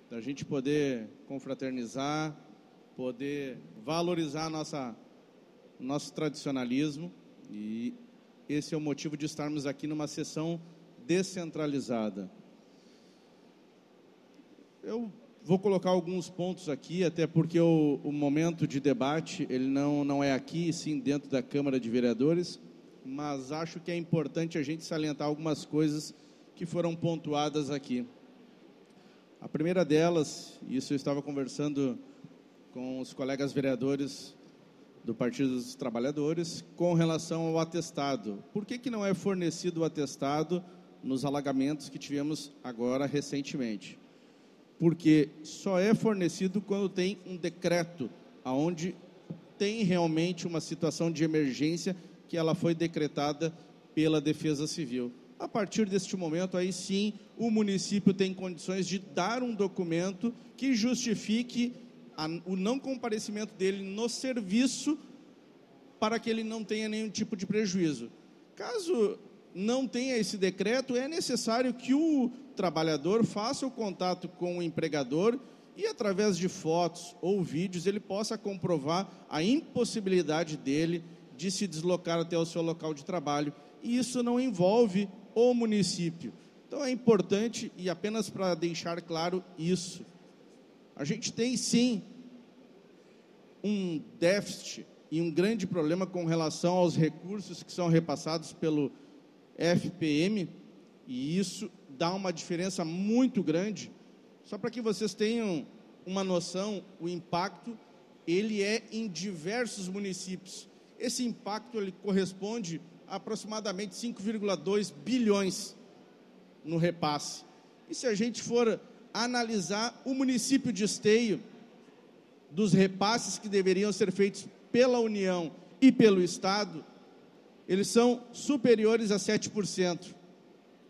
da gente poder confraternizar, poder valorizar nossa nosso tradicionalismo e esse é o motivo de estarmos aqui numa sessão descentralizada. Eu vou colocar alguns pontos aqui, até porque o, o, momento de debate ele não, não é aqui, sim dentro da Câmara de Vereadores, mas acho que é importante a gente salientar algumas coisas que foram pontuadas aqui. A primeira delas, isso eu estava conversando com os colegas vereadores do Partido dos Trabalhadores, com relação ao atestado. Por que, que não é fornecido o atestado nos alagamentos que tivemos agora recentemente? porque só é fornecido quando tem um decreto aonde tem realmente uma situação de emergência que ela foi decretada pela Defesa Civil. A partir deste momento, aí sim, o município tem condições de dar um documento que justifique a, o não comparecimento dele no serviço para que ele não tenha nenhum tipo de prejuízo. Caso não tenha esse decreto, é necessário que o trabalhador faça o contato com o empregador e, através de fotos ou vídeos, ele possa comprovar a impossibilidade dele de se deslocar até o seu local de trabalho. E isso não envolve o município. Então é importante, e apenas para deixar claro isso, a gente tem sim um déficit e um grande problema com relação aos recursos que são repassados pelo FPM, e isso dá uma diferença muito grande. Só para que vocês tenham uma noção, o impacto ele é em diversos municípios. Esse impacto ele corresponde a aproximadamente 5,2 bilhões no repasse. E se a gente for analisar o município de Esteio, dos repasses que deveriam ser feitos pela União e pelo Estado, eles são superiores a 7%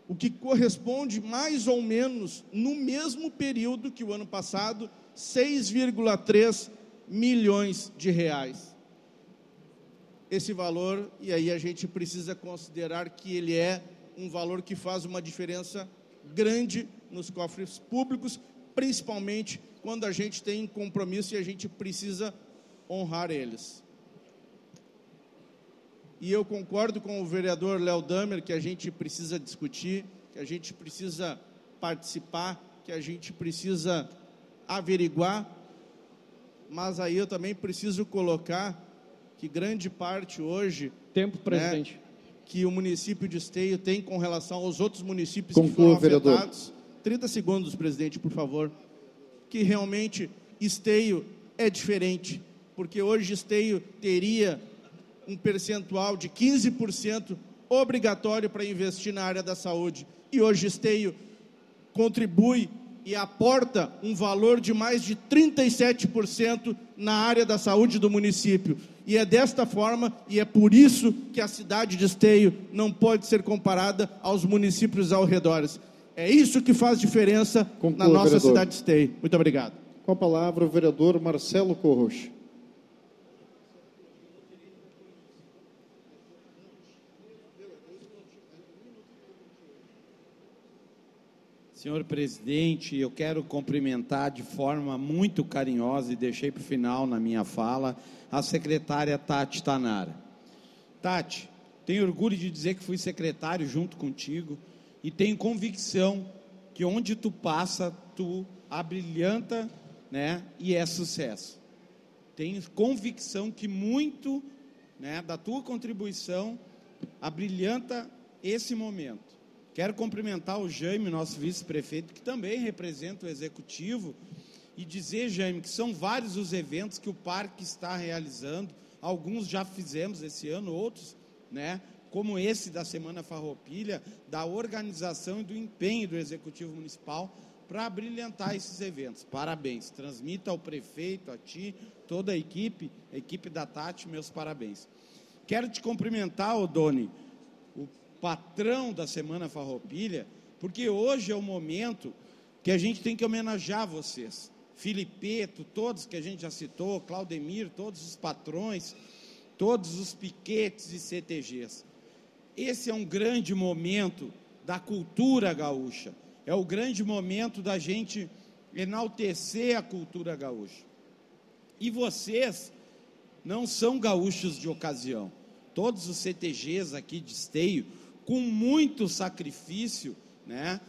o que corresponde mais ou menos no mesmo período que o ano passado, 6,3 milhões de reais. Esse valor, e aí a gente precisa considerar que ele é um valor que faz uma diferença grande nos cofres públicos, principalmente quando a gente tem compromisso e a gente precisa honrar eles. E eu concordo com o vereador Léo Damer que a gente precisa discutir, que a gente precisa participar, que a gente precisa averiguar, mas aí eu também preciso colocar que grande parte hoje. Tempo, presidente. Né, que o município de Esteio tem com relação aos outros municípios Conclua, que foram vereador. Afetados. 30 segundos, presidente, por favor. Que realmente Esteio é diferente, porque hoje Esteio teria um percentual de 15% obrigatório para investir na área da saúde. E hoje Esteio contribui e aporta um valor de mais de 37% na área da saúde do município. E é desta forma, e é por isso que a cidade de Esteio não pode ser comparada aos municípios ao redor. É isso que faz diferença Conclua, na nossa vereador. cidade de Esteio. Muito obrigado. Com a palavra o vereador Marcelo Corros. Senhor presidente, eu quero cumprimentar de forma muito carinhosa e deixei para o final na minha fala a secretária Tati Tanara. Tati, tenho orgulho de dizer que fui secretário junto contigo e tenho convicção que onde tu passa, tu abrilhanta, né, e é sucesso. Tenho convicção que muito, né, da tua contribuição abrilhanta esse momento. Quero cumprimentar o Jaime, nosso vice-prefeito, que também representa o executivo, e dizer, Jaime, que são vários os eventos que o parque está realizando. Alguns já fizemos esse ano, outros, né? Como esse da Semana Farroupilha, da organização e do empenho do executivo municipal para brilhantar esses eventos. Parabéns. Transmita ao prefeito, a ti, toda a equipe, a equipe da Tati, meus parabéns. Quero te cumprimentar, Odone, patrão da Semana Farroupilha, porque hoje é o momento que a gente tem que homenagear vocês. Filipeto, todos que a gente já citou, Claudemir, todos os patrões, todos os piquetes e CTGs. Esse é um grande momento da cultura gaúcha. É o grande momento da gente enaltecer a cultura gaúcha. E vocês não são gaúchos de ocasião. Todos os CTGs aqui de esteio com muito sacrifício, né?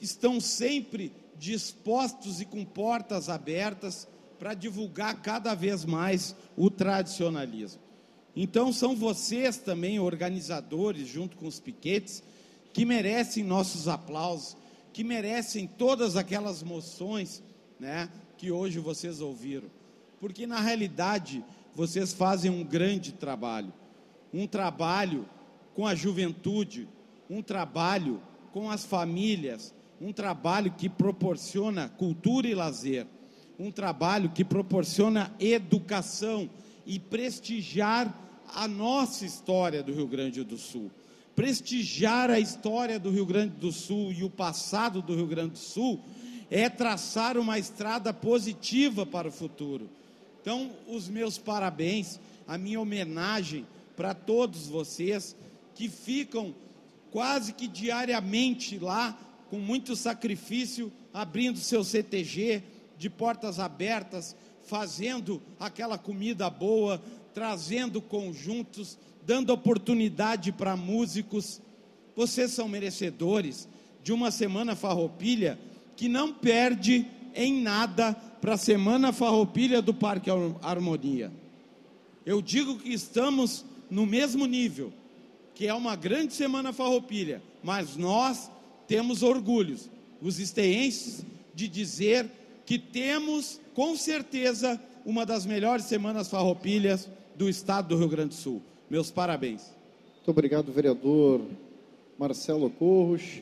Estão sempre dispostos e com portas abertas para divulgar cada vez mais o tradicionalismo. Então são vocês também organizadores junto com os piquetes que merecem nossos aplausos, que merecem todas aquelas moções, né, que hoje vocês ouviram. Porque na realidade vocês fazem um grande trabalho, um trabalho com a juventude, um trabalho com as famílias, um trabalho que proporciona cultura e lazer, um trabalho que proporciona educação e prestigiar a nossa história do Rio Grande do Sul. Prestigiar a história do Rio Grande do Sul e o passado do Rio Grande do Sul é traçar uma estrada positiva para o futuro. Então, os meus parabéns, a minha homenagem para todos vocês que ficam quase que diariamente lá, com muito sacrifício, abrindo seu CTG de portas abertas, fazendo aquela comida boa, trazendo conjuntos, dando oportunidade para músicos. Vocês são merecedores de uma semana farroupilha que não perde em nada para a semana farroupilha do Parque Harmonia. Eu digo que estamos no mesmo nível que é uma grande semana farroupilha, mas nós temos orgulhos, os esteenses, de dizer que temos, com certeza, uma das melhores semanas farroupilhas do estado do Rio Grande do Sul. Meus parabéns. Muito obrigado, vereador Marcelo Corros.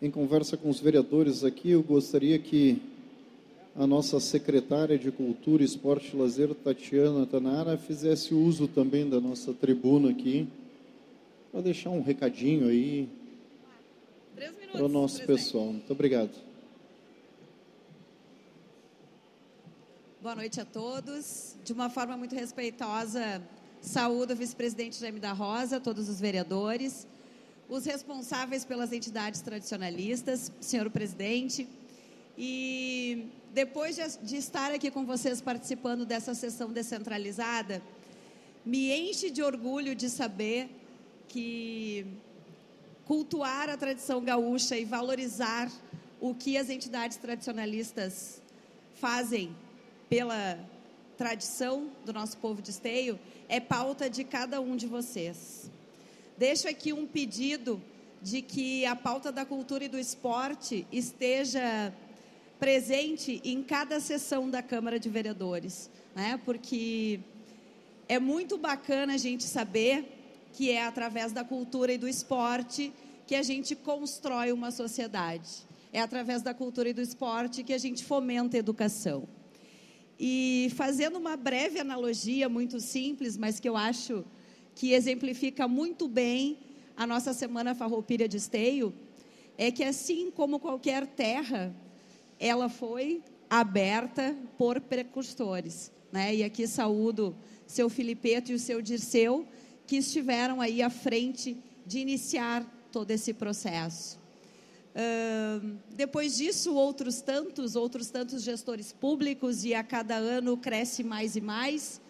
Em conversa com os vereadores aqui, eu gostaria que a nossa secretária de Cultura, Esporte e Lazer, Tatiana Tanara, fizesse uso também da nossa tribuna aqui para deixar um recadinho aí para o nosso presidente. pessoal. Muito obrigado. Boa noite a todos. De uma forma muito respeitosa, saúdo o vice-presidente Jaime da Rosa, todos os vereadores, os responsáveis pelas entidades tradicionalistas, senhor presidente, E depois de, estar aqui com vocês participando dessa sessão descentralizada, me enche de orgulho de saber que cultuar a tradição gaúcha e valorizar o que as entidades tradicionalistas fazem pela tradição do nosso povo de esteio é pauta de cada um de vocês. Deixo aqui um pedido de que a pauta da cultura e do esporte esteja presente em cada sessão da Câmara de Vereadores, né? Porque é muito bacana a gente saber que é através da cultura e do esporte que a gente constrói uma sociedade. É através da cultura e do esporte que a gente fomenta a educação. E fazendo uma breve analogia, muito simples, mas que eu acho que exemplifica muito bem a nossa Semana Farroupilha de Esteio, é que assim como qualquer terra, ela foi aberta por precursores. Né? E aqui saúdo seu Filipeto e o seu Dirceu, que estiveram aí à frente de iniciar todo esse processo. Depois disso, outros tantos, outros tantos gestores públicos, e a cada ano cresce mais e mais.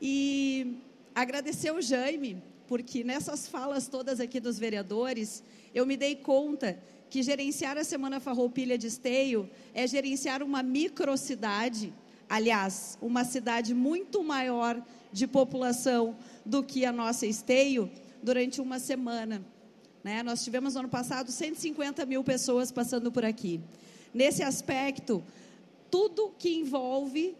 E agradecer o Jaime, porque nessas falas todas aqui dos vereadores, eu me dei conta que gerenciar a Semana Farroupilha de Esteio é gerenciar uma microcidade, aliás, uma cidade muito maior de população do que a nossa Esteio, durante uma semana. Né? Nós tivemos no ano passado 150 mil pessoas passando por aqui. Nesse aspecto, tudo que envolve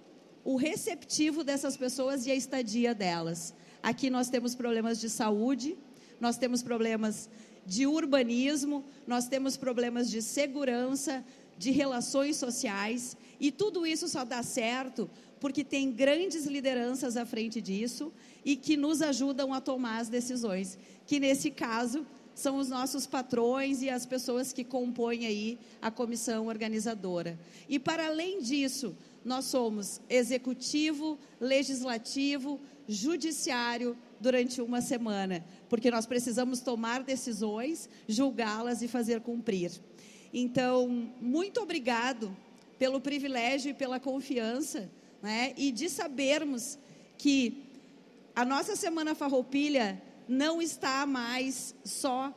o receptivo dessas pessoas e a estadia delas. Aqui nós temos problemas de saúde, nós temos problemas de urbanismo, nós temos problemas de segurança, de relações sociais, e tudo isso só dá certo porque tem grandes lideranças à frente disso e que nos ajudam a tomar as decisões, que nesse caso são os nossos patrões e as pessoas que compõem aí a comissão organizadora. E para além disso, nós somos executivo, legislativo, judiciário durante uma semana, porque nós precisamos tomar decisões, julgá-las e fazer cumprir. Então, muito obrigado pelo privilégio e pela confiança, né? E de sabermos que a nossa semana farroupilha não está mais só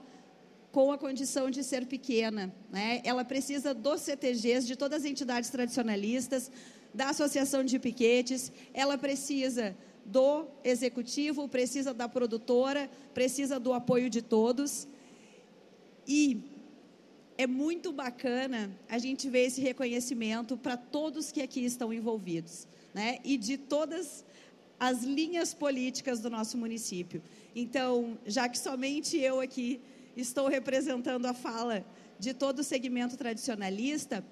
com a condição de ser pequena, né? Ela precisa dos CTGs, de todas as entidades tradicionalistas, da associação de piquetes, ela precisa do executivo, precisa da produtora, precisa do apoio de todos. E é muito bacana a gente ver esse reconhecimento para todos que aqui estão envolvidos, né? E de todas as linhas políticas do nosso município. Então, já que somente eu aqui estou representando a fala de todo o segmento tradicionalista,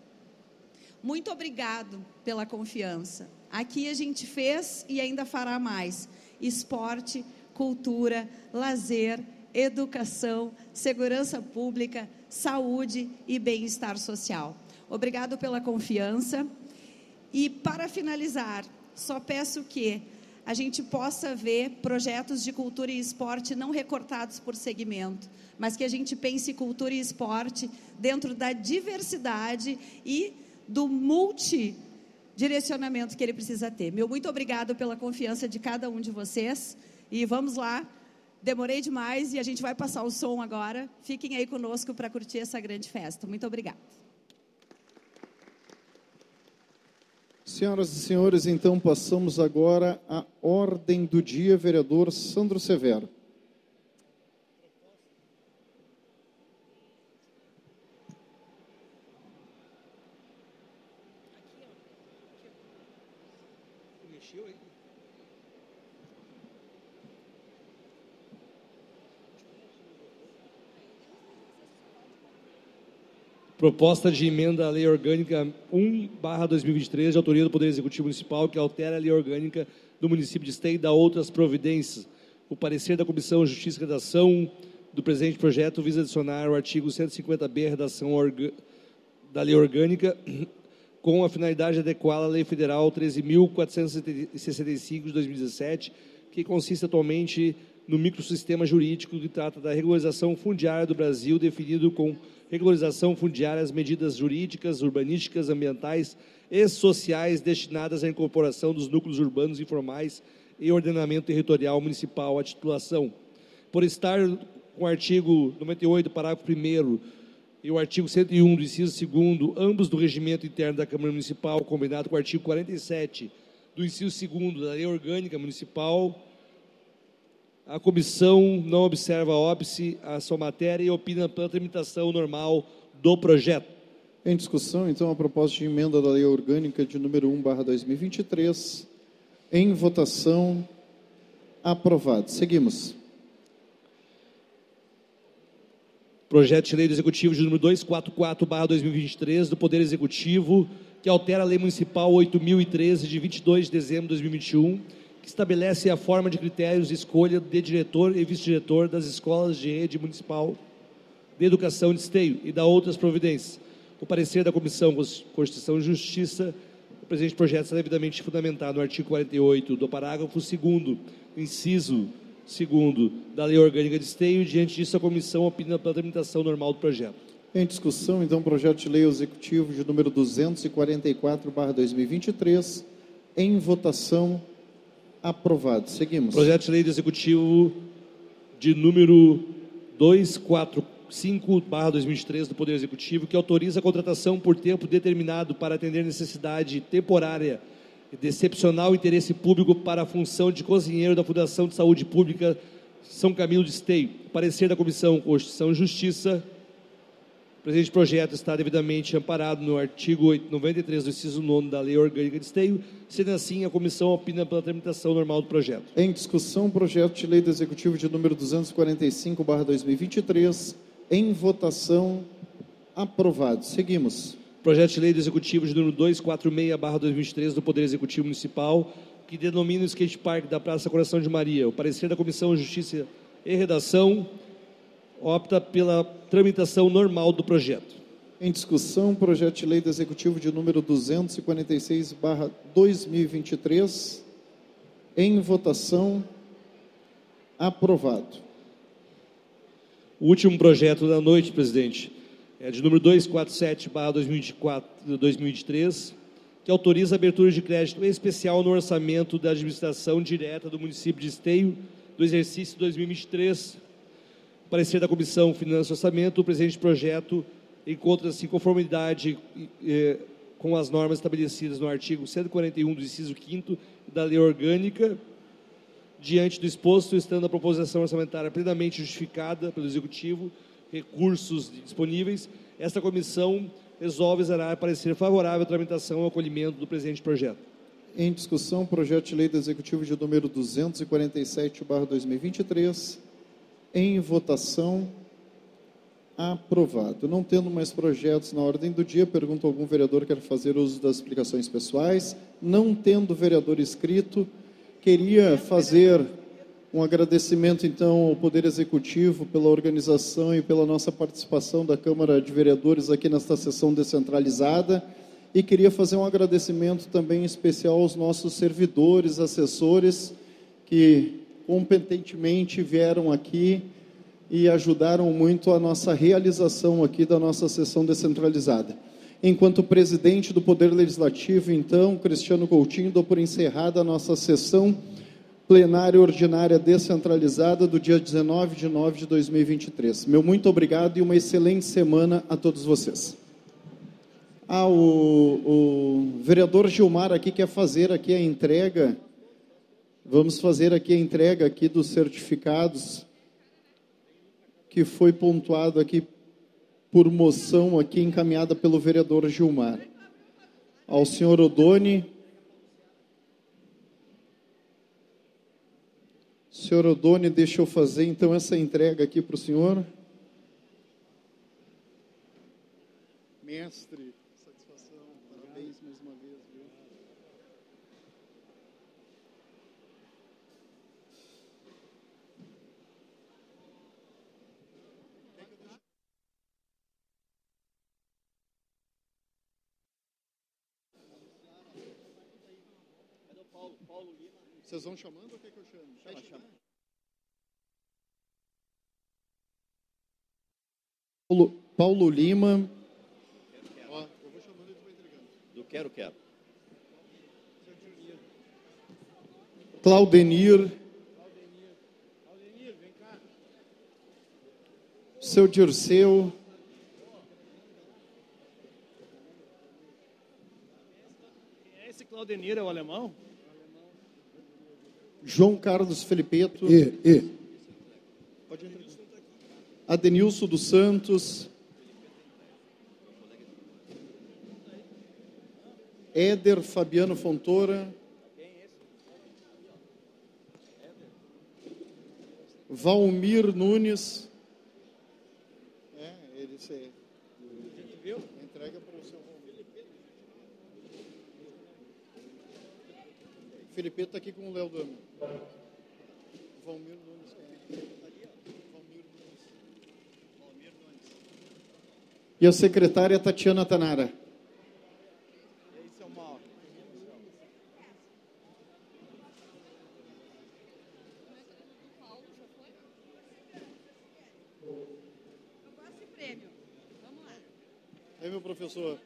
muito obrigado pela confiança. Aqui a gente fez e ainda fará mais: esporte, cultura, lazer, educação, segurança pública, saúde e bem-estar social. Obrigado pela confiança. E para finalizar, só peço que a gente possa ver projetos de cultura e esporte não recortados por segmento, mas que a gente pense cultura e esporte dentro da diversidade e do multi direcionamento que ele precisa ter. Meu muito obrigado pela confiança de cada um de vocês e vamos lá. Demorei demais e a gente vai passar o som agora. Fiquem aí conosco para curtir essa grande festa. Muito obrigada. Senhoras e senhores, então passamos agora à ordem do dia, vereador Sandro Severo. Proposta de emenda à Lei Orgânica 1/2023, de autoria do Poder Executivo Municipal, que altera a Lei Orgânica do município de Esteio e dá outras providências. O parecer da Comissão de Justiça e Redação do presente projeto visa adicionar o artigo 150b, redação da Lei Orgânica, com a finalidade de adequá-la à Lei Federal 13.465 de 2017, que consiste atualmente no microsistema jurídico que trata da regularização fundiária do Brasil, definido com regularização fundiária as medidas jurídicas, urbanísticas, ambientais e sociais destinadas à incorporação dos núcleos urbanos informais e ordenamento territorial municipal à titulação. Por estar com o artigo 98, parágrafo 1 e o artigo 101 do inciso 2 ambos do regimento interno da Câmara Municipal, combinado com o artigo 47 do inciso 2 da Lei Orgânica Municipal, a comissão não observa óbice a sua matéria e opina pela tramitação normal do projeto. Em discussão, então, a proposta de emenda da Lei Orgânica de número 1, barra 2023. Em votação, aprovado. Seguimos. Projeto de Lei do Executivo de número 244, barra 2023, do Poder Executivo, que altera a Lei Municipal 8013, de 22 de dezembro de 2021, que estabelece a forma de critérios de escolha de diretor e vice-diretor das escolas de rede municipal de educação de esteio e da outras providências. O parecer da Comissão Constituição e Justiça, o presente projeto está devidamente fundamentado no artigo 48 do parágrafo 2 inciso 2 da Lei Orgânica de Esteio, diante disso a comissão opina pela tramitação normal do projeto. Em discussão, então, projeto de lei executivo de número 244/2023 em votação aprovado. Seguimos. Projeto de lei do executivo de número 245/2023 do Poder Executivo que autoriza a contratação por tempo determinado para atender necessidade temporária de excepcional interesse público para a função de cozinheiro da Fundação de Saúde Pública São Camilo de Esteio. Parecer da Comissão Constituição e Justiça. O presente projeto está devidamente amparado no artigo 93 do inciso 9 da Lei Orgânica de Esteio. Sendo assim, a comissão opina pela tramitação normal do projeto. Em discussão, projeto de lei do Executivo de número 245/2023 em votação aprovado. Seguimos. Projeto de lei do Executivo de número 246/2023 do Poder Executivo Municipal, que denomina o skate park da Praça Coração de Maria. O parecer da Comissão de Justiça e Redação opta pela tramitação normal do projeto. Em discussão, projeto de lei do Executivo de número 246/2023 em votação aprovado. O último projeto da noite, presidente, é de número 247/2023, que autoriza a abertura de crédito especial no orçamento da administração direta do município de Esteio do exercício 2023. Parecer da Comissão Finanças e Orçamento, o presente projeto encontra-se em conformidade eh, com as normas estabelecidas no artigo 141 do inciso 5 da Lei Orgânica. Diante do exposto, estando a proposição orçamentária plenamente justificada pelo Executivo, recursos disponíveis, esta comissão resolve zerar parecer favorável à tramitação e acolhimento do presente projeto. Em discussão, projeto de lei do Executivo de número 247/2023 em votação aprovado. Não tendo mais projetos na ordem do dia, pergunto a algum vereador que quer fazer uso das explicações pessoais. Não tendo vereador inscrito, queria fazer um agradecimento, então, ao Poder Executivo pela organização e pela nossa participação da Câmara de Vereadores aqui nesta sessão descentralizada. E queria fazer um agradecimento também especial aos nossos servidores, assessores, que competentemente vieram aqui e ajudaram muito a nossa realização aqui da nossa sessão descentralizada. Enquanto presidente do Poder Legislativo, então, Cristiano Coutinho, dou por encerrada a nossa sessão plenária ordinária descentralizada do dia 19 de nove de 2023. Meu muito obrigado e uma excelente semana a todos vocês. Ah, o, o vereador Gilmar aqui quer fazer aqui a entrega. Vamos fazer aqui a entrega aqui dos certificados que foi pontuado aqui por moção aqui encaminhada pelo vereador Gilmar. Ao senhor Odoni, Senhor Odoni, deixa eu fazer então essa entrega aqui para o senhor. Mestre, Vocês vão chamando ou quer que eu chame? Chama, chama. Paulo, Paulo Lima. Quero, quero. Ó, eu vou chamando e tu vai entregando. Do quero, quero. Claudenir. Claudenir. Claudenir, vem cá. Seu Dirceu. Esse Claudenir é o alemão? João Carlos Felipeto. E, e. Adenilson dos Santos. Éder Fabiano Fontoura. Valmir Nunes. É, ele se... Entrega para o seu Valmir. Felipe está aqui com o Léo Dama. Valmir Nunes. quem? Valmir Nunes. E a secretária Tatiana Tanara. Prêmio. Vamos lá. Aí, meu professor.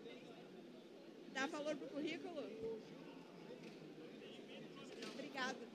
Dá valor pro currículo? Obrigada.